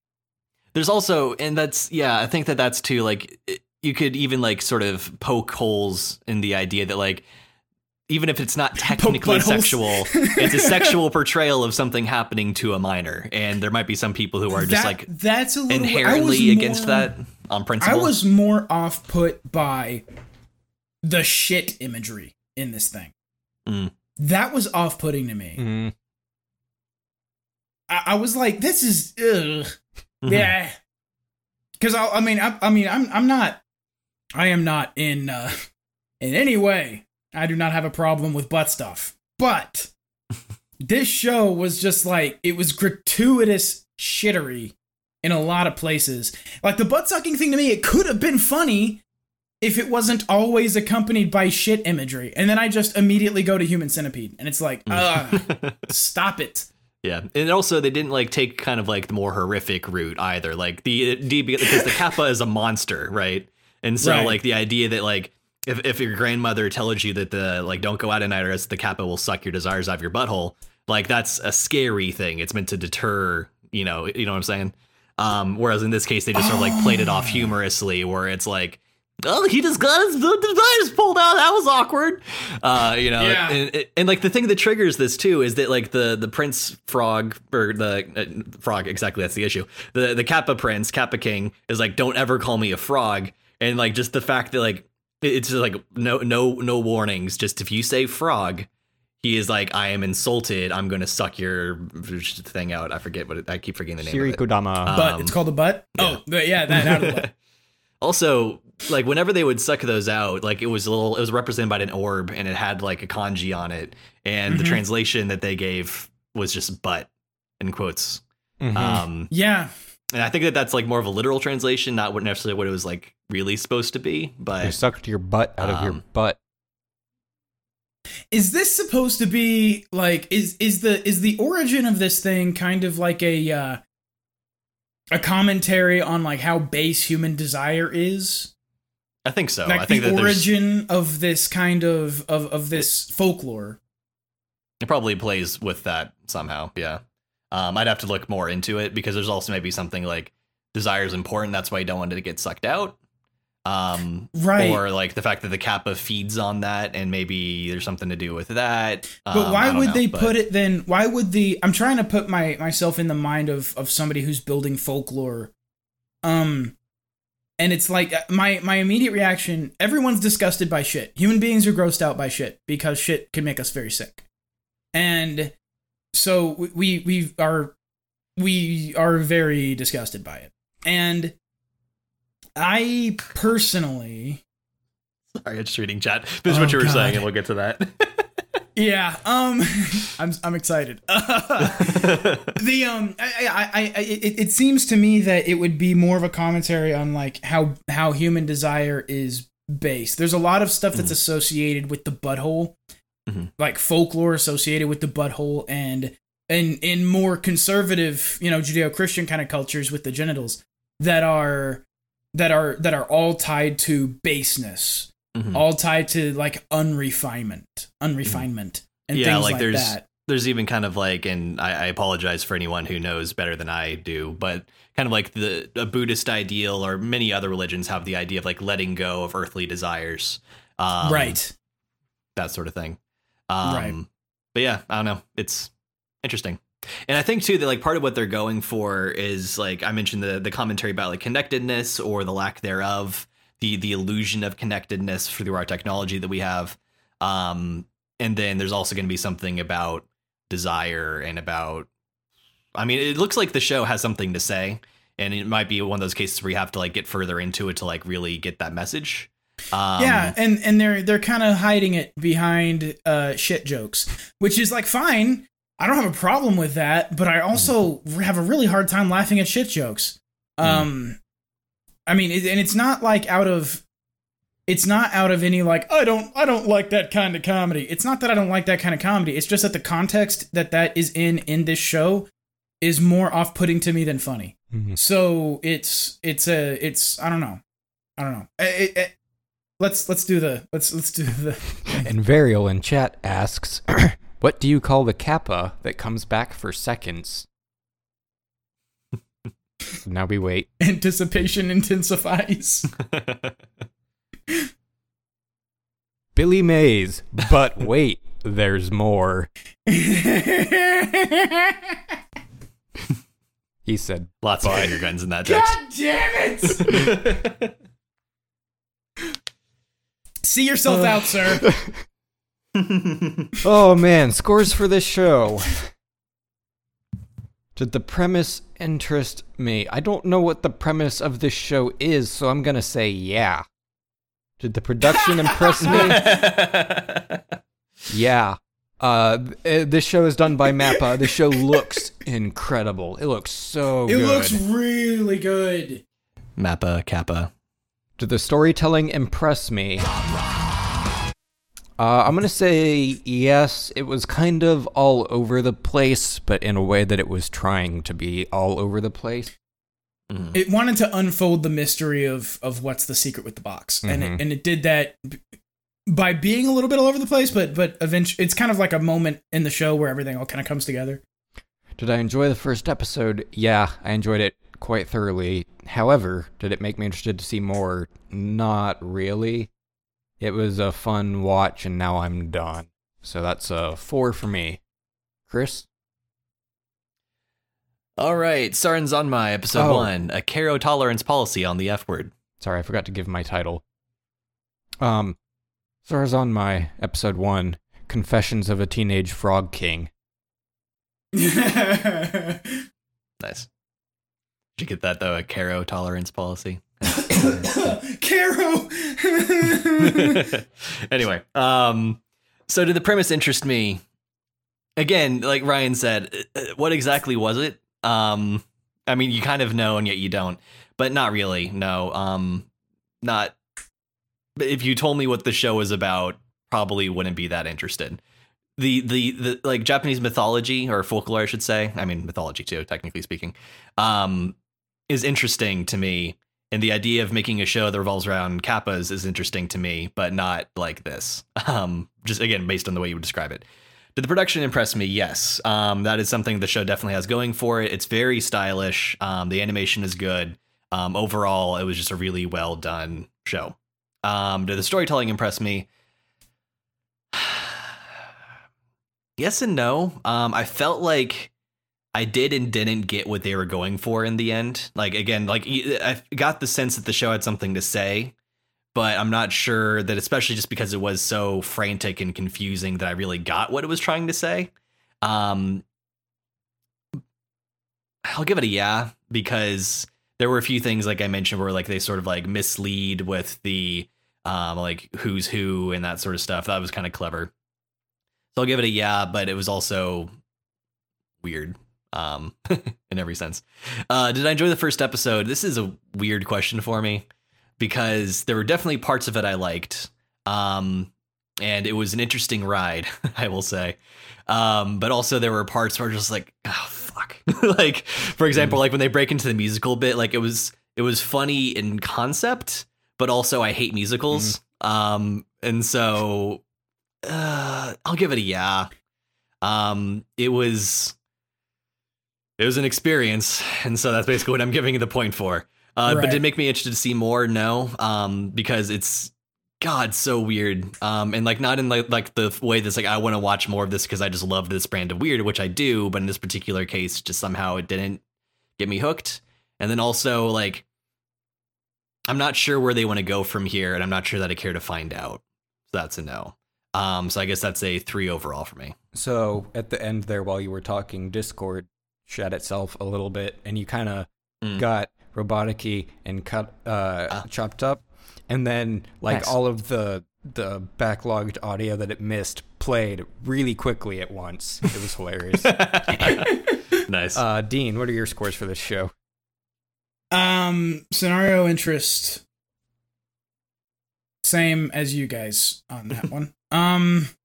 there's also, and that's yeah, I think that that's too like you could even like sort of poke holes in the idea that like even if it's not technically sexual, it's a sexual portrayal of something happening to a minor, and there might be some people who are just
that-
like
that's a little
inherently against
more-
that on principle.
I was more off put by the shit imagery in this thing.
Mm.
That was off putting to me.
Mm.
I, I was like, this is ugh.
Mhm.
Yeah. Cause I, I mean, I, I mean, I'm, I'm not, I am not in, uh, in any way. I do not have a problem with butt stuff, but this show was just like, it was gratuitous shittery in a lot of places. Like the butt sucking thing to me, it could have been funny if it wasn't always accompanied by shit imagery. And then I just immediately go to Human Centipede, and it's like, ugh, stop it.
Yeah, and also they didn't like take kind of like the more horrific route either. Like the D because the Kappa is a monster, right? And so
Right.
like the idea that like if if your grandmother tells you that the like don't go out at night or else the Kappa will suck your desires out of your butthole, like that's a scary thing. It's meant to deter, you know, you know what I'm saying? Um, whereas in this case they just sort of like played it off humorously, where it's like. Oh, he just got his desires pulled out. That was awkward. Uh, you know,
Yeah.
and, and, and like the thing that triggers this too is that like the the prince frog or the uh, frog exactly that's the issue. The the Kappa prince, Kappa king is like don't ever call me a frog, and like just the fact that like it's just like no no no warnings. Just if you say frog, he is like I am insulted. I'm gonna suck your thing out. I forget what it, I keep forgetting the name of it.
Shirikodama.
But
Um,
it's called a butt. Oh, but yeah, that out of the butt.
Also, like whenever they would suck those out, like it was a little, it was represented by an orb, and it had like a kanji on it, and the
Mhm.
translation that they gave was just "butt" in quotes.
Mhm.
Um,
Yeah,
and I think that that's like more of a literal translation, not what necessarily what it was like really supposed to be.
they
But
sucked your butt out of your
um,
butt.
is this supposed to be like is is the is the origin of this thing kind of like a uh a commentary on like how base human desire is?
I think so.
like
I think
the origin of this kind of of of this folklore.
it probably plays with that somehow. Yeah. Um, I'd have to look more into it because there's also maybe something like desire is important. That's why you don't want it to get sucked out. Um,
Right.
Or like the fact that the kappa feeds on that, and maybe there's something to do with that.
But
Um,
why would
know,
they
but-
put it then? Why would the? I'm trying to put my myself in the mind of of somebody who's building folklore. Um, and it's like uh, my my immediate reaction. Everyone's disgusted by shit. Human beings are grossed out by shit because shit can make us very sick. And so we we, are we are very disgusted by it. And I personally
Sorry, I'm just reading chat. Finish
Oh,
what you were
God.
saying, and we'll get to that.
yeah, um I'm I'm excited. the um I, I, I, it, it seems to me that it would be more of a commentary on like how how human desire is based there's a lot of stuff that's associated with the butthole
Mhm.
like folklore associated with the butthole and and in more conservative you know judeo-christian kind of cultures with the genitals that are that are that are all tied to baseness
Mhm.
all tied to like unrefinement unrefinement and
Yeah,
things
like
like,
there's-
that
there's even kind of like, and I, I apologize for anyone who knows better than I do, but kind of like the a Buddhist ideal or many other religions have the idea of like letting go of earthly desires, um,
right
That sort of thing. Um,
Right.
But yeah, I don't know. It's interesting. And I think too that like part of what they're going for is like I mentioned the the commentary about like connectedness or the lack thereof, the the illusion of connectedness through our technology that we have. Um, and then there's also going to be something about desire and about. I mean, it looks like the show has something to say, and it might be one of those cases where you have to like get further into it to like really get that message. Um,
yeah and and they're they're kind of hiding it behind uh shit jokes which is like fine i don't have a problem with that but i also have a really hard time laughing at shit jokes um i mean it, and it's not like out of it's not out of any like i don't i don't like that kind of comedy. It's not that i don't like that kind of comedy. It's just that the context that that is in in this show is more off-putting to me than funny.
Mhm.
so it's it's a it's i don't know. I don't know. It- it- let's let's do the let's let's do the
And Varial in chat asks, "What do you call the kappa that comes back for seconds?" Now we wait.
anticipation intensifies
Billy Mays, but wait, there's more. He said,
Lots of finger guns in that
god
text.
damn it See yourself uh. out, sir.
oh man, scores for this show. Did the premise interest me? I don't know what the premise of this show is, so I'm gonna say yeah. Did the production impress me? Yeah. Uh, this show is done by Mappa. This show looks incredible. It looks so
It
good.
looks really good.
Mappa, Kappa.
Did the storytelling impress me? Uh, I'm gonna say yes. It was kind of all over the place, but in a way that it was trying to be all over the place.
It wanted to unfold the mystery of of what's the secret with the box, and
Mhm.
it, and it did that by being a little bit all over the place. But but eventually, it's kind of like a moment in the show where everything all kind of comes together.
Did I enjoy the first episode? Yeah, I enjoyed it quite thoroughly. However, did it make me interested to see more? Not really. It was a fun watch, and now I'm done. So that's a four for me. Chris?
All right, Sarazanmai, episode
Oh.
one, a Caro tolerance policy on the F word.
Sorry, I forgot to give my title. Um, so I on my episode one, Confessions of a Teenage Frog King.
Nice. Did you get that though? A Caro tolerance policy. anyway, um, so did the premise interest me? Again, like Ryan said, uh, what exactly was it? Um, I mean, you kind of know and yet you don't, but not really. No, um, not. If you told me what the show was about, probably wouldn't be that interested. The, the the like Japanese mythology or folklore, I should say. I mean mythology too, technically speaking, um, is interesting to me and the idea of making a show that revolves around kappas is interesting to me, but not like this. Um, just again, based on the way you would describe it. Did the production impress me? Yes. Um, that is something the show definitely has going for it. It's very stylish. Um, the animation is good. Um, overall, it was just a really well done show. Um, did the storytelling impress me? yes and no. Um, I felt like I did and didn't get what they were going for in the end. Like again, like I got the sense that the show had something to say, but I'm not sure that, especially just because it was so frantic and confusing, that I really got what it was trying to say. Um, I'll give it a yeah because there were a few things like I mentioned where like they sort of like mislead with the um like who's who and that sort of stuff. That was kind of clever. So I'll give it a yeah, but it was also weird um in every sense. Uh did I enjoy the first episode? This is a weird question for me because there were definitely parts of it I liked. Um and it was an interesting ride, I will say. Um but also there were parts where I was just like oh fuck. like for example, like when they break into the musical bit, like it was it was funny in concept, but also I hate musicals. Um and so uh I'll give it a yeah. Um it was it was an experience, and so that's basically what I'm giving it the point for. Uh, But did it make me interested to see more? No, um, because it's God so weird, um, and like not in like like the way that's like I want to watch more of this because I just love this brand of weird, which I do. But in this particular case, just somehow it didn't get me hooked. And then also like I'm not sure where they want to go from here, and I'm not sure that I care to find out. So that's a no. Um, so I guess that's a three overall for me.
So at the end there, while you were talking, Discord shat itself a little bit, and you kind of
Mm.
got robotic and cut, uh,
Ah.
chopped up, and then like
Nice.
all of the the backlogged audio that it missed played really quickly at once. It was hilarious.
nice.
uh, Dean, what are your scores for this show?
Um, scenario interest. Same as you guys on that one. Um, did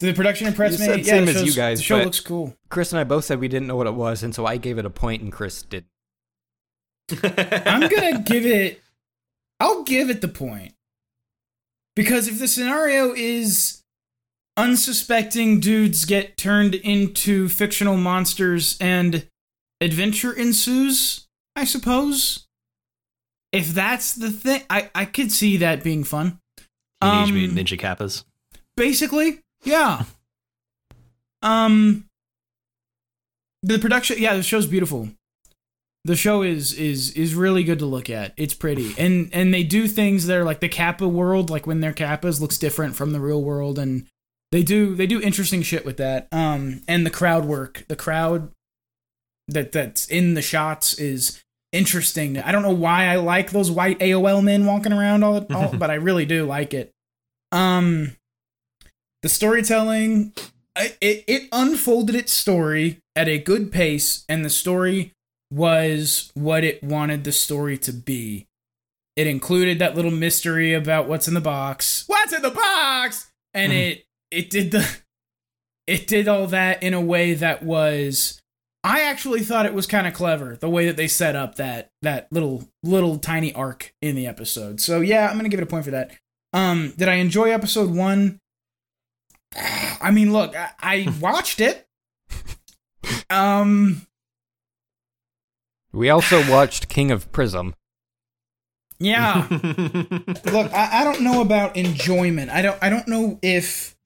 the production impress
You
me?
said
yeah,
same
the
as you guys,
The show looks cool.
Chris and I both said we didn't know what it was, and so I gave it a point, and Chris did.
I'm gonna give it. I'll give it the point because if the scenario is unsuspecting dudes get turned into fictional monsters and adventure ensues, I suppose. If that's the thing, I I could see that being fun.
Teenage
Um,
Mutant Ninja Kappas.
Basically, yeah. Um, the production, yeah, the show's beautiful. The show is is is really good to look at. It's pretty, and and they do things that are like the Kappa world, like when they're Kappas, looks different from the real world, and they do they do interesting shit with that. Um, and the crowd work, the crowd that that's in the shots is interesting. I don't know why I like those white AOL men walking around all, all but I really do like it. Um, the storytelling, it it unfolded its story at a good pace, and the story was what it wanted the story to be. It included that little mystery about what's in the box. What's in the box? And
Mhm.
it it did the it did all that in a way that was I actually thought it was kind of clever the way that they set up that that little little tiny arc in the episode. So yeah, I'm going to give it a point for that. Um did I enjoy episode 1? I mean, look, I, I watched it. Um
We also watched King of Prism.
yeah. Look, I, I don't know about enjoyment. I don't I don't know if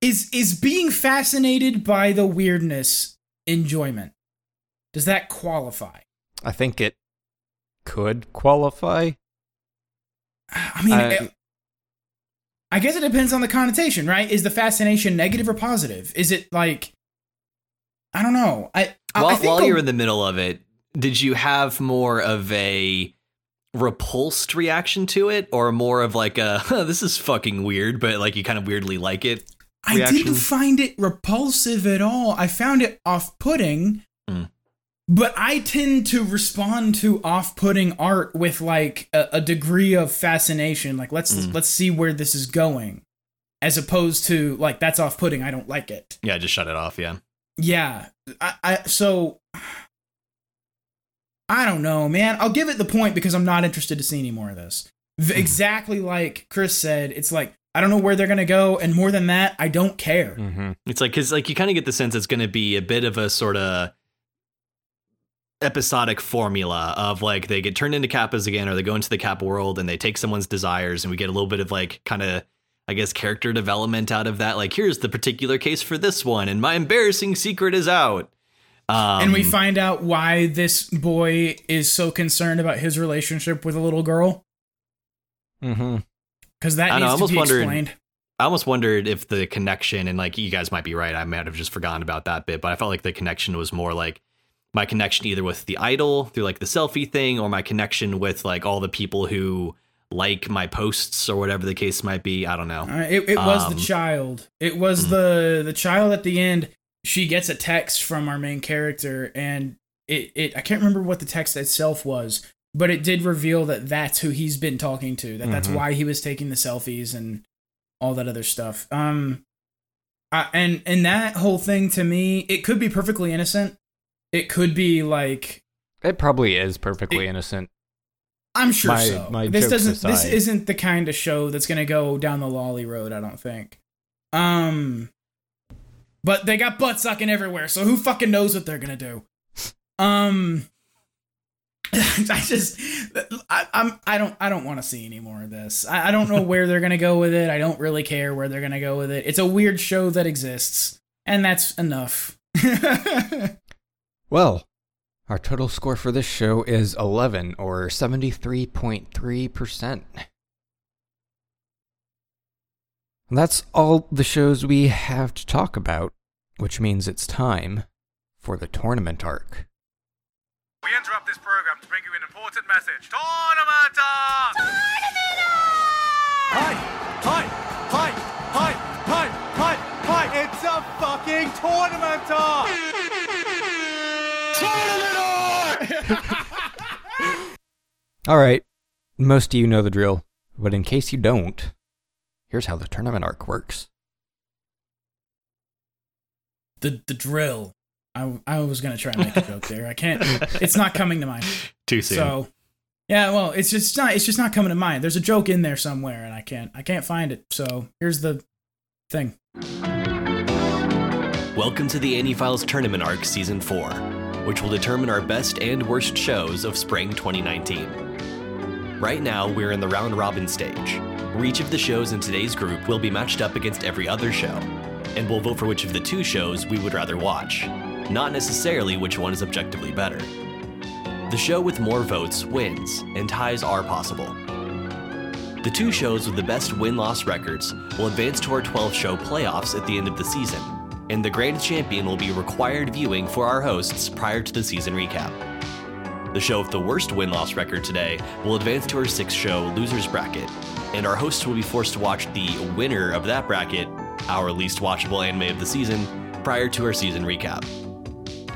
is is being fascinated by the weirdness enjoyment. Does that qualify?
I think it could qualify.
I mean,
I-
it- I guess it depends on the connotation, right? Is the fascination negative or positive? Is it like I don't know. I, I-
while, while you're in the middle of it, did you have more of a repulsed reaction to it, or more of like a "Huh, "this is fucking weird," but like you kind of weirdly like it?
I didn't find it repulsive at all. I found it off-putting.
Mm.
But I tend to respond to off-putting art with like a, a degree of fascination. Like let's
Mm.
let's see where this is going, as opposed to like that's off-putting. I don't like it.
Yeah, just shut it off. Yeah.
Yeah. I, I so I don't know, man. I'll give it the point because I'm not interested to see any more of this. V- Exactly like Chris said, it's like I don't know where they're gonna go, and more than that, I don't care.
Mm-hmm.
It's like because like you kind of get the sense it's going to be a bit of a sort of episodic formula of like they get turned into kappas again or they go into the kappa world and they take someone's desires and we get a little bit of like kind of i guess character development out of that like here's the particular case for this one and my embarrassing secret is out um,
and we find out why this boy is so concerned about his relationship with a little girl
Mm-hmm.
because that
I know, I
needs to
almost
be
wondered-
explained.
I almost wondered if the connection, and like you guys might be right, I might have just forgotten about that bit, but I felt like the connection was more like my connection either with the idol through like the selfie thing, or my connection with like all the people who like my posts or whatever the case might be. I don't know.
Uh, it it was
Um,
the child. It was
Mhm.
the the child at the end. She gets a text from our main character, and it it I can't remember what the text itself was, but it did reveal that that's who he's been talking to. That that's
Mhm.
why he was taking the selfies and all that other stuff. Um, I, and and that whole thing to me, it could be perfectly innocent. It could be like
It probably is perfectly
It-
innocent.
I'm sure
My-
so.
my
this
jokes
doesn't. This isn't the kind of show that's gonna go down the lolly road. I don't think. Um, but they got butt sucking everywhere, so who fucking knows what they're gonna do? Um, I just, I, I'm, I don't, I don't want to see any more of this. I, I don't know where they're gonna go with it. I don't really care where they're gonna go with it. It's a weird show that exists, and that's enough.
Well, our total score for this show is 11 or 73.3%. And that's all the shows we have to talk about, which means it's time for the tournament arc.
We interrupt this program to bring you an important message. Tournament! arc! Tournament Hi! Hi! Hi! Hi! Hi! Hi! Hi! It's a fucking tournament!
All right, most of you know the drill, but in case you don't, here's how the tournament arc works.
the the drill. I I was gonna try and make a joke there. I can't. It's not coming to mind.
Too soon.
So, yeah, well, it's just not. It's just not coming to mind. There's a joke in there somewhere, and I can't. I can't find it. So here's the thing.
Welcome to the Annie Files Tournament Arc Season 4, which will determine our best and worst shows of spring 2019. Right now, we're in the round robin stage, where each of the shows in today's group will be matched up against every other show, and we'll vote for which of the two shows we would rather watch, not necessarily which one is objectively better. The show with more votes wins, and ties are possible. The two shows with the best win loss records will advance to our 12 show playoffs at the end of the season, and the grand champion will be required viewing for our hosts prior to the season recap. The show with the worst win loss record today will advance to our sixth show losers bracket, and our hosts will be forced to watch the winner of that bracket, our least watchable anime of the season, prior to our season recap.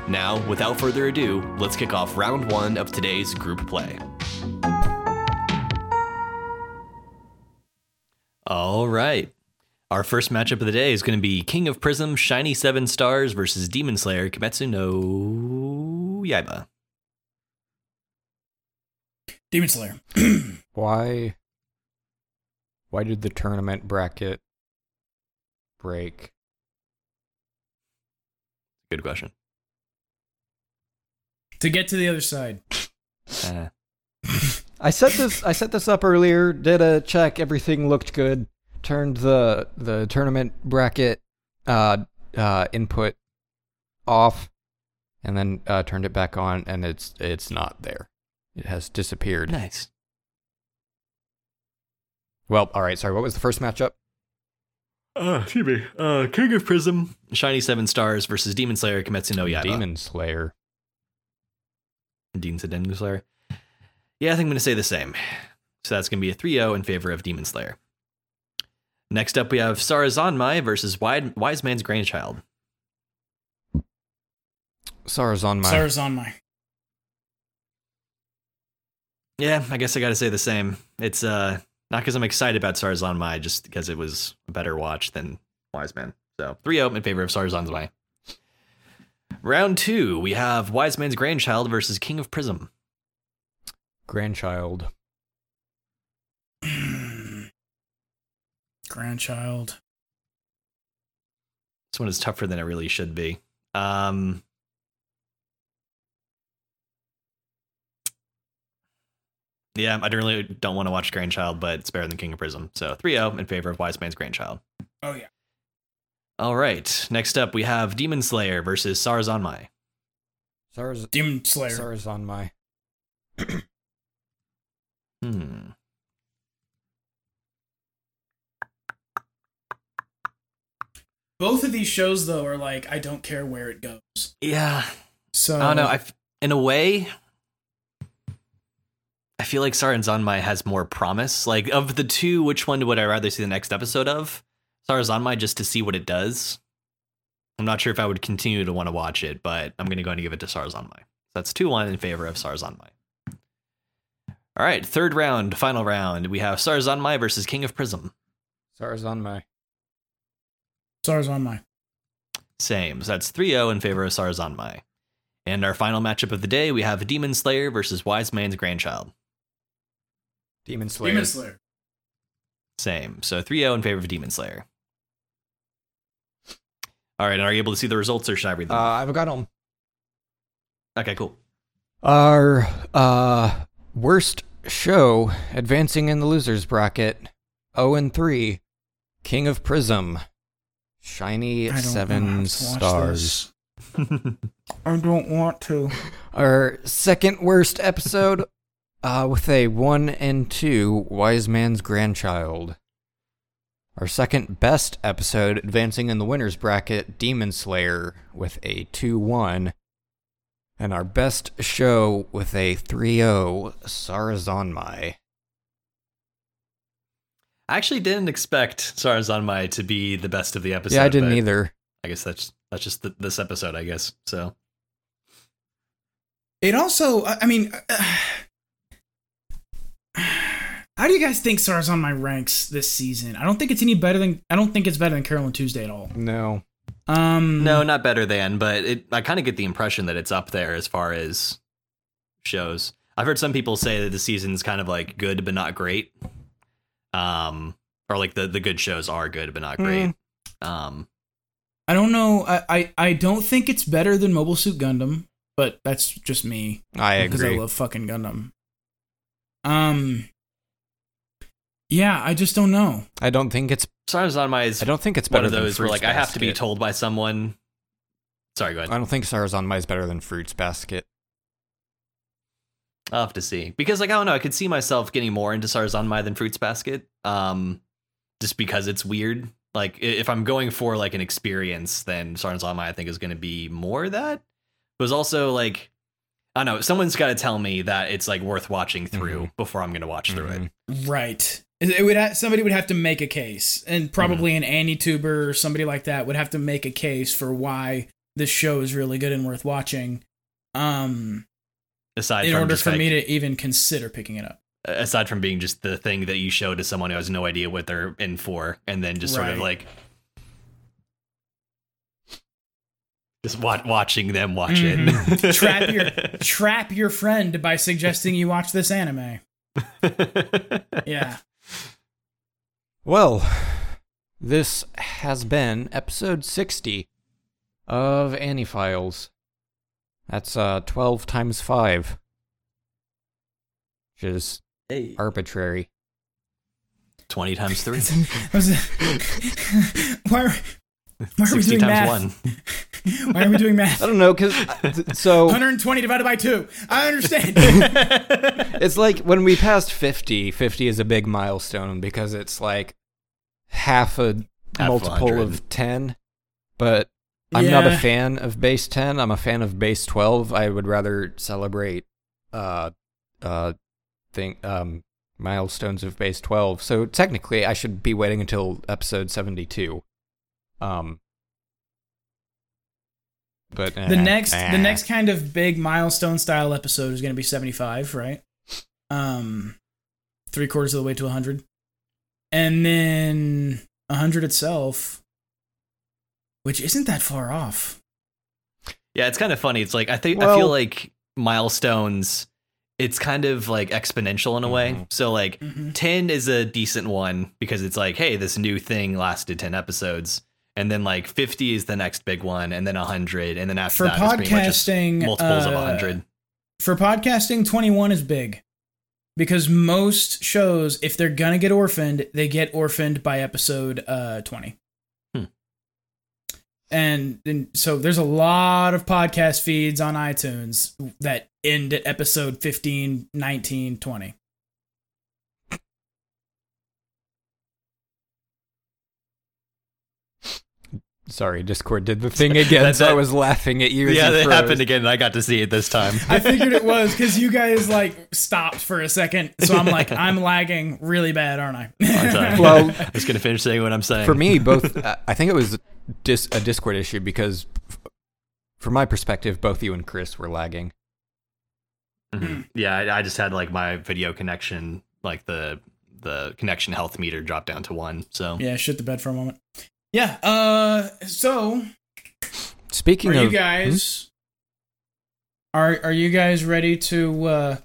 Now, without further ado, let's kick off round one of today's group play. All right. Our first matchup of the day is going to be King of Prism Shiny 7 Stars versus Demon Slayer Kimetsu no Yaiba.
Demon Slayer.
Why? Why did the tournament bracket break?
Good question.
to get to the other side.
Uh,
I set this. I set this up earlier. Did a check. Everything looked good. Turned the the tournament bracket uh, uh, input off, and then uh, turned it back on, and it's it's not there. It has disappeared.
nice.
Well, all right. Sorry. What was the first matchup?
Uh, excuse me. Uh, King of Prism Shiny 7 Stars versus Demon Slayer Kimetsu no Yaiba.
Demon Slayer.
Demon said Demon Slayer. Yeah, I think I'm going to say the same. So that's going to be a 3 0 in favor of Demon Slayer. Next up, we have Sarazanmai versus Wide, Wise Man's Grandchild.
Sarazanmai.
Sarazanmai.
Yeah, I guess I got to say the same. It's uh not because I'm excited about Sarazanmai, just because it was a better watch than Wise Man. So 3 0 in favor of Sarazanmai. Round two, we have Wise Man's Grandchild versus King of Prism.
Grandchild.
Grandchild.
This one is tougher than it really should be. Um, yeah, I don't really don't want to watch Grandchild, but it's better than King of Prism. So 3 0 in favor of Wise Man's Grandchild.
Oh yeah.
All right. Next up, we have Demon Slayer versus Sarazanmai.
Saraz-
Demon Slayer.
Sarazanmai.
Hmm.
Both of these shows though are like I don't care where it goes.
Yeah.
So
I don't know. I, f- in a way, I feel like Sarazanmai has more promise. Like of the two, which one would I rather see the next episode of? Sarazanmai just to see what it does. I'm not sure if I would continue to want to watch it, but I'm going to go and give it to Sarazanmai. That's 2 1 in favor of Sarazanmai. All right, third round, final round. We have Sarazanmai versus King of Prism.
Sarazanmai.
Sarazanmai.
Same. So that's 3 0 in favor of Sarazanmai. And our final matchup of the day, we have Demon Slayer versus Wise Man's Grandchild.
Demon Slayer.
Demon Slayer.
Same. So 3 0 in favor of Demon Slayer. All right. And are you able to see the results or should I read
Uh,
them?
I've got them.
okay, cool.
Our uh, worst show advancing in the losers bracket 0 and 3 King of Prism Shiny 7
want to watch
stars.
I don't want to.
Our second worst episode uh, with a 1 and 2 Wise Man's Grandchild. Our second best episode advancing in the winners bracket Demon Slayer with a 2 1. And our best show with a 3 0 Sarazanmai.
I actually didn't expect Sarazanmai to be the best of the episode.
yeah, I didn't either.
I guess that's that's just th- this episode, I guess. So
It also, I I mean, how do you guys think Sarazanmai ranks this season? I don't think it's any better than. I don't think it's better than Carole & Tuesday at all.
No.
Um,
no, not better than, but it, I kind of get the impression that it's up there as far as shows. I've heard some people say that the season's kind of like good but not great. Um, or like the the good shows are good but not great. Um,
I don't know. I, I I don't think it's better than Mobile Suit Gundam, but that's just me
I
because I love fucking Gundam. Um. Yeah, I just don't know.
I don't think it's
Sarazanmai is
I don't think it's
one
better
of
than
those where
Fruits
like I have to be told by someone. Sorry, go ahead.
I don't think Sarazanmai is better than Fruits Basket.
I'll have to see because like I don't know, I could see myself getting more into Sarazanmai than Fruits Basket. Um, just because it's weird. Like if I'm going for like an experience, then Sarazanmai I think is going to be more that. But it's also like I don't know. Someone's got to tell me that it's like worth watching through before I'm going to watch through it.
Mhm.
Right. It would ha- somebody would have to make a case, and probably an AniTuber or somebody like that would have to make a case for why this show is really good and worth watching. Um,
Aside
in
from
order
just,
for
like,
me to even consider picking it up.
aside from being just the thing that you show to someone who has no idea what they're in for, and then just sort of like just wa- watching them watch it.
Mhm. trap your trap your friend by suggesting you watch this anime. Yeah.
Well, this has been episode 60 of Annie Files. That's uh 12 times 5. Which is
hey.
arbitrary.
Twenty times three.
Why are, why are we
Sixty
doing
times
math?
one.
Why are we doing math?
I don't know cuz so
120 divided by 2. I understand.
it's like when we passed 50, 50 is a big milestone because it's like half a
Half
multiple
100.
of 10. But I'm not a fan of base 10. I'm a fan of base 12. I would rather celebrate uh uh think um milestones of base 12. So technically I should be waiting until episode 72. Um but
the
eh,
next
eh.
the next kind of big milestone style episode is going to be 75 right um three quarters of the way to 100 and then 100 itself which isn't that far off
Yeah, it's kind of funny. It's like I think I feel like milestones. It's kind of like exponential in a way.
Mhm.
So like
Mhm.
10 is a decent one because it's like, hey, this new thing lasted 10 episodes. And then like 50 is the next big one, and then 100, and then after
for
that, it's pretty much just
podcasting
multiples of
uh,
100.
for podcasting 21 is big because most shows if they're gonna get orphaned they get orphaned by episode uh 20
Hmm.
And, and so there's a lot of podcast feeds on itunes that end at episode 15 19 20
Sorry, Discord did the thing again,
That-
so I was laughing at you.
Yeah,
you
that happened again, and I got to see it this time.
i figured it was because you guys like stopped for a second so i'm like i'm lagging really bad aren't i.
Well,
I was going to finish saying what I'm saying.
for me, both. uh, I think it was dis- a Discord issue because, f- from my perspective, both you and Chris were lagging.
Mhm. Yeah, I, I just had like my video connection, like the the connection health meter dropped down to one. So
yeah shit the bed for a moment yeah uh so
Speaking
are
of,
you guys are are you guys ready to uh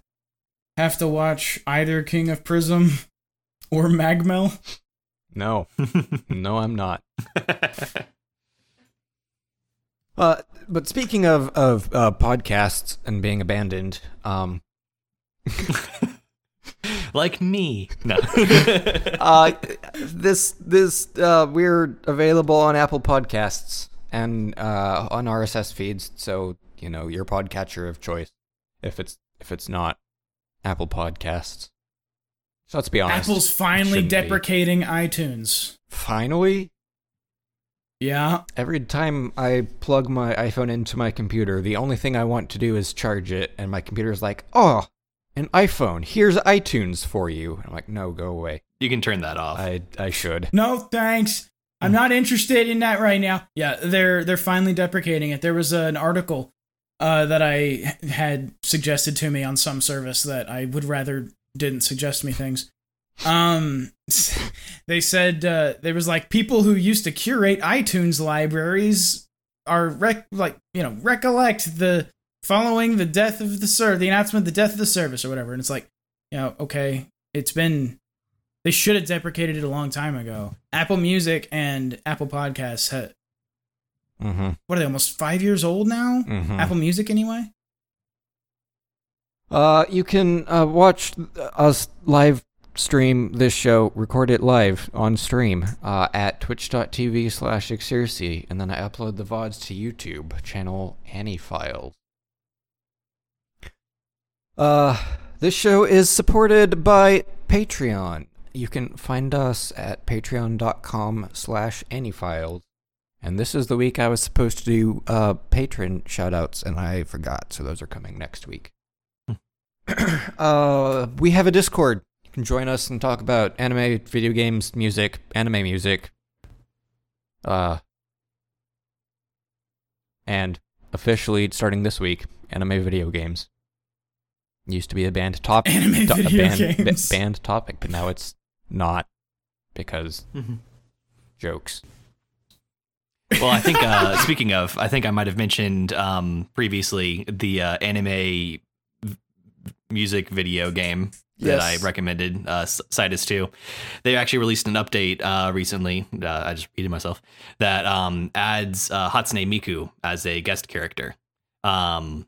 have to watch either King of Prism or Magmel?
no, no, I'm not. Uh, but speaking of of uh, podcasts and being abandoned, um,
like me. No.
uh, this this uh, we're available on Apple Podcasts and uh, on RSS feeds. So you know your podcatcher of choice. If it's if it's not Apple Podcasts, so let's be honest.
Apple's finally
shouldn't be.
deprecating iTunes.
finally.
Yeah.
Every time I plug my iPhone into my computer, the only thing I want to do is charge it, and my computer's like, "Oh, an iPhone. Here's iTunes for you." I'm like, "No, go away."
you can turn that off.
I I should.
No, thanks. I'm not interested in that right now. Yeah, they're they're finally deprecating it. There was an article uh, that I had suggested to me on some service that I would rather didn't suggest me things. Um, they said uh, there was like people who used to curate iTunes libraries are rec- like you know recollect the following the death of the ser the announcement of the death of the service or whatever, and it's like you know okay, it's been they should have deprecated it a long time ago. Apple Music and Apple Podcasts had
Mm-hmm.
what are they almost five years old now?
Mhm.
Apple Music anyway.
Uh, you can uh, watch us live stream this show, record it live on stream uh, at twitch.tv slash and then I upload the VODs to YouTube, channel Annie Files. Uh, this show is supported by Patreon. You can find us at patreon.com slash anyfiles. And this is the week I was supposed to do uh, patron shoutouts, and I forgot, so those are coming next week. uh, we have a Discord. You can join us and talk about anime, video games, music, anime music. Uh, and officially starting this week, anime video games. Used to be a band topic,
Anime
to-
video
a band,
games.
ba- band topic, but now it's not because
Mm-hmm.
jokes.
Well, I think uh, speaking of, I think I might have mentioned um, previously the uh, anime v- music video game that I recommended, uh, Cytus 2. They actually released an update uh, recently. Uh, I just repeated myself that um, adds uh, Hatsune Miku as a guest character. Um,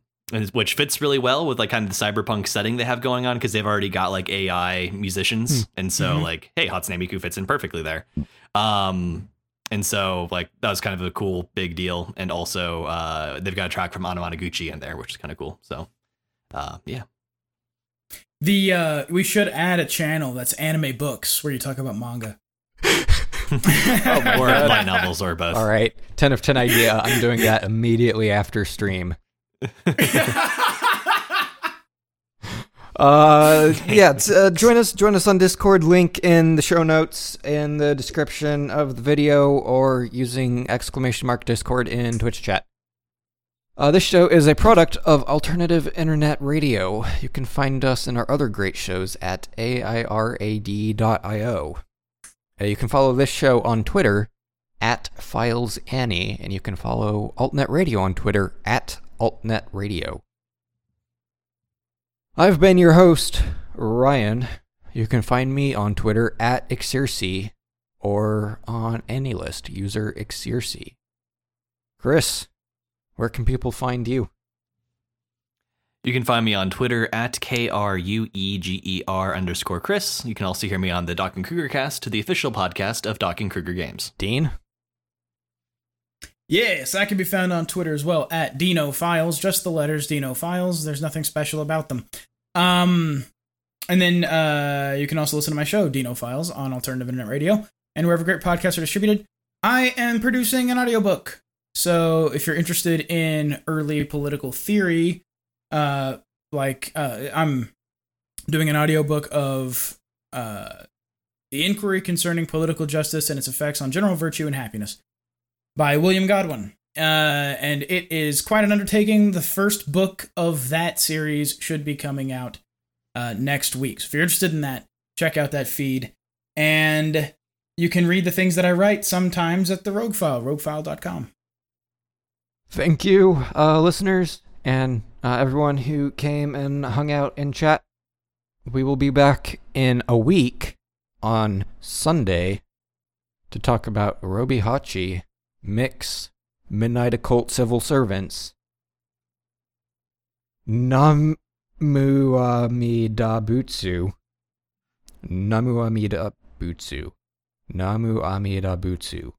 which fits really well with like kind of the cyberpunk setting they have going on because they've already got like AI musicians, and so
Mhm.
like, hey, Hatsune Miku fits in perfectly there. Um, and so like that was kind of a cool big deal, and also uh, they've got a track from Anamanaguchi in there, which is kind of cool. So, uh, yeah,
The uh, we should add a channel that's anime books where you talk about manga.
or light novels or both.
All right, 10 of 10 idea. I'm doing that immediately after stream. Uh, yeah, uh, join us. Join us on Discord. Link in the show notes in the description of the video, or using exclamation mark Discord in Twitch chat. Uh, this show is a product of Alternative Internet Radio. You can find us and our other great shows at airad.io. Uh, you can follow this show on Twitter at Files Annie, and you can follow AltNet Radio on Twitter at AltNet Radio. I've been your host, Ryan. You can find me on Twitter at Exercy or on AniList, user Exercy. Chris, where can people find you?
You can find me on Twitter at K R U E G E R underscore Chris. You can also hear me on the Doc and Kruger cast, to the official podcast of Doc and Kruger Games.
Dean?
Yes, I can be found on Twitter as well at Dino Files. Just the letters Dino Files. There's nothing special about them. Um, and then uh, you can also listen to my show Dino Files on Alternative Internet Radio and wherever great podcasts are distributed. I am producing an audiobook. So if you're interested in early political theory, uh, like uh, I'm doing an audiobook of uh, the inquiry concerning political justice and its effects on general virtue and happiness by William Godwin. Uh, and it is quite an undertaking. The first book of that series should be coming out uh, next week. So if you're interested in that, check out that feed. And you can read the things that I write sometimes at the Rogue File, roguefile.com.
Thank you, uh, listeners, and uh, everyone who came and hung out in chat. We will be back in a week on Sunday to talk about RobiHachi, Mix, Midnight Occult Civil Servants, Namu Amida Butsu, Namu Amida Butsu, Namu Amida Butsu.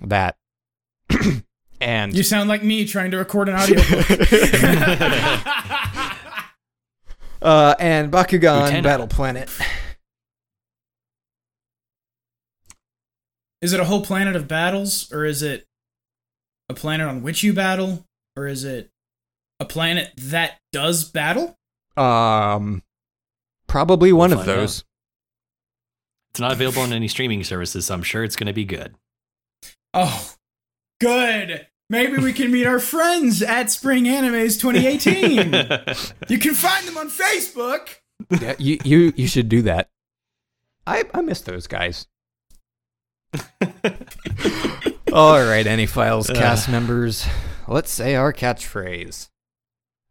That. and
You sound like me trying to record an audiobook.
Uh, and Bakugan
Lieutenant.
Battle Planet.
is it a whole planet of battles, or is it a planet on which you battle, or is it a planet that does battle?
Um, probably one
We'll
of
find out.
those.
It's not available on any streaming services, so I'm sure it's going to be good.
Oh, good. Maybe we can meet our friends at Spring Animes 2018. you can find them on Facebook.
yeah, you, you you should do that. I I miss those guys. All right, any files uh. cast members. Let's say our catchphrase.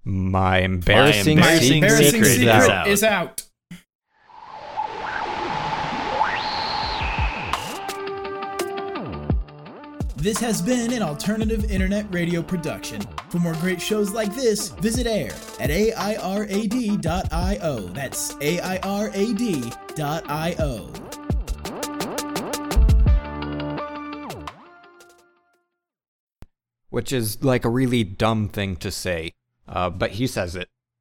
My embarrassing,
My
secret,
Embarrassing
secret
secret
out.
out.
is out. This has been an alternative internet radio production. For more great shows like this, visit AIR at airad.io. That's airad.io.
which is like a really dumb thing to say, uh, but he says it.